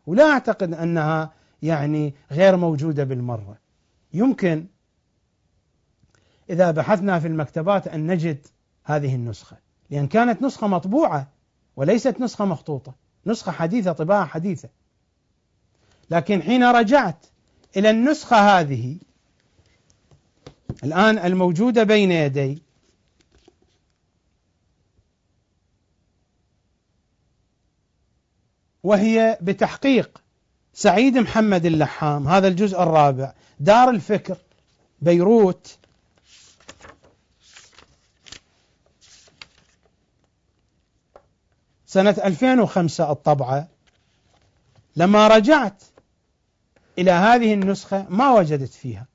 ولا أعتقد أنها يعني غير موجودة بالمرة. يمكن إذا بحثنا في المكتبات أن نجد هذه النسخة لأن كانت نسخة مطبوعة وليست نسخة مخطوطة. نسخة حديثة طباعة حديثة. لكن حين رجعت إلى النسخة هذه الآن الموجودة بين يدي وهي بتحقيق سعيد محمد اللحام هذا الجزء الرابع. دار الفكر بيروت. سنة 2005 الطبعة. لما رجعت إلى هذه النسخة ما وجدت فيها.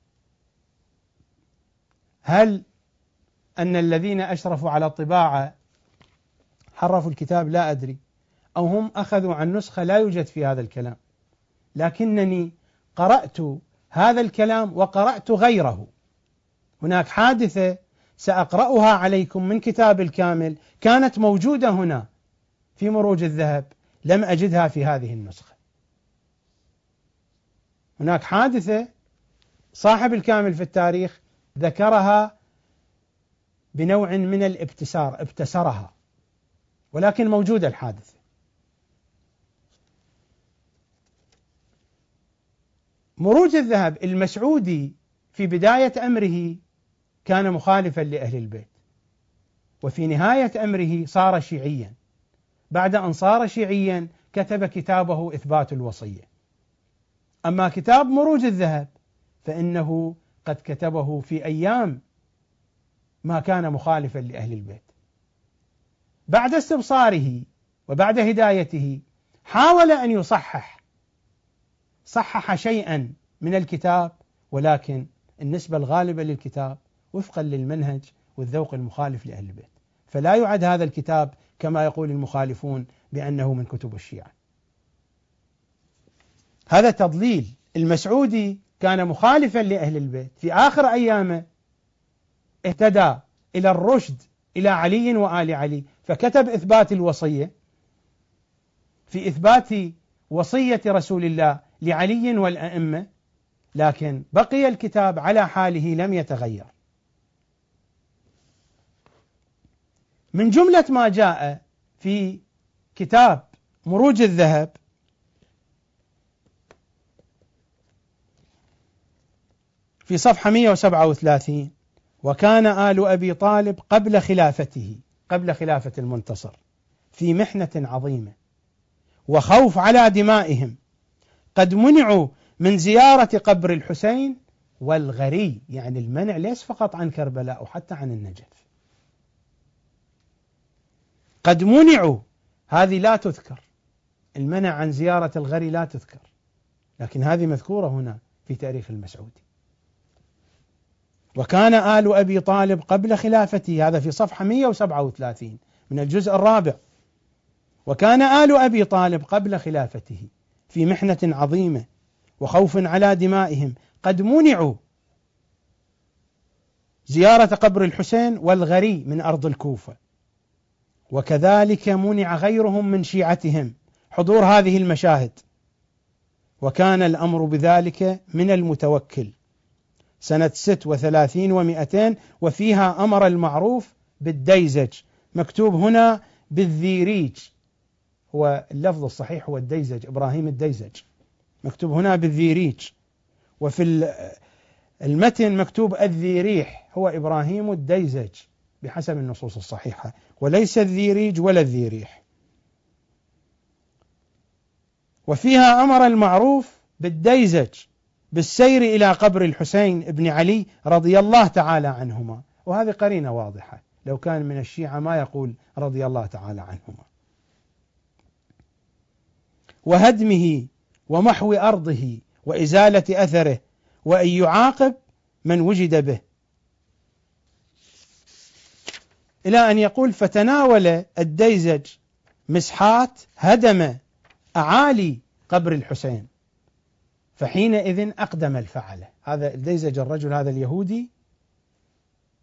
هل أن الذين أشرفوا على الطباعة حرفوا الكتاب؟ لا أدري. أو هم أخذوا عن نسخة لا يوجد في هذا الكلام. لكنني قرأت هذا الكلام وقرأت غيره. هناك حادثة سأقرأها عليكم من كتاب الكامل كانت موجودة هنا في مروج الذهب لم أجدها في هذه النسخة. هناك حادثة صاحب الكامل في التاريخ ذكرها بنوع من الابتسار ابتسرها ولكن موجودة الحادثة. مروج الذهب المسعودي في بداية أمره كان مخالفا لأهل البيت. وفي نهاية أمره صار شيعيا. بعد أن صار شيعيا كتب كتابه إثبات الوصية. أما كتاب مروج الذهب فإنه قد كتبه في أيام ما كان مخالفا لأهل البيت. بعد استبصاره وبعد هدايته حاول أن يصحح صحح شيئا من الكتاب ولكن النسبة الغالبة للكتاب وفقا للمنهج والذوق المخالف لأهل البيت. فلا يعد هذا الكتاب كما يقول المخالفون بأنه من كتب الشيعة. هذا تضليل. المسعودي كان مخالفا لأهل البيت. في آخر أيامه اهتدى إلى الرشد إلى علي وآل علي فكتب إثبات الوصية. في إثبات وصية رسول الله لعلي والأئمة لكن بقي الكتاب على حاله لم يتغير. من جملة ما جاء في كتاب مروج الذهب في صفحة 137 وكان آل أبي طالب قبل خلافته قبل خلافة المنتصر في محنة عظيمة وخوف على دمائهم. قد منعوا من زيارة قبر الحسين والغري يعني المنع ليس فقط عن كربلاء وحتى عن النجف. قد منعوا هذه لا تذكر. المنع عن زيارة الغري لا تذكر. لكن هذه مذكورة هنا في تاريخ المسعودي. وكان آل أبي طالب قبل خلافته هذا في صفحة 137 من الجزء الرابع. وكان آل أبي طالب قبل خلافته. في محنة عظيمة وخوف على دمائهم. قد منعوا زيارة قبر الحسين والغري من أرض الكوفة. وكذلك منع غيرهم من شيعتهم. حضور هذه المشاهد. وكان الأمر بذلك من المتوكل. سنة ست وثلاثين ومئتين وفيها أمر المعروف بالديزج. مكتوب هنا بالذيريج. هو اللفظ الصحيح هو الديزج إبراهيم الديزج. مكتوب هنا بالذيريج. وفي المتن مكتوب الذيريح هو إبراهيم الديزج بحسب النصوص الصحيحة. وليس الذيريج ولا الذيريح. وفيها أمر المعروف بالديزج بالسير إلى قبر الحسين بن علي رضي الله تعالى عنهما. وهذه قرينة واضحة لو كان من الشيعة ما يقول رضي الله تعالى عنهما. وهدمه ومحو أرضه وإزالة أثره وأن يعاقب من وجد به. إلى أن يقول فتناول الديزج مسحات هدم أعالي قبر الحسين فحينئذ أقدم الفعلة هذا الديزج الرجل هذا اليهودي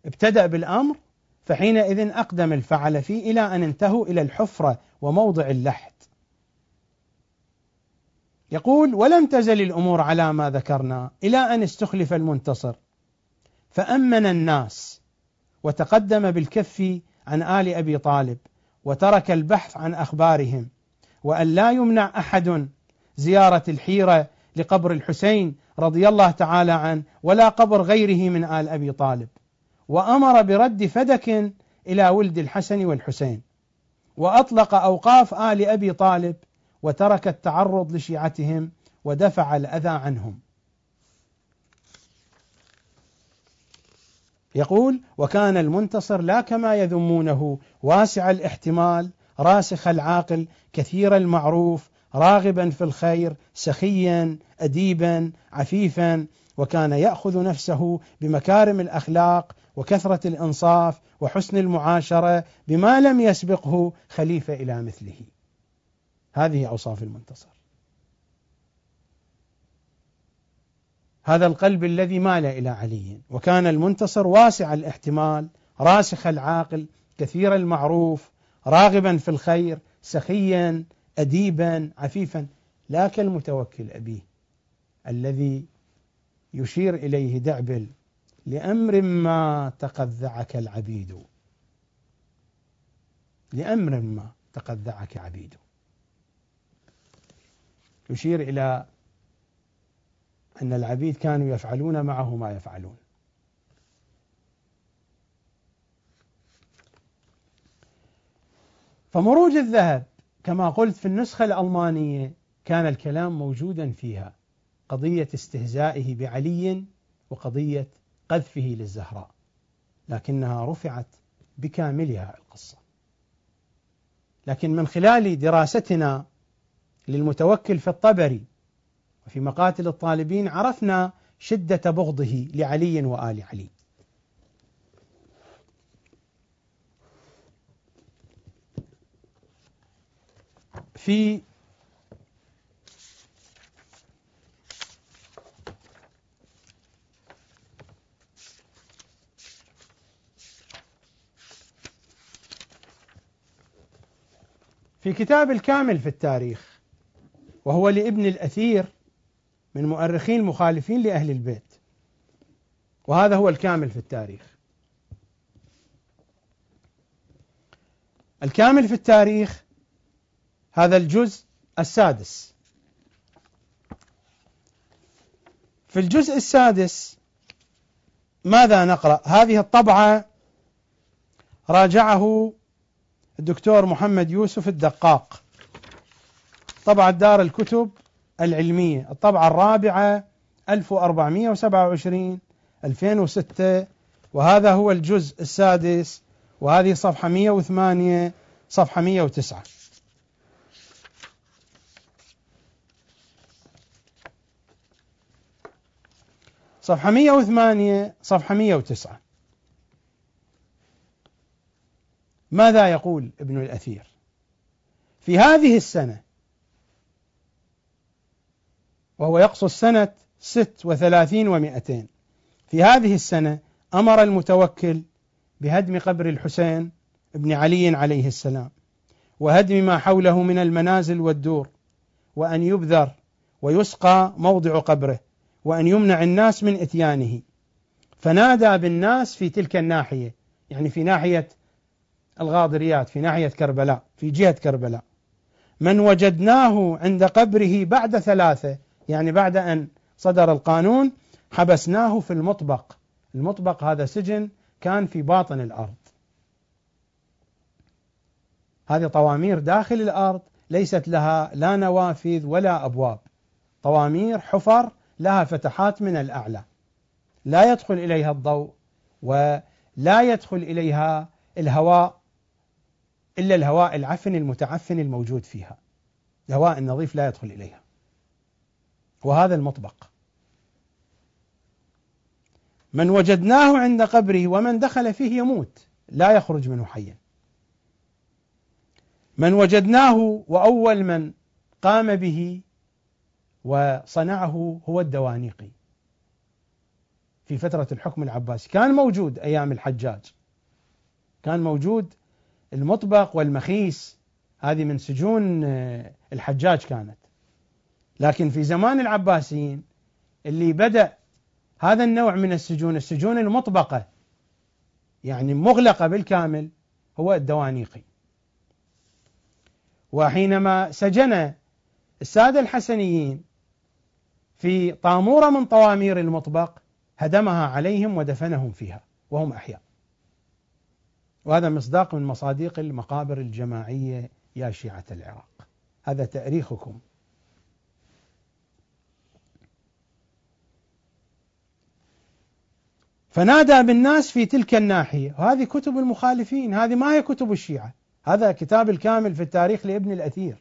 ابتدأ بالأمر فحينئذ أقدم الفعلة فيه إلى أن انتهوا إلى الحفرة وموضع اللحد. يقول ولم تزل الأمور على ما ذكرنا إلى أن استخلف المنتصر. فأمن الناس وتقدم بالكف عن آل أبي طالب وترك البحث عن أخبارهم وأن لا يمنع أحد زيارة الحيرة لقبر الحسين رضي الله تعالى عنه ولا قبر غيره من آل أبي طالب. وأمر برد فدك إلى ولد الحسن والحسين. وأطلق أوقاف آل أبي طالب وترك التعرض لشيعتهم ودفع الأذى عنهم يقول وكان المنتصر لا كما يذمونه واسع الاحتمال راسخ العاقل كثير المعروف راغبا في الخير سخيا اديبا عفيفا وكان يأخذ نفسه بمكارم الأخلاق وكثرة الإنصاف وحسن المعاشرة بما لم يسبقه خليفة إلى مثله. هذه أوصاف المنتصر. هذا القلب الذي مال إلى علي. وكان المنتصر واسع الاحتمال راسخ العاقل كثير المعروف راغبا في الخير سخيا اديبا عفيفا. لا كالمتوكل أبيه الذي يشير إليه دعبل لأمر ما تقذعك العبيد. لأمر ما تقذعك عبيد. يشير إلى أن العبيد كانوا يفعلون معه ما يفعلون. فمروج الذهب كما قلت في النسخة الألمانية كان الكلام موجودا فيها قضية استهزائه بعلي وقضية قذفه للزهراء لكنها رفعت بكاملها القصة. لكن من خلال دراستنا للمتوكل في الطبري. وفي مقاتل الطالبين عرفنا شدة بغضه لعلي وآل علي. في في كتاب الكامل في التاريخ وهو لابن الأثير من مؤرخين المخالفين لأهل البيت. وهذا هو الكامل في التاريخ. الكامل في التاريخ هذا الجزء السادس. في الجزء السادس ماذا نقرأ؟ هذه الطبعة راجعه الدكتور محمد يوسف الدقاق. طبعة دار الكتب العلمية. الطبعة الرابعة 1427 2006 وهذا هو الجزء السادس وهذه صفحة 108 صفحة 109 صفحة 108 صفحة 109 ماذا يقول ابن الأثير؟ في هذه السنة وهو يقصد سنة ست وثلاثين ومائتين في هذه السنة أمر المتوكل بهدم قبر الحسين بن علي عليه السلام وهدم ما حوله من المنازل والدور وأن يبذر ويسقى موضع قبره وأن يمنع الناس من إتيانه. فنادى بالناس في تلك الناحية يعني في ناحية الغاضريات في ناحية كربلاء في جهة كربلاء. من وجدناه عند قبره بعد ثلاثة يعني بعد أن صدر القانون حبسناه في المطبق. المطبق هذا سجن كان في باطن الأرض. هذه طوامير داخل الأرض ليست لها لا نوافذ ولا أبواب. طوامير حفر لها فتحات من الأعلى. لا يدخل إليها الضوء ولا يدخل إليها الهواء إلا الهواء العفن المتعفن الموجود فيها. الهواء النظيف لا يدخل إليها. وهذا المطبق. من وجدناه عند قبره ومن دخل فيه يموت لا يخرج منه حيا. من وجدناه وأول من قام به وصنعه هو الدوانيقي في فترة الحكم العباسي. كان موجود أيام الحجاج. كان موجود المطبق والمخيس. هذه من سجون آه، الحجاج كانت. لكن في زمان العباسيين اللي بدأ هذا النوع من السجون السجون المطبقة يعني مغلقة بالكامل هو الدوانيقي. وحينما سجن السادة الحسنيين في طامورة من طوامير المطبق هدمها عليهم ودفنهم فيها وهم أحياء. وهذا مصداق من مصاديق المقابر الجماعية يا شيعة العراق. هذا تأريخكم. فنادى بالناس في تلك الناحية. وهذه كتب المخالفين هذه ما هي كتب الشيعة. هذا كتاب الكامل في التاريخ لابن الأثير.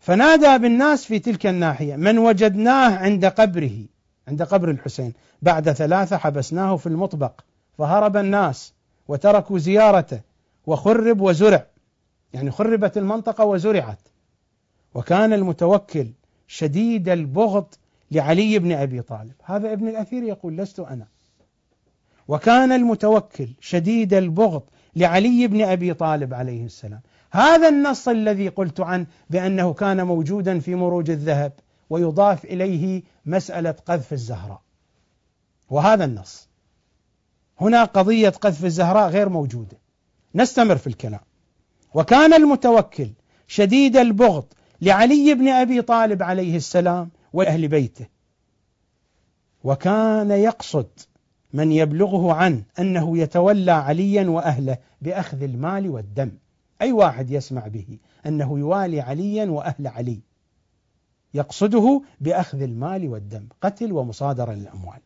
فنادى بالناس في تلك الناحية. من وجدناه عند قبره عند قبر الحسين. بعد ثلاثة حبسناه في المطبق. فهرب الناس وتركوا زيارته وخرب وزرع. يعني خربت المنطقة وزرعت. وكان المتوكل شديد البغض لعلي بن أبي طالب، هذا ابن الأثير يقول لست أنا. وكان المتوكل شديد البغض لعلي بن أبي طالب عليه السلام، هذا النص الذي قلت عنه بأنه كان موجودا في مروج الذهب ويضاف إليه مسألة قذف الزهراء. وهذا النص. هنا قضية قذف الزهراء غير موجودة. نستمر في الكلام. وكان المتوكل شديد البغض لعلي بن أبي طالب عليه السلام وأهل بيته. وكان يقصد من يبلغه عنه أنه يتولى عليا وأهله بأخذ المال والدم. أي واحد يسمع به أنه يوالي عليا وأهل علي. يقصده بأخذ المال والدم قتل ومصادره للاموال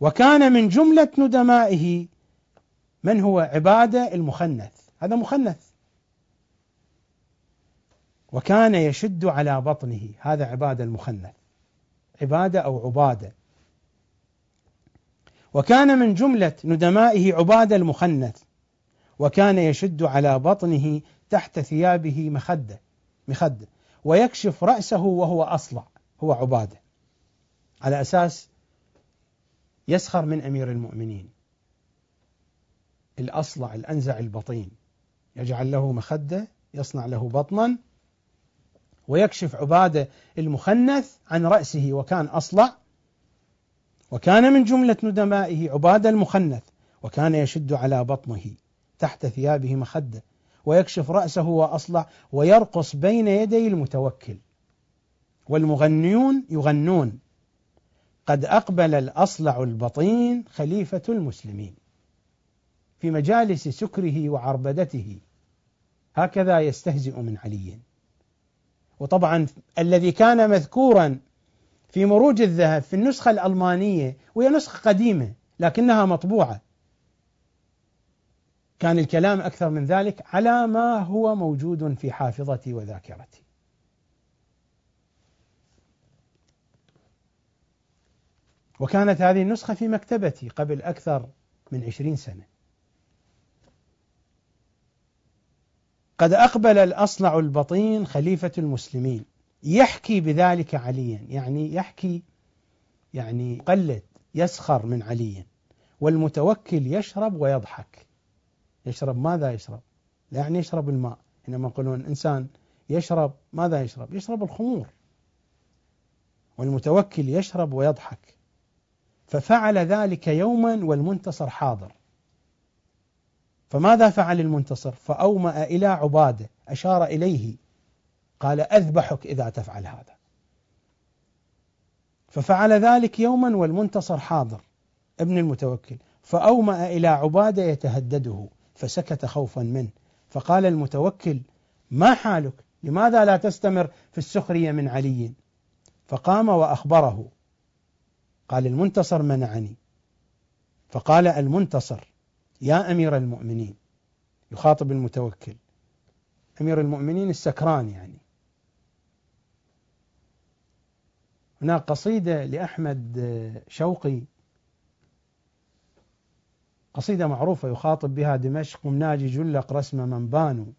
وكان من جملة ندمائه من هو عبادة المخنث. هذا مخنث. وكان يشد على بطنه. هذا عبادة المخنث عبادة أو عبادة. وكان من جملة ندمائه عبادة المخنث. وكان يشد على بطنه تحت ثيابه مخدة. مخدة. ويكشف رأسه وهو أصلع. هو عبادة. على أساس يسخر من أمير المؤمنين. الأصلع الأنزع البطين. يجعل له مخدة يصنع له بطنا ويكشف عبادة المخنث عن رأسه وكان أصلع وكان من جملة ندمائه عبادة المخنث وكان يشد على بطنه تحت ثيابه مخدة ويكشف رأسه وأصلع ويرقص بين يدي المتوكل. والمغنيون يغنون قد أقبل الأصلع البطين خليفة المسلمين. في مجالس سكره وعربدته هكذا يستهزئ من علي. وطبعا الذي كان مذكورا في مروج الذهب في النسخة الألمانية وهي نسخة قديمة لكنها مطبوعة. كان الكلام أكثر من ذلك على ما هو موجود في حافظتي وذاكرتي. وكانت هذه النسخة في مكتبتي قبل أكثر من عشرين سنة. قد أقبل الأصلع البطين خليفة المسلمين. يحكي بذلك عليا. يعني يحكي يعني يقلد يسخر من علي والمتوكل يشرب ويضحك. يشرب ماذا يشرب؟ يعني يشرب الماء. حينما يقولون إنسان يشرب ماذا يشرب؟ يشرب الخمور. والمتوكل يشرب ويضحك. ففعل ذلك يوما والمنتصر حاضر. فماذا فعل المنتصر؟ فأومأ إلى عبادة أشار إليه قال أذبحك إذا تفعل هذا. ففعل ذلك يوما والمنتصر حاضر ابن المتوكل. فأومأ إلى عبادة يتهدده فسكت خوفا منه. فقال المتوكل ما حالك؟ لماذا لا تستمر في السخرية من علي؟ فقام وأخبره. قال المنتصر منعني. فقال المنتصر يا أمير المؤمنين يخاطب المتوكل. أمير المؤمنين السكران يعني. هناك قصيدة لأحمد شوقي. قصيدة معروفة يخاطب بها دمشق مناجي جلق رسم من بانوا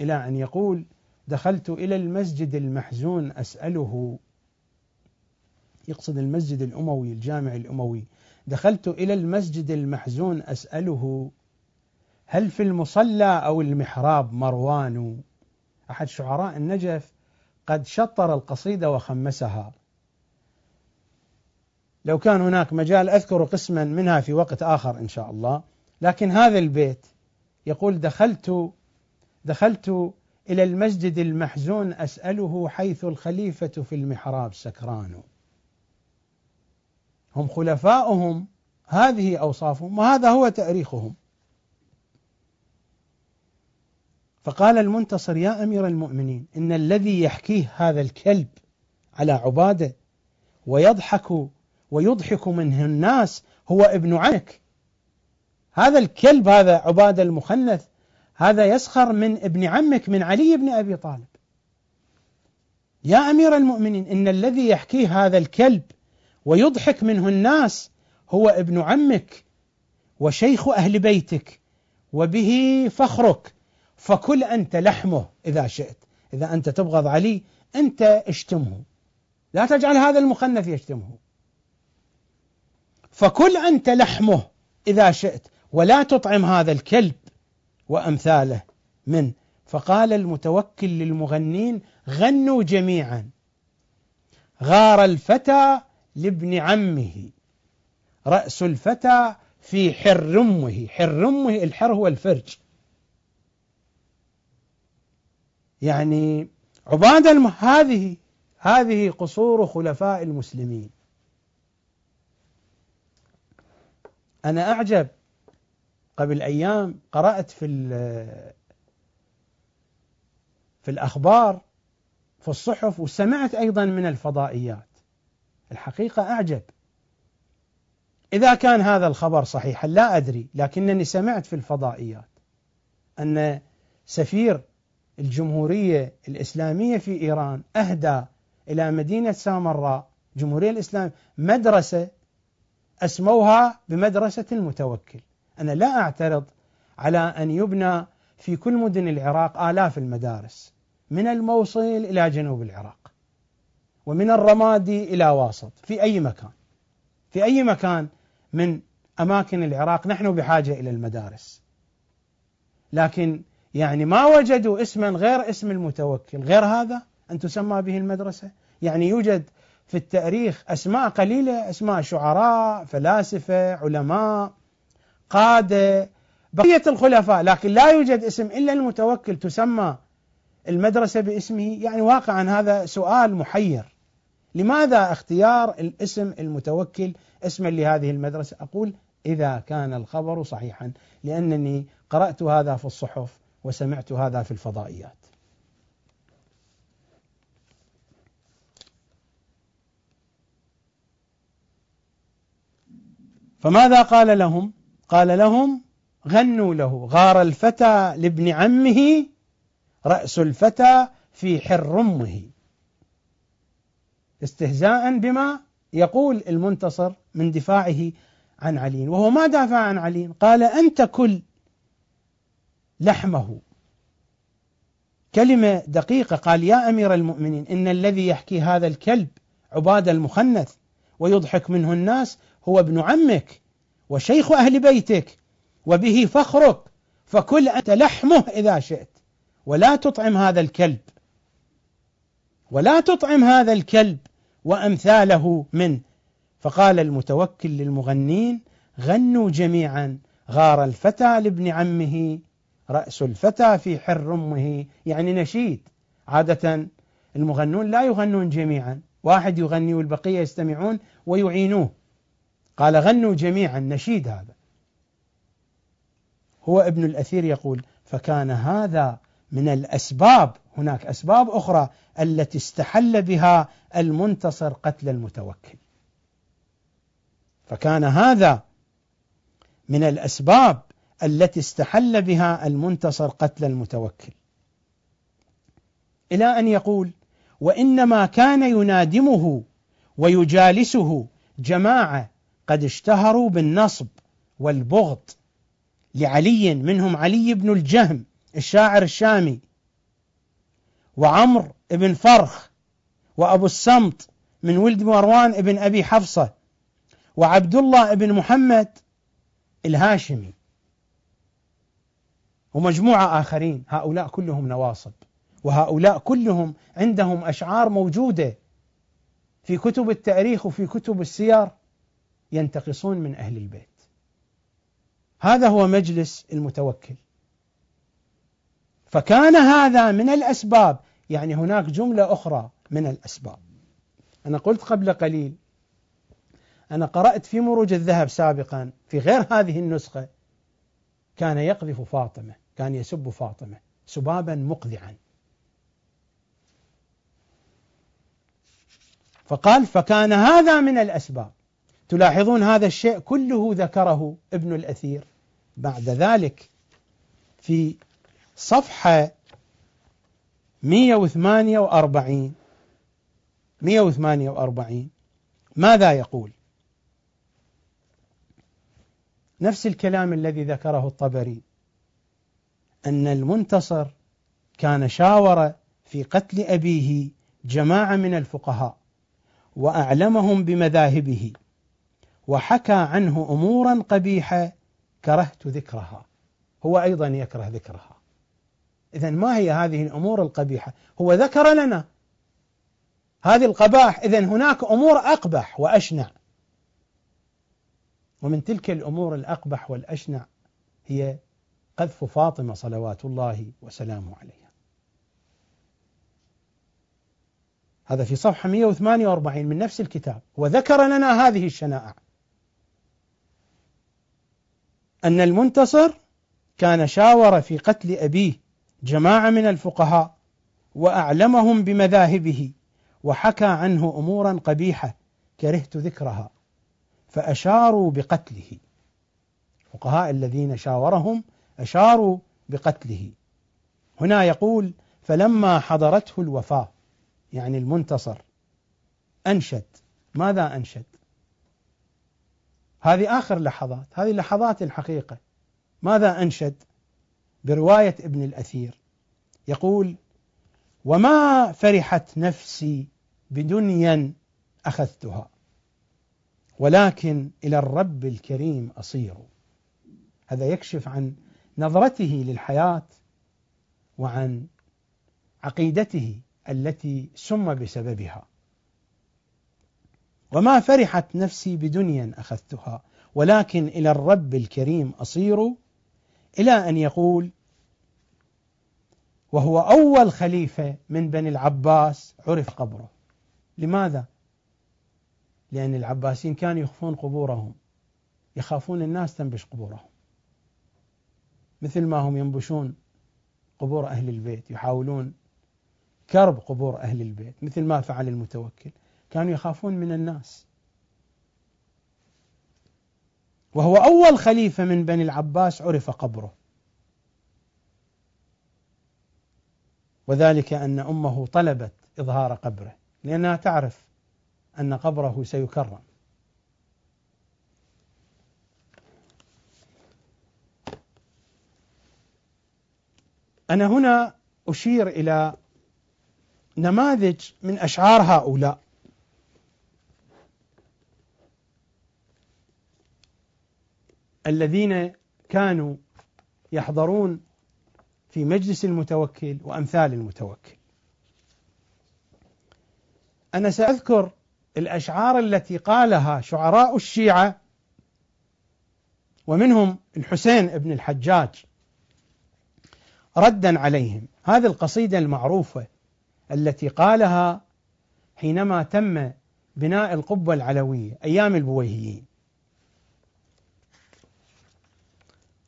إلى أن يقول دخلت إلى المسجد المحزون أسأله. يقصد المسجد الأموي الجامع الأموي. دخلت إلى المسجد المحزون أسأله هل في المصلى أو المحراب مروان؟ أحد شعراء النجف قد شطر القصيدة وخمسها. لو كان هناك مجال أذكر قسما منها في وقت آخر إن شاء الله. لكن هذا البيت يقول دخلت دخلت إلى المسجد المحزون أسأله حيث الخليفة في المحراب سكران. هم خلفاؤهم. هذه أوصافهم وهذا هو تأريخهم. فقال المنتصر يا أمير المؤمنين إن الذي يحكيه هذا الكلب على عبادة ويضحك ويضحك منه الناس هو ابن عمك هذا الكلب هذا عبادة المخنث هذا يسخر من ابن عمك من علي بن أبي طالب. يا أمير المؤمنين إن الذي يحكيه هذا الكلب ويضحك منه الناس هو ابن عمك وشيخ أهل بيتك وبه فخرك فكل أنت لحمه إذا شئت إذا أنت تبغض علي أنت اشتمه لا تجعل هذا المخنث يشتمه. فكل أنت لحمه إذا شئت ولا تطعم هذا الكلب وأمثاله من. فقال المتوكل للمغنين غنوا جميعا. غار الفتى لابن عمه. رأس الفتى في حرمه حرمه الحر هو الفرج. يعني عبادة. هذه هذه قصور خلفاء المسلمين. أنا أعجب. قبل أيام قرأت في في الأخبار في الصحف وسمعت أيضا من الفضائيات. الحقيقة أعجب. إذا كان هذا الخبر صحيحا لا أدري لكنني سمعت في الفضائيات أن سفير الجمهورية الإسلامية في إيران أهدى إلى مدينة سامراء جمهورية الإسلام مدرسة أسموها بمدرسة المتوكل. أنا لا أعترض على أن يبنى في كل مدن العراق آلاف المدارس من الموصل إلى جنوب العراق. ومن الرمادي إلى واسط. في أي مكان. في أي مكان من أماكن العراق. نحن بحاجة إلى المدارس. لكن يعني ما وجدوا اسما غير اسم المتوكل. غير هذا أن تسمى به المدرسة؟ يعني يوجد في التاريخ أسماء قليلة. أسماء شعراء فلاسفة علماء قادة بقية الخلفاء. لكن لا يوجد اسم إلا المتوكل. تسمى المدرسة باسمه. يعني واقعا هذا سؤال محير. لماذا اختيار الاسم المتوكل اسما لهذه المدرسة؟ أقول إذا كان الخبر صحيحا لأنني قرأت هذا في الصحف وسمعت هذا في الفضائيات. فماذا قال لهم؟ قال لهم غنوا له غار الفتى لابن عمه رأس الفتى في حرمه استهزاء بما يقول المنتصر من دفاعه عن علي. وهو ما دافع عن علي قال أنت كل لحمه. كلمة دقيقة قال يا أمير المؤمنين إن الذي يحكي هذا الكلب عباد المخنث ويضحك منه الناس هو ابن عمك وشيخ أهل بيتك وبه فخرك فكل أنت لحمه إذا شئت ولا تطعم هذا الكلب. ولا تطعم هذا الكلب وأمثاله منه. فقال المتوكل للمغنين غنوا جميعا. غار الفتى لابن عمه رأس الفتى في حر أمه. يعني نشيد. عادة المغنون لا يغنون جميعا. واحد يغني والبقية يستمعون ويعينوه. قال غنوا جميعا نشيد هذا. هو ابن الأثير يقول فكان هذا من الأسباب. هناك أسباب أخرى. التي استحل بها المنتصر قتل المتوكل. فكان هذا من الأسباب التي استحل بها المنتصر قتل المتوكل. إلى أن يقول وإنما كان ينادمه ويجالسه جماعة قد اشتهروا بالنصب والبغض لعلي منهم علي بن الجهم الشاعر الشامي وعمر بن فرخ وأبو السمط من ولد مروان ابن أبي حفصة وعبد الله ابن محمد الهاشمي ومجموعة آخرين. هؤلاء كلهم نواصب وهؤلاء كلهم عندهم أشعار موجودة في كتب التاريخ وفي كتب السير ينتقصون من أهل البيت. هذا هو مجلس المتوكل. فكان هذا من الأسباب يعني هناك جملة أخرى من الأسباب. أنا قلت قبل قليل أنا قرأت في مروج الذهب سابقا في غير هذه النسخة كان يقذف فاطمة كان يسب فاطمة سبابا مقذعا. فقال فكان هذا من الأسباب. تلاحظون هذا الشيء كله ذكره ابن الأثير بعد ذلك في صفحة 148 148 ماذا يقول؟ نفس الكلام الذي ذكره الطبري أن المنتصر كان شاور في قتل أبيه جماعة من الفقهاء وأعلمهم بمذاهبه وحكى عنه أمورا قبيحة كرهت ذكرها. هو أيضا يكره ذكرها. إذا ما هي هذه الأمور القبيحة؟ هو ذكر لنا هذه القباح إذا هناك أمور أقبح وأشنع. ومن تلك الأمور الأقبح والأشنع هي قذف فاطمة صلوات الله وسلامه عليها. هذا في صفحة 148 من نفس الكتاب. وذكر لنا هذه الشنائع أن المنتصر كان شاور في قتل أبيه جماعة من الفقهاء وأعلمهم بمذاهبه وحكى عنه أمورا قبيحة كرهت ذكرها فأشاروا بقتله. الفقهاء الذين شاورهم أشاروا بقتله. هنا يقول فلما حضرته الوفاة يعني المنتصر أنشد. ماذا أنشد؟ هذه آخر لحظات هذه لحظات الحقيقة. ماذا أنشد؟ برواية ابن الأثير. يقول وما فرحت نفسي بدنيا أخذتها ولكن إلى الرب الكريم أصير. هذا يكشف عن نظرته للحياة وعن عقيدته التي سم بسببها. وما فرحت نفسي بدنيا أخذتها ولكن إلى الرب الكريم أصير. إلى أن يقول وهو أول خليفة من بني العباس عرف قبره. لماذا؟ لأن العباسيين كانوا يخفون قبورهم. يخافون الناس تنبش قبورهم. مثل ما هم ينبشون قبور أهل البيت يحاولون كرب قبور أهل البيت مثل ما فعل المتوكل. كانوا يخافون من الناس. وهو أول خليفة من بني العباس عرف قبره. وذلك أن أمه طلبت إظهار قبره لأنها تعرف أن قبره سيكرم. أنا هنا أشير إلى نماذج من أشعار هؤلاء. الذين كانوا يحضرون في مجلس المتوكل وأمثال المتوكل. أنا سأذكر الأشعار التي قالها شعراء الشيعة ومنهم الحسين بن الحجاج ردا عليهم. هذه القصيدة المعروفة التي قالها حينما تم بناء القبة العلوية أيام البويهيين.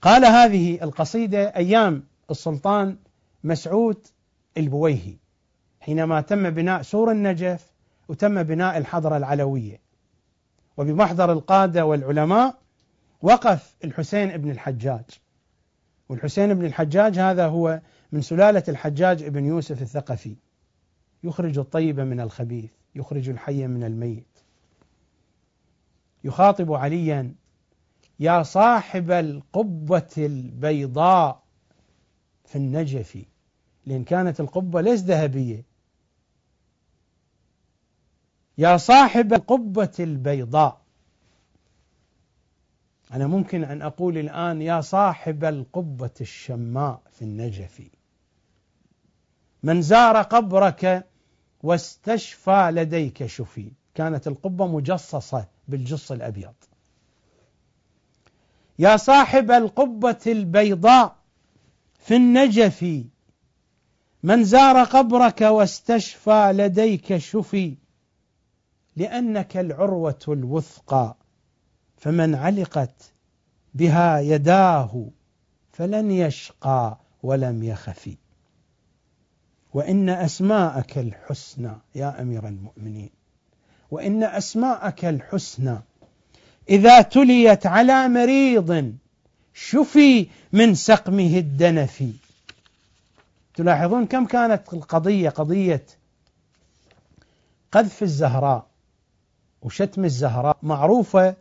قال هذه القصيدة أيام السلطان مسعود البويهي حينما تم بناء سور النجف وتم بناء الحضرة العلوية. وبمحضر القادة والعلماء وقف الحسين بن الحجاج. والحسين بن الحجاج هذا هو من سلالة الحجاج بن يوسف الثقفي. يخرج الطيب من الخبيث يخرج الحي من الميت. يخاطب عليا يا صاحب القبة البيضاء في النجف لأن كانت القبة ليس ذهبية. يا صاحب القبة البيضاء. أنا ممكن أن أقول الآن يا صاحب القبة الشماء في النجف. من زار قبرك واستشفى لديك شفي. كانت القبة مجصصة بالجص الأبيض. يا صاحب القبة البيضاء. في النجف من زار قبرك واستشفى لديك شفي لأنك العروة الوثقى فمن علقت بها يداه فلن يشقى ولم يخفي وإن أسماءك الحسنى يا أمير المؤمنين وإن أسماءك الحسنى إذا تليت على مريض شفي من سقمه الدنفي. تلاحظون كم كانت القضية قضية قذف الزهراء وشتم الزهراء؟ معروفة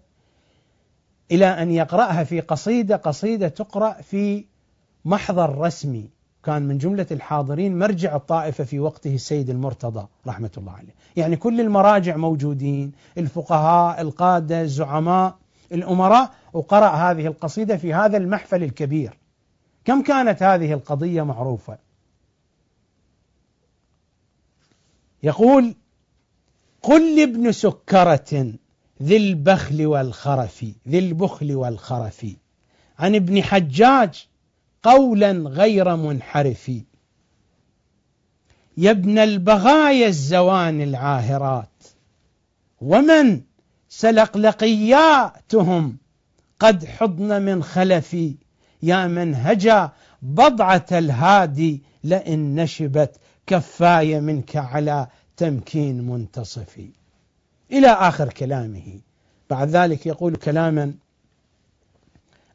إلى أن يقرأها في قصيدة قصيدة تقرأ في محضر رسمي. كان من جملة الحاضرين مرجع الطائفة في وقته السيد المرتضى رحمة الله عليه. يعني كل المراجع موجودين الفقهاء القادة الزعماء. الأمراء وقرأ هذه القصيدة في هذا المحفل الكبير. كم كانت هذه القضية معروفة؟ يقول قل لابن سكرة ذي البخل والخرف ذي البخل والخرف. عن ابن حجاج قولا غير منحرف. يا ابن البغايا الزوان العاهرات. ومن سلقلقياتهم. قد حضن من خلفي. يا من هجا بضعة الهادي لئن نشبت كفاي منك على تمكين منتصفي. إلى آخر كلامه. بعد ذلك يقول كلاما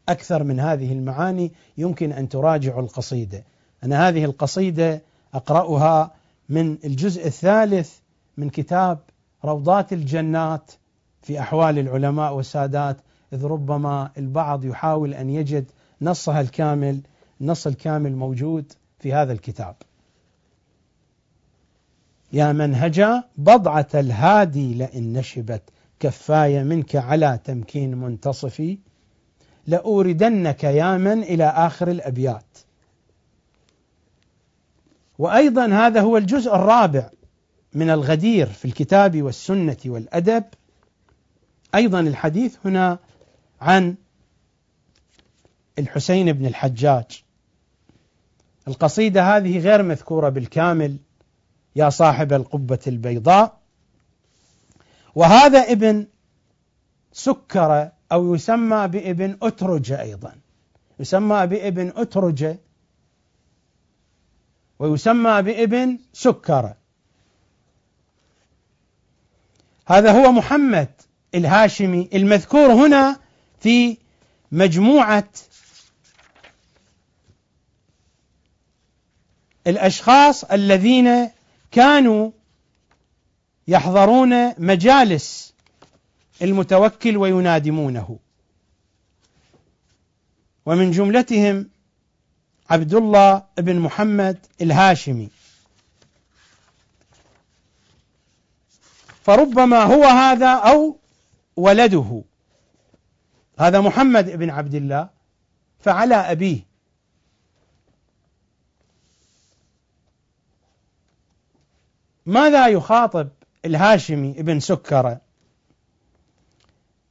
أكثر من هذه المعاني يمكن أن تراجعوا القصيدة. أنا هذه القصيدة أقرأها من الجزء الثالث من كتاب روضات الجنات في أحوال العلماء والسادات إذ ربما البعض يحاول أن يجد نصها الكامل النص الكامل موجود في هذا الكتاب. يا من هجا بضعة الهادي لئن نشبت كفاي منك على تمكين منتصفي لأوردنك يا من إلى آخر الأبيات. وأيضا هذا هو الجزء الرابع من الغدير في الكتاب والسنة والأدب أيضا الحديث هنا عن الحسين بن الحجاج. القصيدة هذه غير مذكورة بالكامل يا صاحب القبة البيضاء. وهذا ابن سكر أو يسمى بابن أترجة أيضا. يسمى بابن أترجة ويسمى بابن سكر. هذا هو محمد الهاشمي المذكور هنا في مجموعة الأشخاص الذين كانوا يحضرون مجالس المتوكل وينادمونه. ومن جملتهم عبد الله بن محمد الهاشمي. فربما هو هذا أو ولده. هذا محمد بن عبد الله فعلى أبيه. ماذا يخاطب الهاشمي ابن سكرة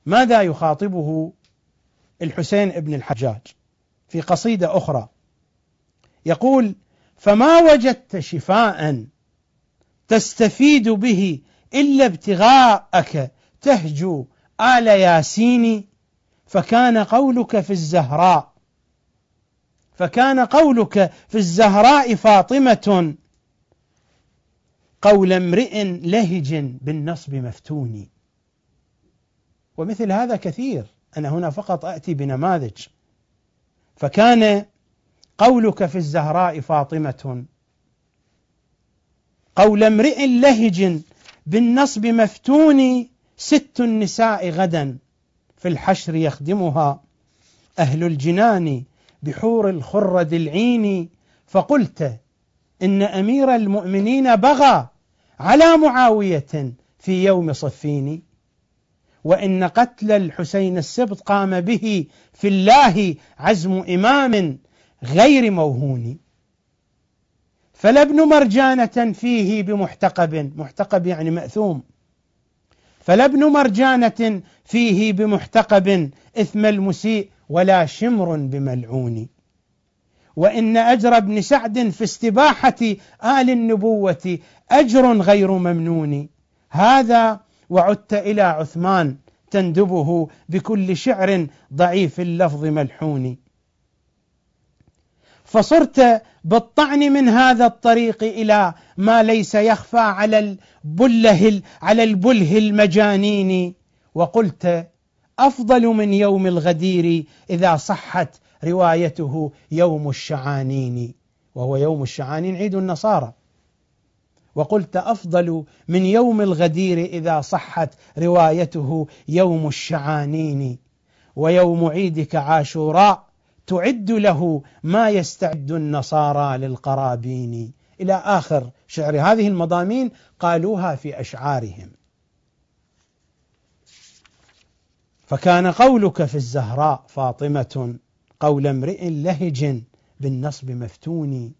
ماذا يخاطبه الحسين ابن الحجاج في قصيدة أخرى؟ يقول فما وجدت شفاء تستفيد به إلا ابتغاءك تهجو آل ياسين فكان قولك في الزهراء. فكان قولك في الزهراء فاطمة. قول امرئ لهج بالنصب مفتون. ومثل هذا كثير أنا هنا فقط أتي بنماذج. فكان قولك في الزهراء فاطمة. قول امرئ لهج بالنصب مفتون ست النساء غدا في الحشر يخدمها أهل الجنان بحور الخرد العين. فقلت إن أمير المؤمنين بغى على معاوية في يوم صفين وإن قتل الحسين السبط قام به في الله عزم إمام غير موهون. فلا ابن مرجانة فيه بمحتقب محتقب يعني مأثوم فلا ابن مرجانة فيه بمحتقب إثم المسيء ولا شمر بملعون. وإن أجر ابن سعد في استباحة آل النبوة أجر غير ممنون. هذا وعدت إلى عثمان تندبه بكل شعر ضعيف اللفظ ملحون. فصرت بالطعن من هذا الطريق إلى ما ليس يخفى على البله على البله المجانين. وقلت أفضل من يوم الغدير إذا صحت روايته يوم الشعانين. وهو يوم الشعانين عيد النصارى. وقلت أفضل من يوم الغدير إذا صحت روايته يوم الشعانين. ويوم عيدك عاشوراء تعد له ما يستعد النصارى للقرابين. إلى آخر شعر هذه المضامين قالوها في أشعارهم. فكان قولك في الزهراء فاطمة قول امرئ لهج بالنصب مفتون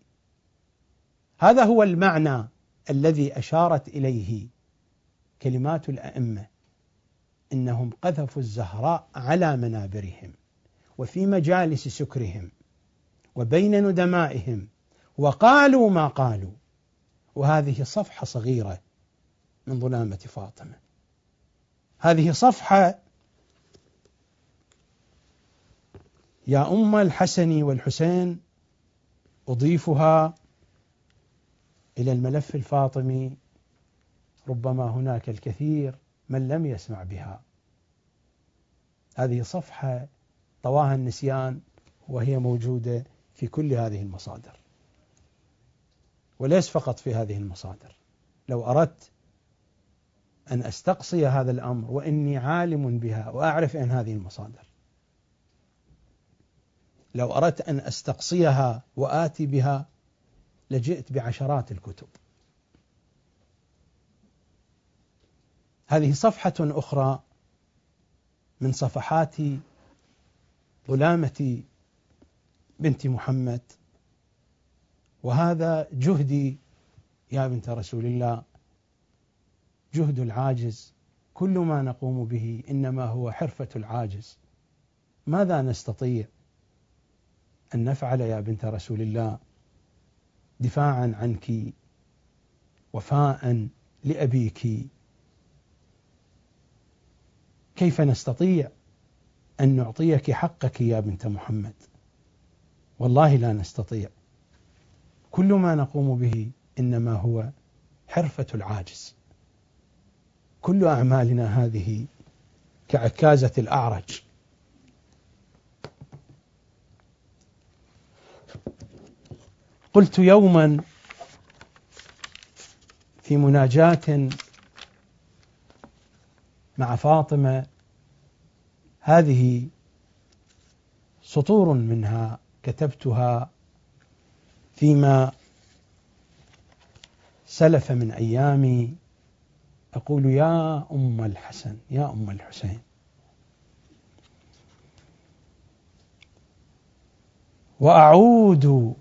هذا هو المعنى الذي أشارت إليه كلمات الأئمة إنهم قذفوا الزهراء على منابرهم. وفي مجالس سكرهم وبين ندمائهم وقالوا ما قالوا. وهذه صفحة صغيرة من ظلامة فاطمة. هذه صفحة يا أم الحسن والحسين أضيفها إلى الملف الفاطمي. ربما هناك الكثير من لم يسمع بها. هذه صفحة طواها النسيان وهي موجودة في كل هذه المصادر. وليس فقط في هذه المصادر. لو أردت أن أستقصي هذا الأمر وإني عالم بها وأعرف أن هذه المصادر. لو أردت أن أستقصيها وآتي بها لجئت بعشرات الكتب. هذه صفحة أخرى من صفحات ظلامة بنت محمد. وهذا جهدي يا بنت رسول الله جهد العاجز. كل ما نقوم به إنما هو حرفة العاجز. ماذا نستطيع أن نفعل يا بنت رسول الله؟ دفاعا عنك وفاء لأبيك. كيف نستطيع أن نعطيك حقك يا بنت محمد. والله لا نستطيع. كل ما نقوم به إنما هو حرفة العاجز. كل أعمالنا هذه كعكازة الأعرج. قلت يوما في مناجاة مع فاطمة هذه سطور منها كتبتها فيما سلف من ايامي أقول يا أم الحسن يا أم الحسين. وأعود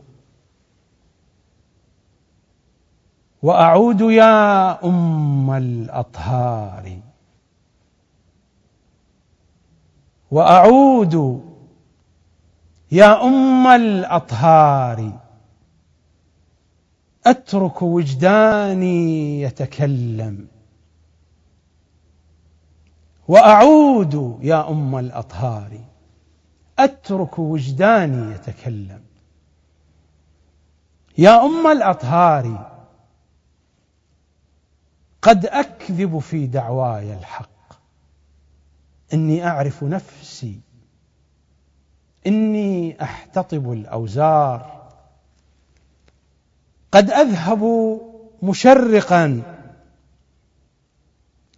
وأعود يا أم الأطهار. وأعود يا أم الأطهار. أترك وجداني يتكلم. وأعود يا أم الأطهار. أترك وجداني يتكلم. يا أم الأطهار قد أكذب في دعواي الحق. إني أعرف نفسي. إني أحتطب الأوزار. قد أذهب مشرقا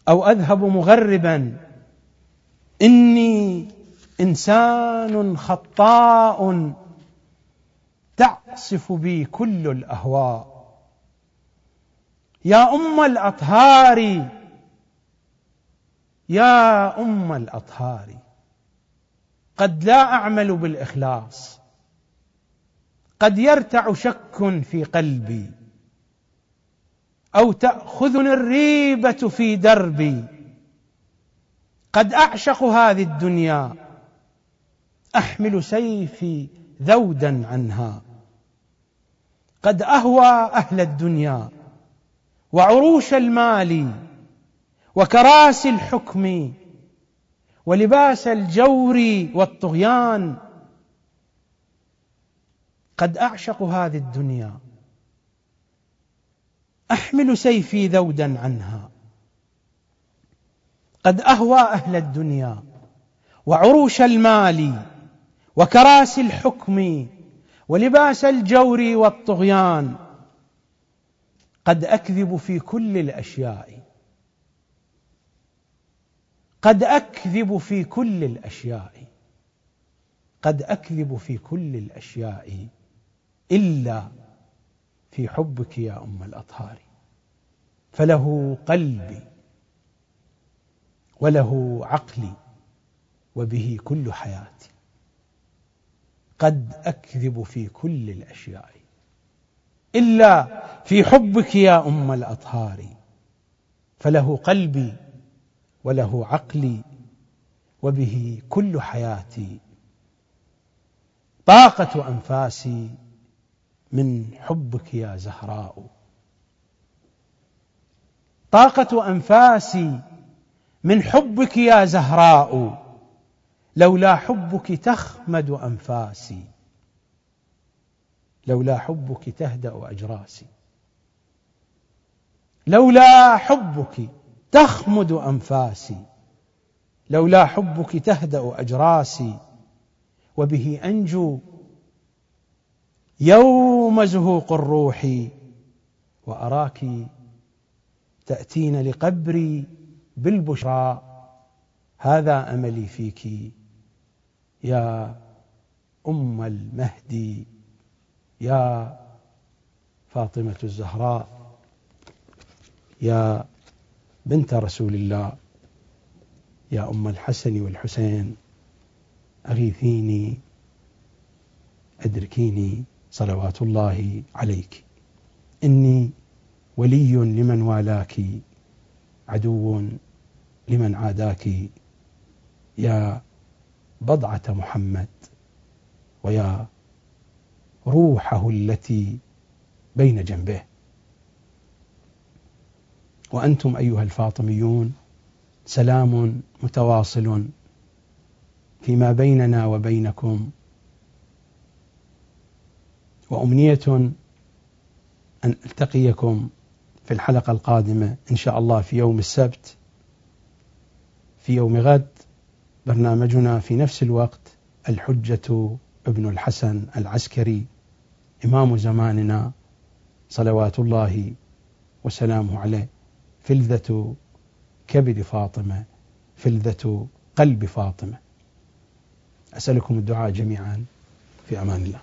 أو أذهب مغربا. إني إنسان خطاء تعصف بي كل الأهواء. يا أم الأطهار يا أم الأطهار قد لا أعمل بالإخلاص قد يرتع شك في قلبي أو تأخذني الريبة في دربي قد أعشق هذه الدنيا أحمل سيفي ذودا عنها. قد أهوى أهل الدنيا وعروش المال وكراسي الحكم ولباس الجور والطغيان. قد أعشق هذه الدنيا. أحمل سيفي ذودا عنها. قد أهوى أهل الدنيا وعروش المال وكراسي الحكم ولباس الجور والطغيان. قد أكذب في كل الأشياء. قد أكذب في كل الأشياء. قد أكذب في كل الأشياء إلا في حبك يا أم الأطهار. فله قلبي وله عقلي وبه كل حياتي. قد أكذب في كل الأشياء إلا في حبك يا أم الأطهار. فله قلبي وله عقلي وبه كل حياتي. طاقة أنفاسي من حبك يا زهراء. طاقة أنفاسي من حبك يا زهراء. لولا حبك تخمد أنفاسي. لولا حبك تهدأ أجراسي. لولا حبك تخمد أنفاسي لولا حبك تهدأ أجراسي وبه أنجو يوم زهوق الروح وأراك تأتين لقبري بالبشرى. هذا أملي فيك يا أم المهدي يا فاطمة الزهراء يا بنت رسول الله. يا أم الحسن والحسين اغيثيني أدركيني صلوات الله عليك. إني ولي لمن والاك عدو لمن عاداك. يا بضعة محمد ويا روحه التي بين جنبه. وأنتم أيها الفاطميون سلام متواصل فيما بيننا وبينكم. وأمنية أن ألتقيكم في الحلقة القادمة إن شاء الله في يوم السبت في يوم غد برنامجنا في نفس الوقت الحجة ابن الحسن العسكري إمام زماننا صلوات الله وسلامه عليه. فلذة كبد فاطمة فلذة قلب فاطمة. أسألكم الدعاء جميعا في أمان الله.